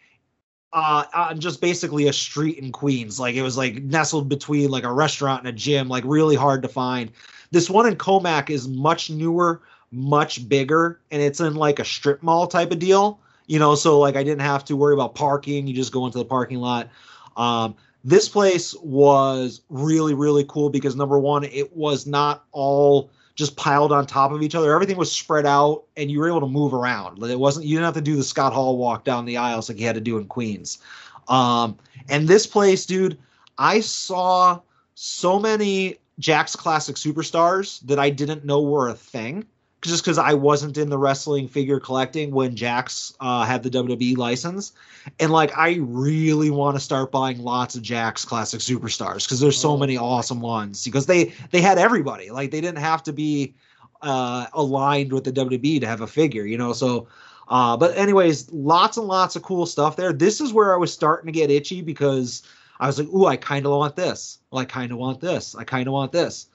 uh, uh, just basically a street in Queens. Like it was like nestled between like a restaurant and a gym, like really hard to find. This one in Commack is much newer, much bigger, and it's in like a strip mall type of deal. You know, so like I didn't have to worry about parking. You just go into the parking lot. Um, this place was really really cool because number one it was not all just piled on top of each other everything was spread out and you were able to move around it wasn't you didn't have to do the scott hall walk down the aisles like you had to do in queens um, and this place dude i saw so many jakks classic superstars that i didn't know were a thing just because I wasn't in the wrestling figure collecting when Jakks uh, had the WWE license, and like I really want to start buying lots of Jakks classic superstars because there's so many awesome ones because they they had everybody like they didn't have to be uh, aligned with the WWE to have a figure, you know. So, uh, but anyways, lots and lots of cool stuff there. This is where I was starting to get itchy because I was like, ooh, I kind of want this. Well, I kind of want this. I kind of want this.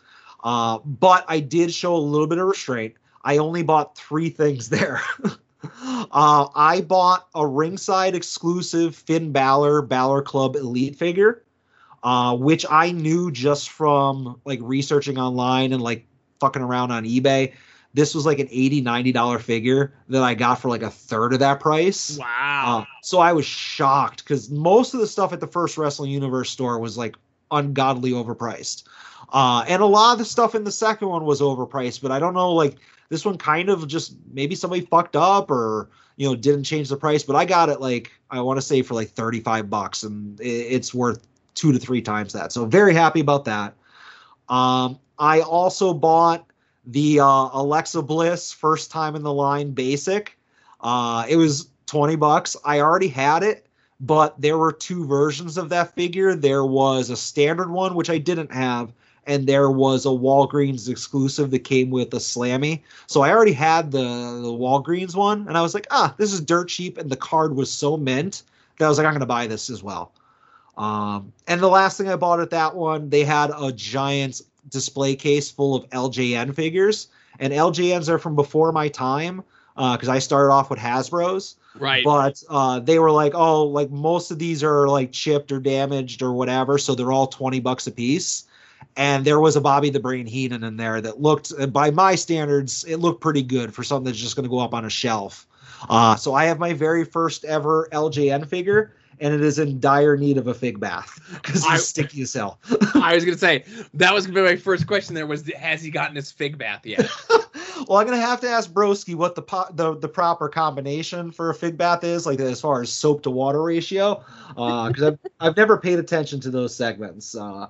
Uh, but I did show a little bit of restraint. I only bought three things there. uh, I bought a ringside exclusive Finn Balor Balor Club Elite figure, uh, which I knew just from like researching online and like fucking around on eBay. This was like an 80 $90 figure that I got for like a third of that price. Wow. Uh, so I was shocked because most of the stuff at the first Wrestling Universe store was like ungodly overpriced. Uh, and a lot of the stuff in the second one was overpriced, but I don't know, like this one kind of just maybe somebody fucked up or you know didn't change the price, but I got it like I want to say for like 35 bucks, and it's worth two to three times that. So very happy about that. Um, I also bought the uh, Alexa Bliss first time in the line basic. Uh, it was 20 bucks. I already had it, but there were two versions of that figure. There was a standard one, which I didn't have, and there was a Walgreens exclusive that came with a Slammy. So I already had the, the Walgreens one, and I was like, ah, this is dirt cheap, and the card was so mint that I was like, I'm going to buy this as well. Um, and the last thing I bought at that one, they had a giant display case full of LJN figures, and LJNs are from before my time because uh, I started off with Hasbro's. Right. But uh, they were like, oh, like most of these are like chipped or damaged or whatever, so they're all twenty bucks a piece. And there was a Bobby the Brain Heenan in there that looked, by my standards, it looked pretty good for something that's just going to go up on a shelf. Uh, so I have my very first ever LJN figure, and it is in dire need of a fig bath because it's sticky as hell. I was gonna say that was gonna be my first question. There was, has he gotten his fig bath yet? well, I'm gonna have to ask Broski what the, po- the the proper combination for a fig bath is, like as far as soap to water ratio, because I've I've never paid attention to those segments. Uh,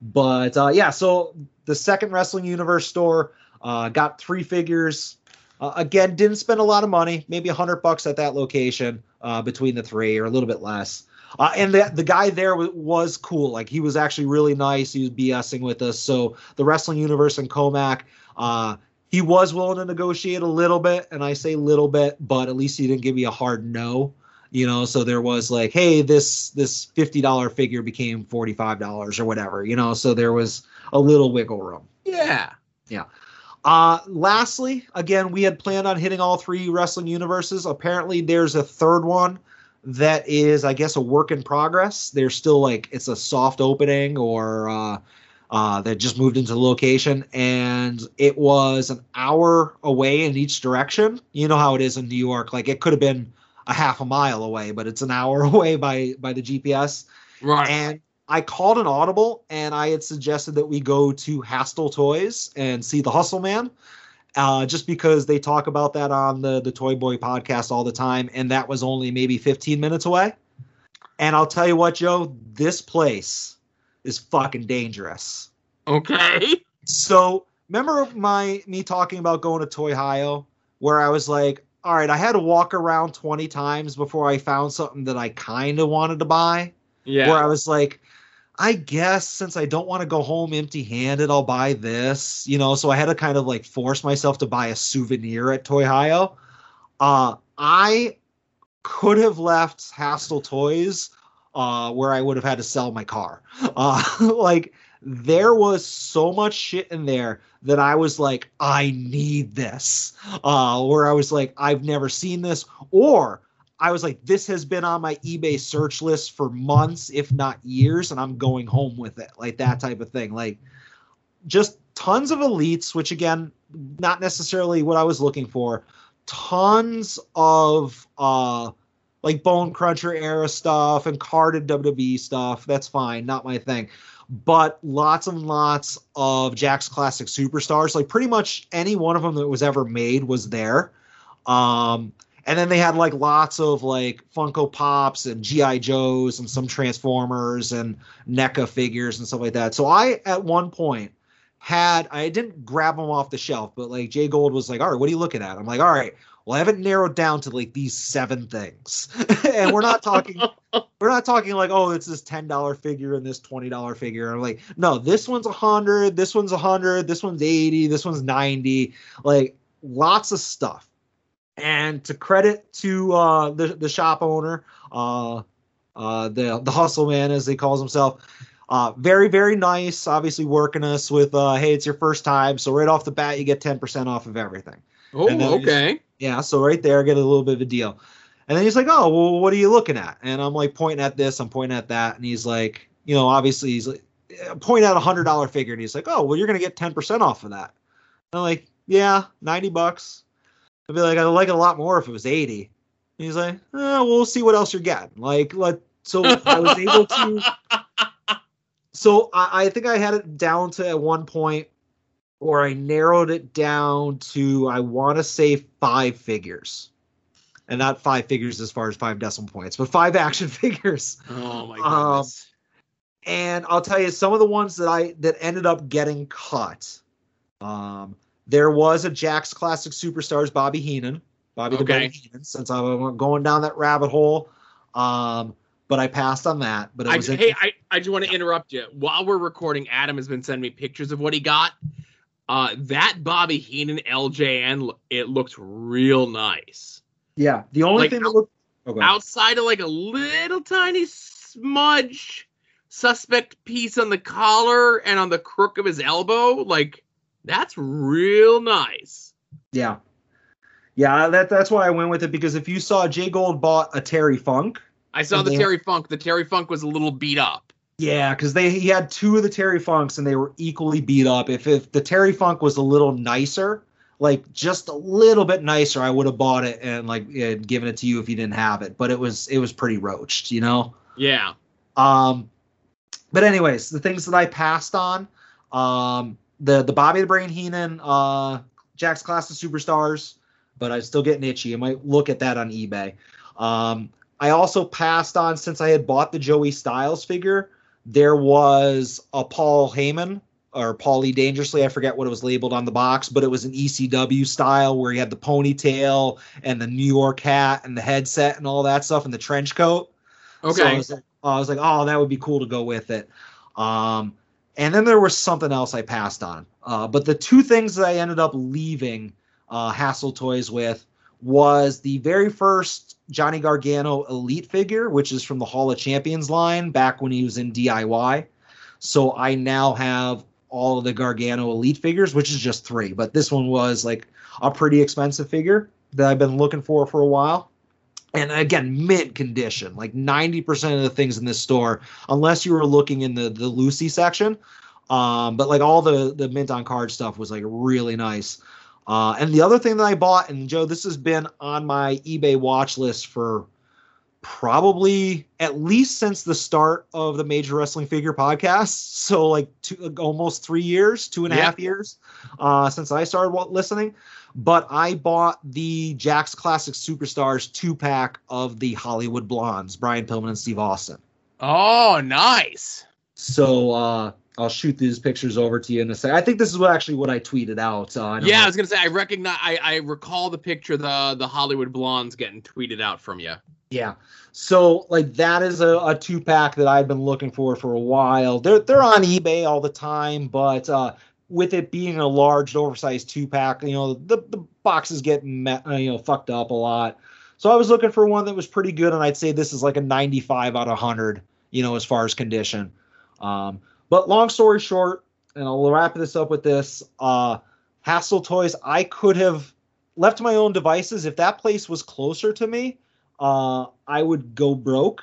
but uh, yeah, so the second Wrestling Universe store, Uh, got three figures. Uh, again, didn't spend a lot of money, maybe a hundred bucks at that location uh, between the three, or a little bit less. Uh, and the the guy there w- was cool. Like he was actually really nice. He was BSing with us. So the wrestling universe in Commack, uh, he was willing to negotiate a little bit, and I say little bit, but at least he didn't give me a hard no. You know, so there was like, hey, this this fifty dollar figure became forty five dollars or whatever. You know, so there was a little wiggle room. Yeah, yeah. Uh, lastly, again, we had planned on hitting all three wrestling universes. Apparently, there's a third one that is, I guess, a work in progress. There's still like it's a soft opening or uh, uh, that just moved into the location, and it was an hour away in each direction. You know how it is in New York; like it could have been a half a mile away, but it's an hour away by by the GPS. Right. And I called an audible and I had suggested that we go to Hastel Toys and see the Hustle Man. Uh, just because they talk about that on the the Toy Boy podcast all the time, and that was only maybe 15 minutes away. And I'll tell you what, Joe, this place is fucking dangerous. okay. So remember my me talking about going to Toy Hio, where I was like, all right, I had to walk around 20 times before I found something that I kind of wanted to buy Yeah. where I was like, I guess since I don't want to go home empty handed, I'll buy this, you know. So I had to kind of like force myself to buy a souvenir at Toy Hio. Uh, I could have left Hastel Toys uh, where I would have had to sell my car. Uh, like there was so much shit in there that I was like, I need this. Uh, where I was like, I've never seen this, or I was like, this has been on my eBay search list for months, if not years, and I'm going home with it. Like that type of thing. Like just tons of elites, which again, not necessarily what I was looking for. Tons of uh like Bone Cruncher era stuff and carded WWE stuff. That's fine, not my thing. But lots and lots of Jakks classic superstars. Like pretty much any one of them that was ever made was there. Um, and then they had like lots of like Funko Pops and GI Joes and some Transformers and NECA figures and stuff like that. So I at one point had I didn't grab them off the shelf, but like Jay Gold was like, "All right, what are you looking at?" I'm like, "All right, well, I haven't narrowed down to like these seven things, and we're not talking, we're not talking like, oh, it's this ten dollar figure and this twenty dollar figure. I'm like, no, this one's a hundred, this one's a hundred, this one's eighty, this one's ninety, like lots of stuff. And to credit to uh, the the shop owner, uh, uh, the the hustle man as he calls himself, uh, very very nice. Obviously working us with, uh, hey, it's your first time, so right off the bat you get ten percent off of everything. Oh, okay. Yeah, so right there, I get a little bit of a deal. And then he's like, "Oh, well, what are you looking at?" And I'm like pointing at this, I'm pointing at that, and he's like, you know, obviously he's like pointing at a hundred dollar figure, and he's like, "Oh, well, you're gonna get ten percent off of that." And I'm like, "Yeah, ninety bucks." I'd be like, "I'd like it a lot more if it was 80." And he's like, oh, "We'll see what else you're getting." Like, let so I was able to. So I, I think I had it down to at one point or I narrowed it down to I want to say five figures, and not five figures as far as five decimal points, but five action figures. Oh my Um, goodness. And I'll tell you some of the ones that I that ended up getting cut. Um, there was a Jakks Classic Superstars Bobby Heenan, Bobby the Okay. Brain Heenan, since I was going down that rabbit hole. Um, but I passed on that. But it I, hey, I, I just want to interrupt you. While we're recording, Adam has been sending me pictures of what he got. Uh, that Bobby Heenan LJN, it looks real nice. yeah. The only like, thing that looked okay. Outside of like a little tiny smudge suspect piece on the collar and on the crook of his elbow, like that's real nice. Yeah. Yeah, that that's why I went with it because if you saw Jay Gold bought a Terry Funk, I saw the they- Terry Funk. The Terry Funk was a little beat up. yeah, because they he had two of the Terry Funks and they were equally beat up. If if the Terry Funk was a little nicer, like just a little bit nicer, I would have bought it and like and given it to you if you didn't have it. But it was it was pretty roached, you know. Yeah. Um, but anyways, the things that I passed on, um, the the Bobby the Brain Heenan, uh, Jakks Class of Superstars, but I'm still getting itchy. I might look at that on eBay. Um, I also passed on since I had bought the Joey Styles figure. There was a Paul Heyman or Paulie Dangerously. I forget what it was labeled on the box, but it was an ECW style where he had the ponytail and the New York hat and the headset and all that stuff and the trench coat. Okay. So I was, like, I was like, oh, that would be cool to go with it. Um, and then there was something else I passed on. Uh, but the two things that I ended up leaving uh, Hassle Toys with was the very first Johnny Gargano Elite figure, which is from the Hall of Champions line back when he was in DIY. So I now have all of the Gargano Elite figures, which is just three, but this one was like a pretty expensive figure that I've been looking for for a while. And again, mint condition. Like 90% of the things in this store, unless you were looking in the the Lucy section, um, but like all the the mint on card stuff was like really nice. Uh, and the other thing that I bought, and Joe, this has been on my eBay watch list for probably at least since the start of the Major Wrestling Figure podcast. So like two, almost three years, two and a Yeah. half years uh, since I started listening. But I bought the Jakks Classic Superstars two pack of the Hollywood Blondes, Brian Pillman and Steve Austin. Oh, nice. So uh, I'll shoot these pictures over to you in a second. I think this is what actually what I tweeted out. Uh, I Yeah, know. I was gonna say I recognize. I, I recall the picture the the Hollywood blondes getting tweeted out from you. Yeah. So like that is a, a two pack that I've been looking for for a while. They're they're on eBay all the time, but uh, with it being a large, oversized two pack, you know the the boxes get uh, you know fucked up a lot. So I was looking for one that was pretty good, and I'd say this is like a 95 out of 100, you know, as far as condition. Um, but long story short, and I'll wrap this up with this: uh, Hassle Toys. I could have left my own devices if that place was closer to me uh, I would go broke.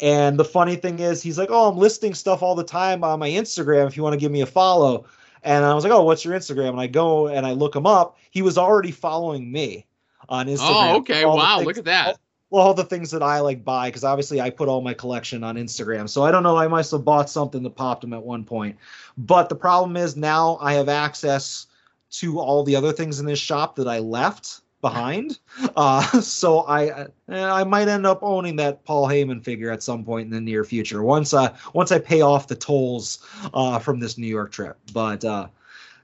And the funny thing is, he's like, "Oh, I'm listing stuff all the time on my Instagram. If you want to give me a follow." And I was like, "Oh, what's your Instagram?" And I go and I look him up. He was already following me on oh, Instagram. Oh, okay. Wow, things- look at that. Well, all the things that I like buy because obviously I put all my collection on Instagram. So I don't know. I must have bought something that popped him at one point. But the problem is now I have access to all the other things in this shop that I left behind. Uh, so I I might end up owning that Paul Heyman figure at some point in the near future once I once I pay off the tolls uh, from this New York trip. But uh,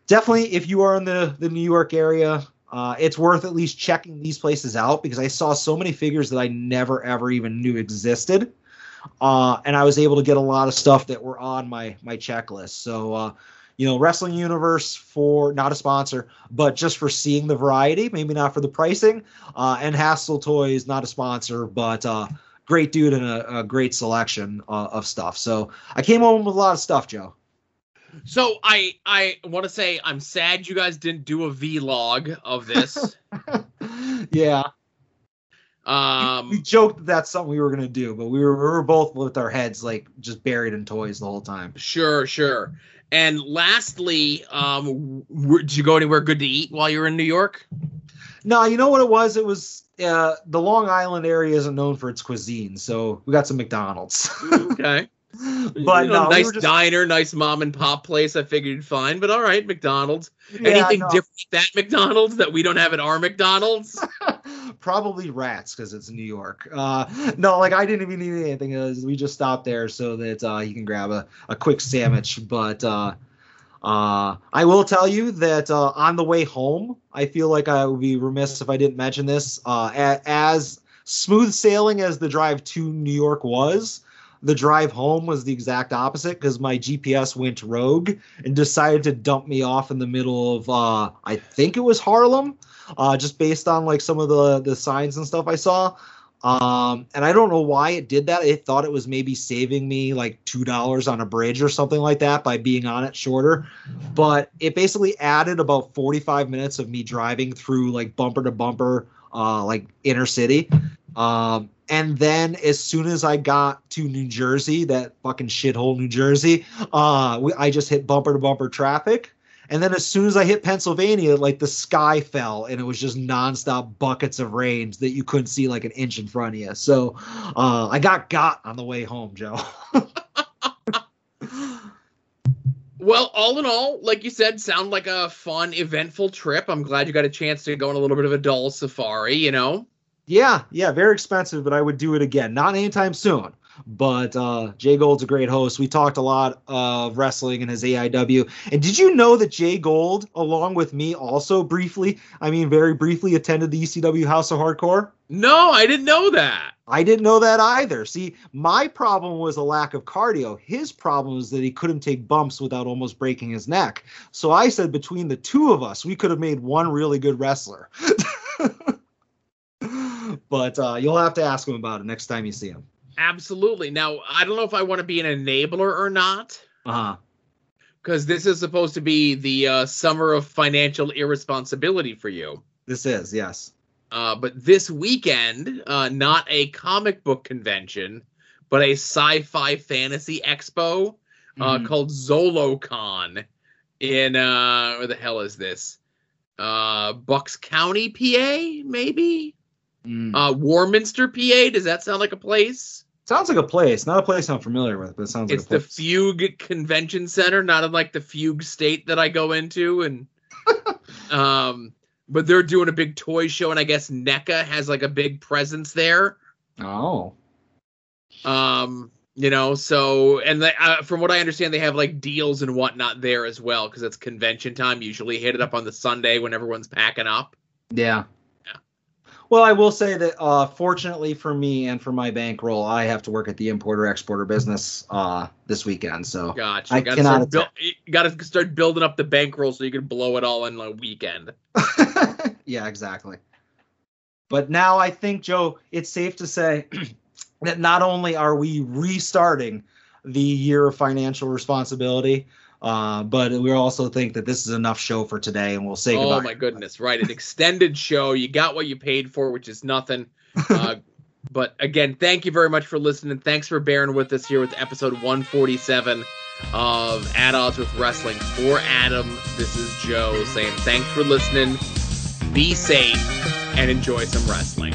definitely, if you are in the the New York area, uh, it's worth at least checking these places out because I saw so many figures that I never ever even knew existed. Uh, and I was able to get a lot of stuff that were on my my checklist. So, uh, you know, Wrestling Universe for not a sponsor, but just for seeing the variety, maybe not for the pricing. Uh, and Hassle Toys, not a sponsor, but uh, great dude and a, a great selection uh, of stuff. So I came home with a lot of stuff, Joe. So I I want to say I'm sad you guys didn't do a vlog of this. yeah, Um, we um, joked that that's something we were gonna do, but we were we were both with our heads like just buried in toys the whole time. sure, sure. And lastly, um, did you go anywhere good to eat while you were in New York? No, you know what it was? It was uh, the Long Island area isn't known for its cuisine, so we got some McDonald's. Okay, but You know, no, nice were just- diner, nice mom and pop place. I figured you'd find, but all right, McDonald's. yeah, Anything no, different at that McDonald's that we don't have at our McDonald's? Probably rats because it's New York. Uh, no, like I didn't even need anything. Was- we just stopped there so that uh, you can grab a, a quick sandwich. But uh, uh, I will tell you that uh, on the way home, I feel like I would be remiss if I didn't mention this. Uh, as smooth sailing as the drive to New York was, the drive home was the exact opposite because my GPS went rogue and decided to dump me off in the middle of uh, I think it was Harlem, uh, just based on like some of the the signs and stuff I saw. Um, and I don't know why it did that. It thought it was maybe saving me like two dollars on a bridge or something like that by being on it shorter. But it basically added about 45 minutes of me driving through like bumper to bumper, uh, like inner city. Um, and then as soon as I got to New Jersey, that fucking shithole New Jersey, uh, I just hit bumper to bumper traffic. And then as soon as I hit Pennsylvania, like the sky fell and it was just nonstop buckets of rain that you couldn't see like an inch in front of you. So uh, I got got on the way home, Joe. Well, all in all, like you said, sound like a fun, eventful trip. I'm glad you got a chance to go on a little bit of a dull safari, you know? yeah, yeah, very expensive, but I would do it again. Not anytime soon. But uh, Jay Gold's a great host. We talked a lot of wrestling in his AIW. And did you know that Jay Gold, along with me, also briefly, I mean, very briefly, attended the ECW House of Hardcore? No, I didn't know that. I didn't know that either. See, my problem was a lack of cardio. His problem was that he couldn't take bumps without almost breaking his neck. So I said between the two of us, we could have made one really good wrestler. but uh, you'll have to ask him about it next time you see him. Absolutely. Now, I don't know if I want to be an enabler or not. Uh huh. Because this is supposed to be the uh, summer of financial irresponsibility for you. This is, yes. Uh, but this weekend, uh, not a comic book convention, but a sci-fi fantasy expo uh, Mhm. called ZoloCon in uh, where the hell is this? Uh, Bucks County, PA, maybe. Mm. Uh, Warminster, PA. Does that sound like a place? Sounds like a place. Not a place I'm familiar with, but it sounds It's like a the. Fugue Convention Center, not unlike the Fugue State that I go into, and um, but they're doing a big toy show, and I guess NECA has like a big presence there. oh. Um, you know, so and they, uh, from what I understand, they have like deals and whatnot there as well because it's convention time. Usually, hit it up on the Sunday when everyone's packing up. Yeah. Well, I will say that uh, fortunately for me and for my bankroll, I have to work at the importer exporter business uh, this weekend. So Gotcha. I gotta cannot start, buil- you gotta start building up the bankroll so you can blow it all in a weekend. yeah, exactly. But now I think, Joe, it's safe to say that not only are we restarting the year of financial responsibility, uh, but we also think that this is enough show for today, and we'll say Oh goodbye. Oh my goodness! Right, an extended show. You got what you paid for, which is nothing. Uh, but again, thank you very much for listening. Thanks for bearing with us here with episode 147 of At Odds with Wrestling. For Adam, this is Joe saying thanks for listening. Be safe and enjoy some wrestling.